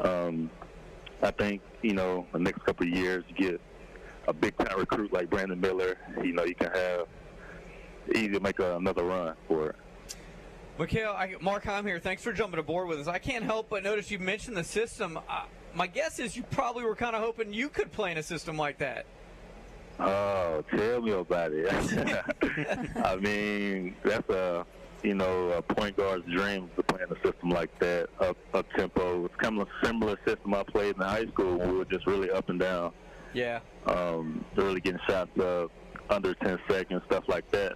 Um, I think you know the next couple of years, you get a big time recruit like Brandon Miller. You know, you can have easy to make a, another run for it. Mikhail, I, Mark Heim here. Thanks for jumping aboard with us. I can't help but notice you mentioned the system. Uh, my guess is you probably were kind of hoping you could play in a system like that. Oh, tell me about it. [laughs] I mean, that's a you know a point guard's dream to play in a system like that, up up tempo. It's kind of a similar system I played in high school when we were just really up and down. Yeah. Um, really getting shots up under 10 seconds, stuff like that.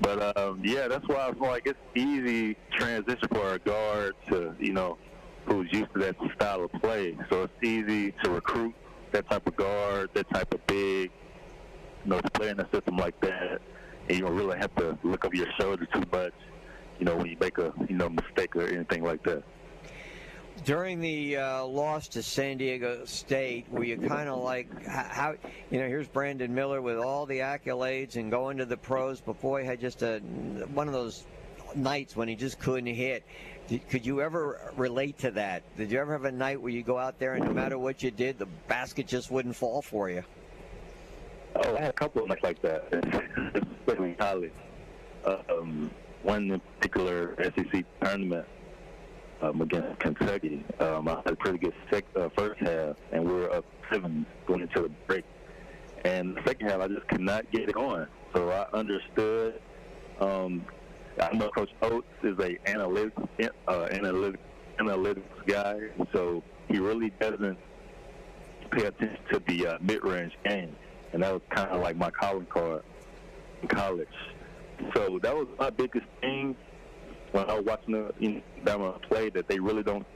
But um, yeah, that's why I was like, it's easy transition for a guard to you know who's used to that style of play. So it's easy to recruit that type of guard, that type of big, you know, to play in a system like that. And you don't really have to look over your shoulder too much, you know, when you make a you know mistake or anything like that. During the uh, loss to San Diego State, were you kind of like how, you know? Here's Brandon Miller with all the accolades and going to the pros, before he had just a one of those nights when he just couldn't hit. Did, could you ever relate to that? Did you ever have a night where you go out there and no matter what you did, the basket just wouldn't fall for you? Oh, I had a couple of nights like that, [laughs] especially in college. Um, one in particular SEC tournament um, against Kentucky. Um, I had a pretty good sec- uh, first half, and we were up seven going into the break. And the second half, I just could not get it going. So I understood. Um, I know Coach Oats is a analytics uh, analytics analytics guy, so he really doesn't pay attention to the uh, mid-range game, and that was kind of like my calling card in college. So that was my biggest thing when I was watching the you play that they really don't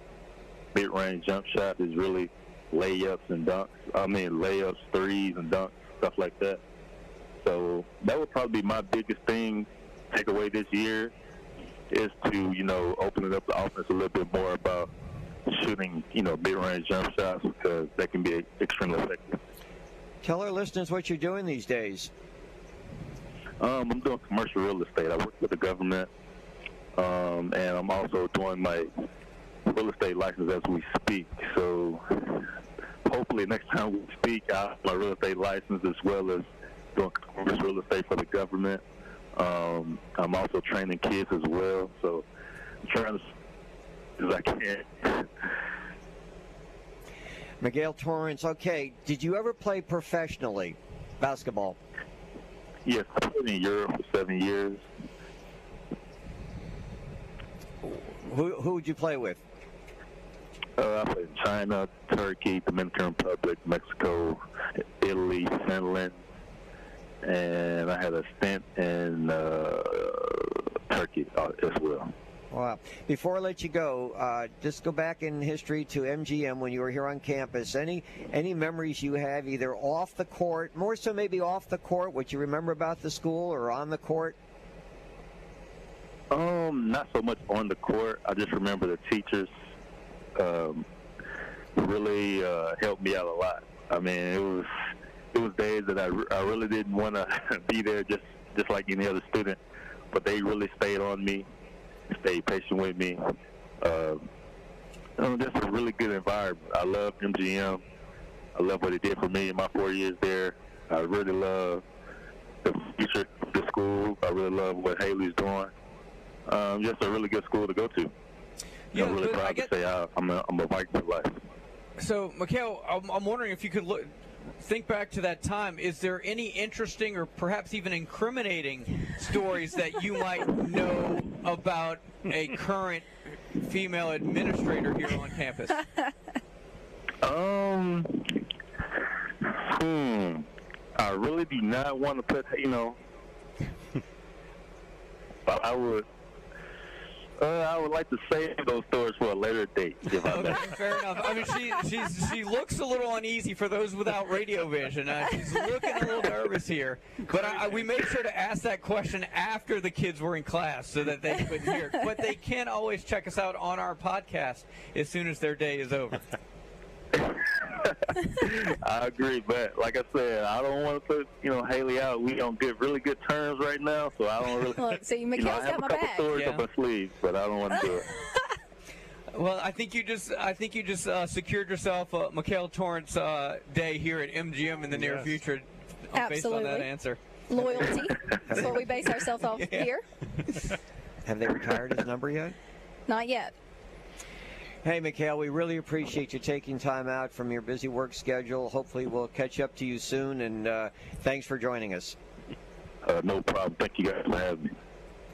mid-range jump shots is really layups and dunks. I mean layups, threes, and dunks, stuff like that. So that would probably be my biggest thing takeaway this year is to you know open it up the offense a little bit more about shooting you know mid-range jump shots because that can be extremely effective. Tell our listeners what you're doing these days. Um, I'm doing commercial real estate. I work for the government, um, and I'm also doing my real estate license as we speak. So hopefully next time we speak, I have my real estate license as well as doing commercial real estate for the government. Um, I'm also training kids as well, so I'm trying to as I can. Mikhail Torrance, okay, did you ever play professionally basketball? Yes, I played in Europe for seven years. Who who would you play with? Uh, I played in China, Turkey, Dominican Republic, Mexico, Italy, Finland, and I had a stint in uh, Turkey uh, as well. Wow. Before I let you go, uh, just go back in history to MGM when you were here on campus. Any any memories you have, either off the court, more so maybe off the court, what you remember about the school, or on the court? Um, not so much on the court. I just remember the teachers um, really uh, helped me out a lot. I mean, it was it was days that I, re- I really didn't want to [laughs] be there, just just like any other student, but they really stayed on me, stayed patient with me. Uh, um, just a really good environment. I love MGM. I love what it did for me in my four years there. I really love the future of the school. I really love what Haley's doing. Um, just a really good school to go to. Yeah, I'm really proud get- to say I, I'm a, I'm a Viking for life. So, Mikhail, I'm, I'm wondering if you could look, think back to that time. Is there any interesting or perhaps even incriminating stories that you might know about a current female administrator here on campus? Um, hmm. I really do not want to put, you know, [laughs] I would. Uh, I would like to save those stories for a later date. Okay, fair enough. I mean, she she's, she looks a little uneasy for those without radio vision. Uh, she's looking a little nervous here. But I, I, we made sure to ask that question after the kids were in class so that they couldn't hear. But they can always check us out on our podcast as soon as their day is over. [laughs] I agree, but like I said, I don't want to put you know Haley out. We on good, really good terms right now, so I don't really. [laughs] Look, see, you know, I Mikhail's have got my a couple back. stories Yeah. up my sleeve, but I don't want to do it. [laughs] Well, I think you just I think you just uh, secured yourself a Mikhail Torrance uh, day here at MGM in the near Yes. future uh, based on that Absolutely. answer. Loyalty. That's what we base ourselves off Yeah. here. Have they retired his number yet? Not yet. Hey, Mikhail, we really appreciate you taking time out from your busy work schedule. Hopefully, we'll catch up to you soon, and uh, thanks for joining us. Uh, no problem. Thank you guys for having me.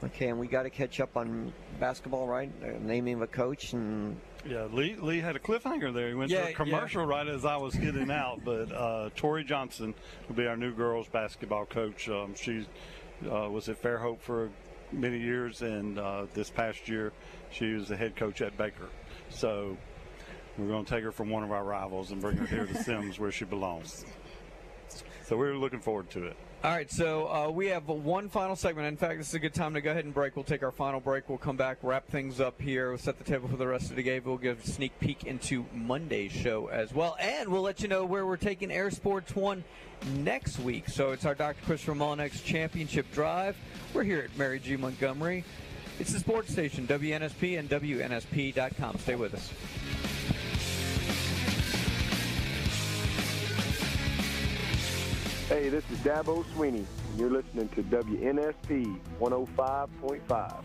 Okay, and we got to catch up on basketball, right? Uh, naming of a coach and Yeah, Lee Lee had a cliffhanger there. He went Yeah, to a commercial right as I was getting out. But uh, Tori Johnson will be our new girls basketball coach. Um, she uh, was at Fairhope for many years, and uh, this past year she was the head coach at Baker. So we're going to take her from one of our rivals and bring her here to [laughs] Semmes, where she belongs. So we're looking forward to it. All right, so uh, we have one final segment. In fact, this is a good time to go ahead and break. We'll take our final break. We'll come back, wrap things up here. We'll set the table for the rest of the game. We'll give a sneak peek into Monday's show as well. And we'll let you know where we're taking Air Sports 1 next week. So it's our Dr. Christopher Mullinex Championship Drive. We're here at Mary G. Montgomery. It's the sports station, WNSP and WNSP.com. Stay with us. Hey, this is Dabo Swinney, and you're listening to WNSP 105.5.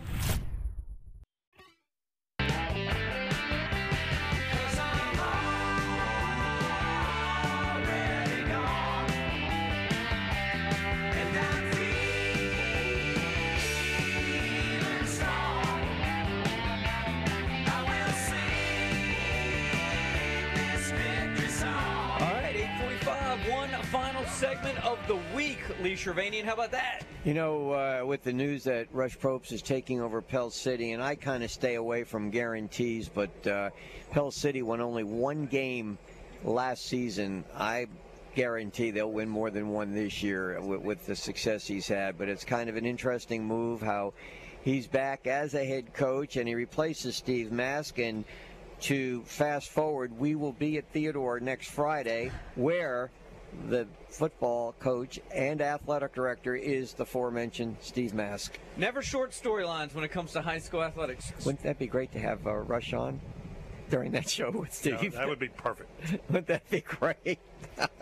final segment of the week. Lee Shirvanian, how about that? You know, uh, with the news that Rush Propst is taking over Pell City, and I kind of stay away from guarantees, but uh, Pell City won only one game last season. I guarantee they'll win more than one this year with, with the success he's had. But it's kind of an interesting move how he's back as a head coach and he replaces Steve Mask. And to fast forward, we will be at Theodore next Friday, where the football coach and athletic director is the aforementioned Steve Mask. Never short storylines when it comes to high school athletics. Wouldn't that be great to have uh, Rush on during that show with Yeah, Steve? that would be perfect. [laughs] Wouldn't that be great?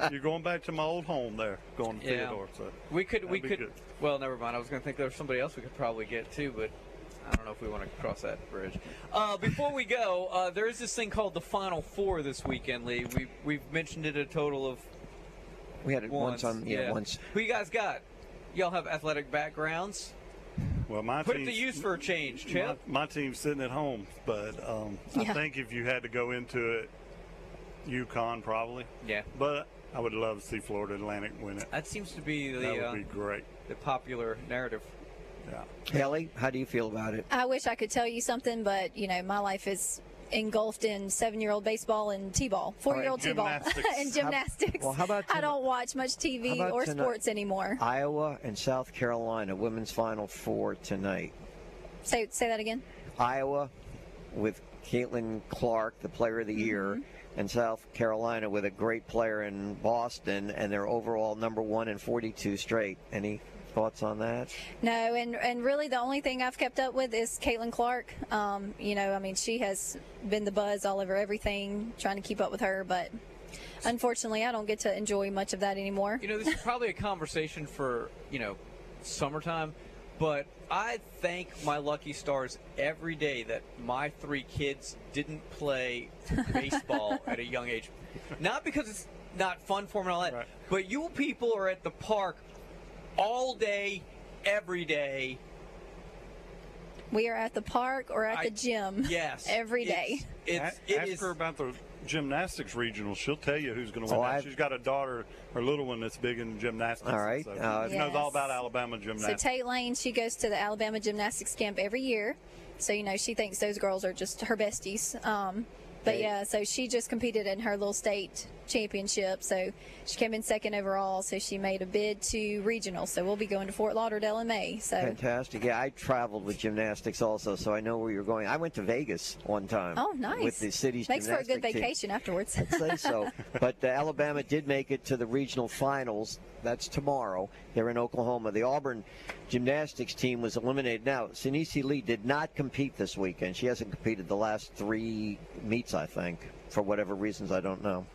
You're going back to my old home there, going to Yeah. Theodore. So We could, we could. good. Well, never mind. I was going to think there was somebody else we could probably get too, but I don't know if we want to cross that bridge. Uh, before we go, uh, there is this thing called the Final Four this weekend, Lee. We we've mentioned it a total of We had it once, on, yeah, once. Who you guys got? Y'all have athletic backgrounds. Well, my Put it to team's- use for a change, Chip. My, my team's sitting at home, but um, I think if you had to go into it, UConn probably. Yeah. But I would love to see Florida Atlantic win it. That seems to be the that would uh, be great. the popular narrative. Yeah. Kelly, how do you feel about it? I wish I could tell you something, but you know, my life is engulfed in seven-year-old baseball and t-ball, four-year-old t-ball, gymnastics. [laughs] and How- gymnastics. well, how about I don't watch much TV or tonight? sports anymore. Iowa and South Carolina women's Final Four tonight. Say say that again. Iowa with Caitlin Clark, the Player of the Year, Mm-hmm. and South Carolina with a great player in Boston, and they're overall number one in 42 straight. Any thoughts on that? No, and and really the only thing I've kept up with is Caitlin Clark. Um, you know, I mean, she has been the buzz all over everything, trying to keep up with her, but unfortunately, I don't get to enjoy much of that anymore. You know, this is [laughs] probably a conversation for, you know, summertime, but I thank my lucky stars every day that my three kids didn't play baseball [laughs] at a young age. Not because it's not fun for them and all that, but you people are at the park all day, every day. We are at the park or at I- the gym. Yes. [laughs] every day. It's, A- ask her about the gymnastics regional. She'll tell you who's going to win. Oh, that. I've- She's got a daughter, her little one, that's big in gymnastics. All right, So uh, she knows all about Alabama gymnastics. So. Tate Lane, she goes to the Alabama gymnastics camp every year. So you know she thinks those girls are just her besties. Um, but Hey. yeah, so she just competed in her little state championship. So she came in second overall. So she made a bid to regional. So we'll be going to Fort Lauderdale in May. So Fantastic. Yeah, I traveled with gymnastics also, so I know where you're going. I went to Vegas one time. oh, nice. With the city's makes for a good team. vacation afterwards. I'd say so. [laughs] but uh, Alabama did make it to the regional finals. That's tomorrow. They're in Oklahoma. The Auburn gymnastics team was eliminated. Now, Sunisa Lee did not compete this weekend. She hasn't competed the last three meets, I think, for whatever reasons I don't know.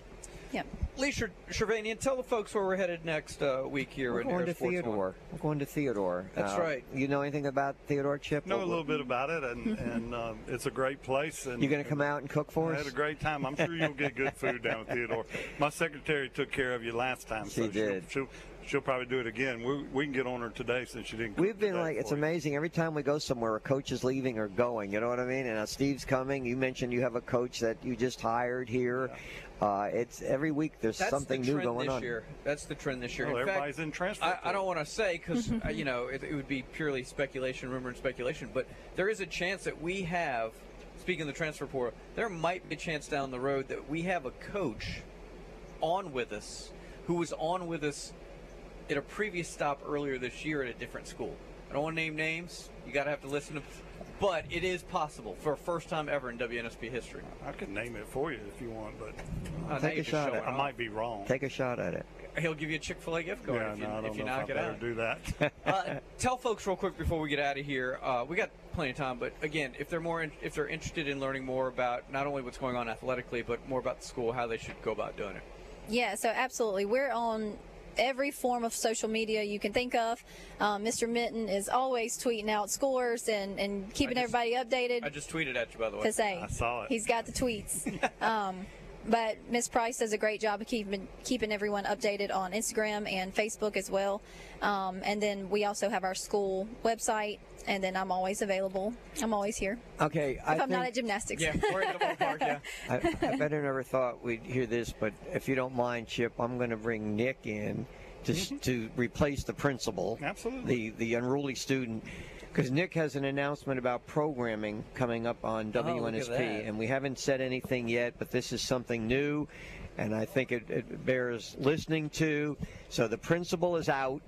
Yeah. Lee Sh- Shirvanian, tell the folks where we're headed next uh, week here We're in going to Sports One. Theodore. We're going to Theodore. That's Uh, right. You know anything about Theodore Chip? Know a little bit about it, and, [laughs] and um, it's a great place. And you're going to come out and cook for I us? had a great time. I'm sure you'll get good food down at Theodore. [laughs] My secretary took care of you last time, She so did. She'll, she'll, she'll probably do it again. We, we can get on her today since she didn't. cook We've been like, it's you. amazing. Every time we go somewhere, a coach is leaving or going. You know what I mean? And uh, Steve's coming. You mentioned you have a coach that you just hired here. Uh, it's every week there's That's something the new trend going this on. year. That's the trend this year. Well, in everybody's fact, in transfer I, I don't want to say because [laughs] uh, you know it, it would be purely speculation, rumor, and speculation. But there is a chance that we have. Speaking of the transfer portal, there might be a chance down the road that we have a coach on with us who was on with us at a previous stop earlier this year at a different school. I don't want to name names. You got to have to listen to. But it is possible for a first time ever in WNSP history. I can name it for you if you want, but Uh, Take a shot at it. I might be wrong. Take a shot at it. He'll give you a Chick Fil A gift card yeah, if you, no, I don't if you know knock if I it out. do that. [laughs] uh, tell folks real quick before we get out of here. Uh, we got plenty of time, but again, if they're more in, if they're interested in learning more about not only what's going on athletically, but more about the school, how they should go about doing it. Yeah, so absolutely. We're on every form of social media you can think of. Um, Mr. Minton is always tweeting out scores and, and keeping everybody updated. I just tweeted at you, by the way. Because, hey, I saw it. he's got the tweets. [laughs] um, but Miss Price does a great job of keeping keeping everyone updated on Instagram and Facebook as well. Um, and then we also have our school website. And then I'm always available. I'm always here. Okay, If I I'm not think- at gymnastics. Yeah, or in the ballpark, yeah. [laughs] I, I better never thought we'd hear this, but if you don't mind, Chip, I'm going to bring Nick in to s mm-hmm. to replace the principal, Absolutely. the the unruly student, because Nick has an announcement about programming coming up on Oh, WNSP, that. and we haven't said anything yet, but this is something new, and I think it, it bears listening to. So the principal is out,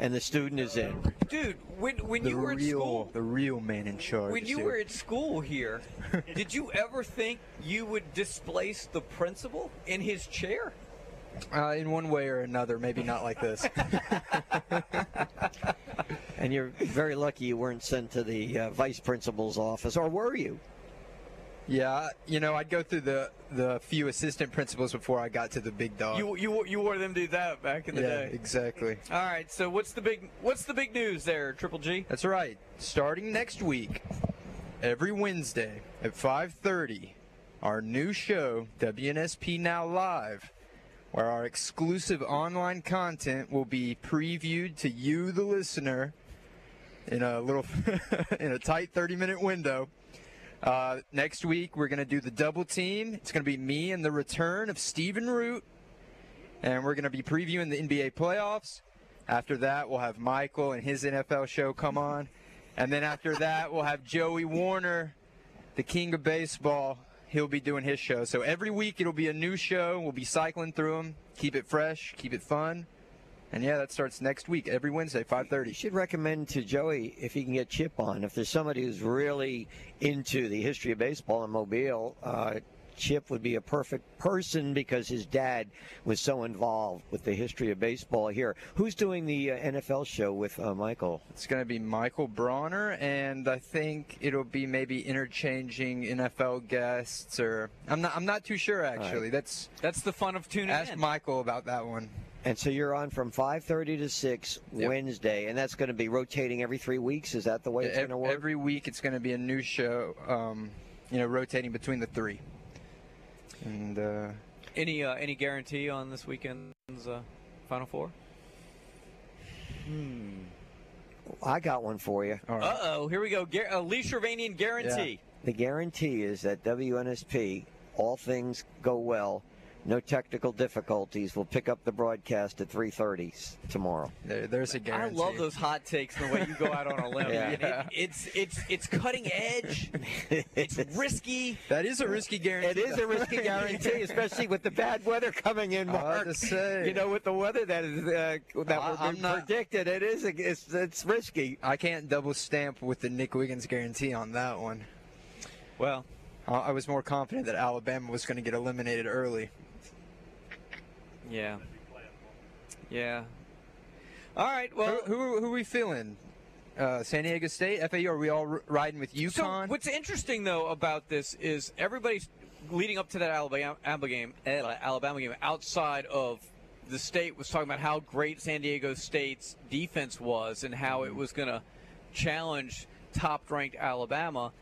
and the student is in. Dude, when when the you were at school, the real man in charge. When you here. were at school here, [laughs] did you ever think you would displace the principal in his chair? Uh, in one way or another, maybe not like this. [laughs] And you're very lucky you weren't sent to the uh, vice principal's office, or were you? Yeah, you know, I'd go through the the few assistant principals before I got to the big dog. You you you wore them do that back in the yeah, day. exactly. All right, so what's the big what's the big news there, Triple G? That's right. Starting next week, every Wednesday at 5:30, our new show, WNSP Now Live, where our exclusive online content will be previewed to you, the listener, in a little, [laughs] in a tight 30-minute window. Uh, next week, we're going to do the double team. It's going to be me and the return of Stephen Root, and we're going to be previewing the NBA playoffs. After that, we'll have Michael and his NFL show come [laughs] on. And then after that, we'll have Joey Warner, the king of baseball. He'll be doing his show. So every week it'll be a new show. We'll be cycling through them. Keep it fresh, keep it fun. And yeah, that starts next week, every Wednesday, 5:30. You should recommend to Joey if he can get Chip on. If there's somebody who's really into the history of baseball in Mobile, uh, Chip would be a perfect person because his dad was so involved with the history of baseball here. Who's doing the uh, NFL show with uh, Michael? It's going to be Michael Bronner, and I think it'll be maybe interchanging NFL guests, or I'm not. I'm not too sure actually. Right. That's that's the fun of tuning in. ask in. Michael about that one. And so you're on from 5:30 to 6 Wednesday, and that's going to be rotating every three weeks. Is that the way it's Ev- going to work? Every week it's going to be a new show. Um, you know, rotating between the three. And uh, Any uh, any guarantee on this weekend's uh, Final Four? Hmm. I got one for you. Uh oh, here we go. Gar- uh, Lee Shirvanian guarantee. The guarantee is that WNSP, all things go well, no technical difficulties, we'll pick up the broadcast at 3:30 tomorrow. There, there's a I guarantee. I love those hot takes and the way you go out on a limb. Yeah. And it- it's it's it's cutting edge. it's risky. That is a risky guarantee. It is a risky [laughs] guarantee, especially with the bad weather coming in, Mark. to say. You know, with the weather that is uh, that I- we're not- predicted, it is it's it's risky. I can't double stamp with the Nick Wiggins guarantee on that one. Well, I I was more confident that Alabama was going to get eliminated early. Yeah. Yeah. All right. Well, who, who, who are we feeling? Uh, San Diego State, FAU. Are we all r- riding with So UConn? what's interesting though about this is everybody's leading up to that Alabama, Alabama game, eh, Alabama game outside of the state was talking about how great San Diego State's defense was and how it was going to challenge top-ranked Alabama.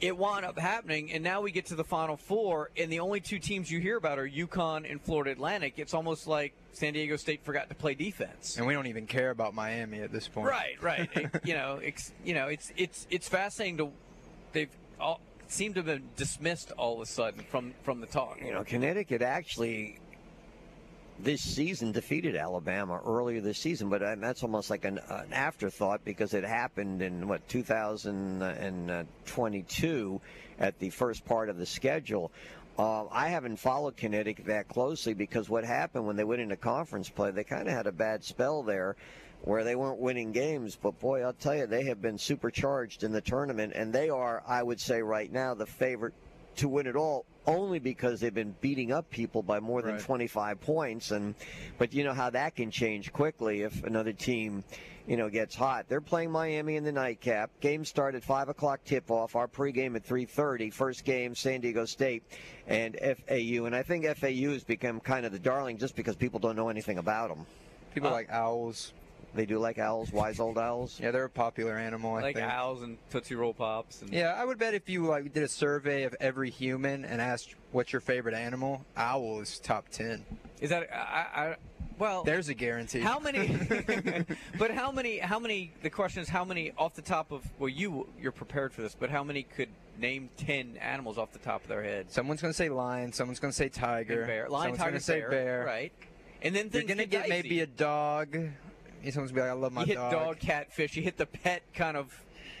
It wound up happening, and now we get to the Final Four, and the only two teams you hear about are UConn and Florida Atlantic. It's almost like San Diego State forgot to play defense. and we don't even care about Miami at this point. Right, right. [laughs] It- you know, it's, you know, it's it's it's fascinating to they've all seem to have been dismissed all of a sudden from from the talk. You know, Connecticut actually this season defeated Alabama earlier this season, but uh, that's almost like an, an afterthought because it happened in what 2022 at the first part of the schedule. Uh, I haven't followed Connecticut that closely because what happened when they went into conference play, they kind of had a bad spell there where they weren't winning games. But boy, I'll tell you, they have been supercharged in the tournament, and they are, I would say, right now the favorite to win it all only because they've been beating up people by more than Right. 25 points and but you know how that can change quickly if another team you know gets hot. They're playing miami in the nightcap. Game start at 5 o'clock tip off our pregame at 3.30 first game san diego state and fau and i think fau has become kind of the darling just because people don't know anything about them People uh, like owls. They do like owls wise old owls Yeah, they're a popular animal. I like think. owls and Tootsie Roll Pops. And, Yeah, I would bet if you like did a survey of every human and asked what's your favorite animal, owl is top ten. Is that I, I well There's a guarantee. How many? [laughs] [laughs] but how many? How many? The question is how many off the top of well, you you're prepared for this, but how many could name ten animals off the top of their head? Someone's gonna say lion. Someone's gonna say tiger. And bear, lion, someone's tiger, gonna say bear, bear. right? And then You're things gonna get get maybe a dog. Someone's gonna be like, I love my you hit dog. dog, cat, fish. You hit the pet kind of.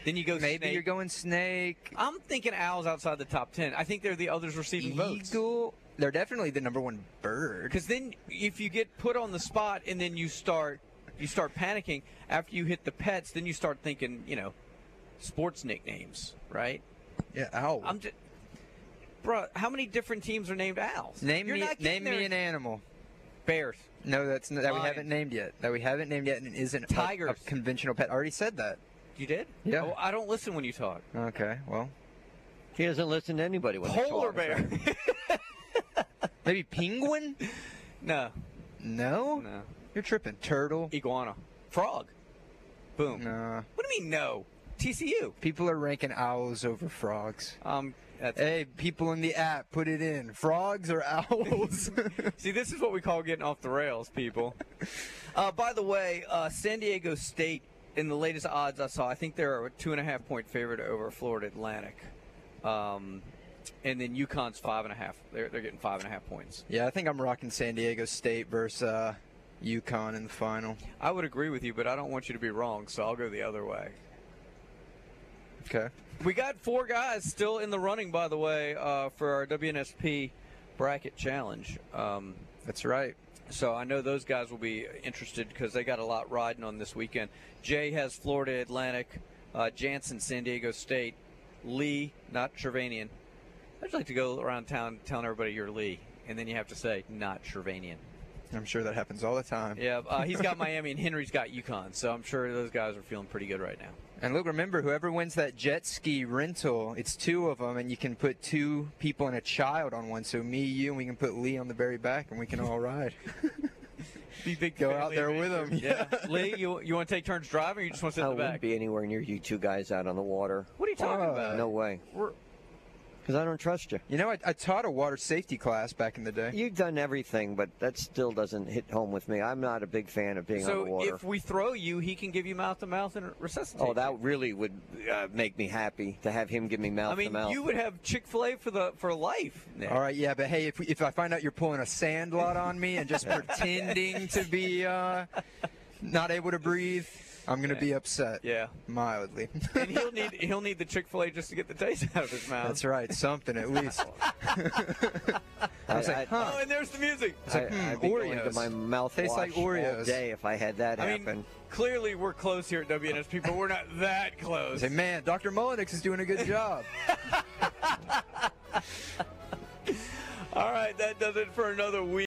Then you go. Maybe snake. you're going snake. I'm thinking owls outside the top ten. I think they're the others receiving votes. Eagle. They're definitely the number one bird. Because then, if you get put on the spot and then you start, you start panicking after you hit the pets. Then you start thinking, you know, sports nicknames, right? Yeah, owl. I'm just, bro. How many different teams are named owls? Name You're me, name me an animal. Bears. No, that's n- that we Lions. haven't named yet. That we haven't named yet, and isn't a- a, conventional pet. I already said that. You did? Yeah. Oh, I don't listen when you talk. Okay, well, he doesn't listen to anybody when they Polar talk, bear. [laughs] maybe penguin. [laughs] no. No, No. you're tripping. Turtle. Iguana. Frog. Boom. Nah. What do you mean no? TCU. People are ranking owls over frogs. Um. That's, Hey, people in the app, put it in. Frogs or owls? [laughs] See, this is what we call getting off the rails, people. [laughs] uh, by the way, uh, San Diego State, in the latest odds I saw, I think they're a two and a half point favorite over Florida Atlantic. Um, and then UConn's five and a half. They're, they're getting five and a half points. yeah, I think I'm rocking San Diego State versus uh, UConn in the final. I would agree with you, but I don't want you to be wrong, so I'll go the other way. Okay. We got four guys still in the running, by the way, uh, for our WNSP bracket challenge. Um, That's right. So I know those guys will be interested because they got a lot riding on this weekend. Jay has Florida Atlantic, uh, Jansen San Diego State, Lee not Trevanian. I'd like to go around town telling everybody you're Lee, and then you have to say not Trevanian. I'm sure that happens all the time. Yeah, uh, he's got [laughs] Miami and Henry's got UConn, so I'm sure those guys are feeling pretty good right now. And look, remember, whoever wins that jet ski rental, it's two of them, and you can put two people and a child on one. So me, you, and we can put Lee on the very back, and we can all ride. [laughs] Be big Go out there with him. Yeah, [laughs] Lee, you you want to take turns driving, or you just want to sit I in the back? wouldn't back? be anywhere near you two guys out on the water. What are you talking Uh, about? No way. We're, Because I don't trust you. You know, I, I taught a water safety class back in the day. You've done everything, but that still doesn't hit home with me. I'm not a big fan of being so underwater. So if we throw you, he can give you mouth to mouth and resuscitate. Oh, you. that really would uh, make me happy to have him give me mouth I mean, you would have Chick Fil A for the for life. Nick. All right, yeah, but hey, if, we, if I find out you're pulling a sandlot on me and just [laughs] pretending to be uh, not able to breathe, I'm gonna be upset. Yeah, mildly. [laughs] and he'll need [laughs] he'll need the Chick Fil A just to get the taste out of his mouth. That's right, something at least. [laughs] I was like, huh. Oh, and there's the music. It's like, I, hmm, I'd be going to Oreos. my mouth Tastes like all Oreos. day if I had that I happen. mean, clearly we're close here at WNSP, but we're not that close. say, man, Dr. Mullinex is doing a good job. All right, that does it for another week.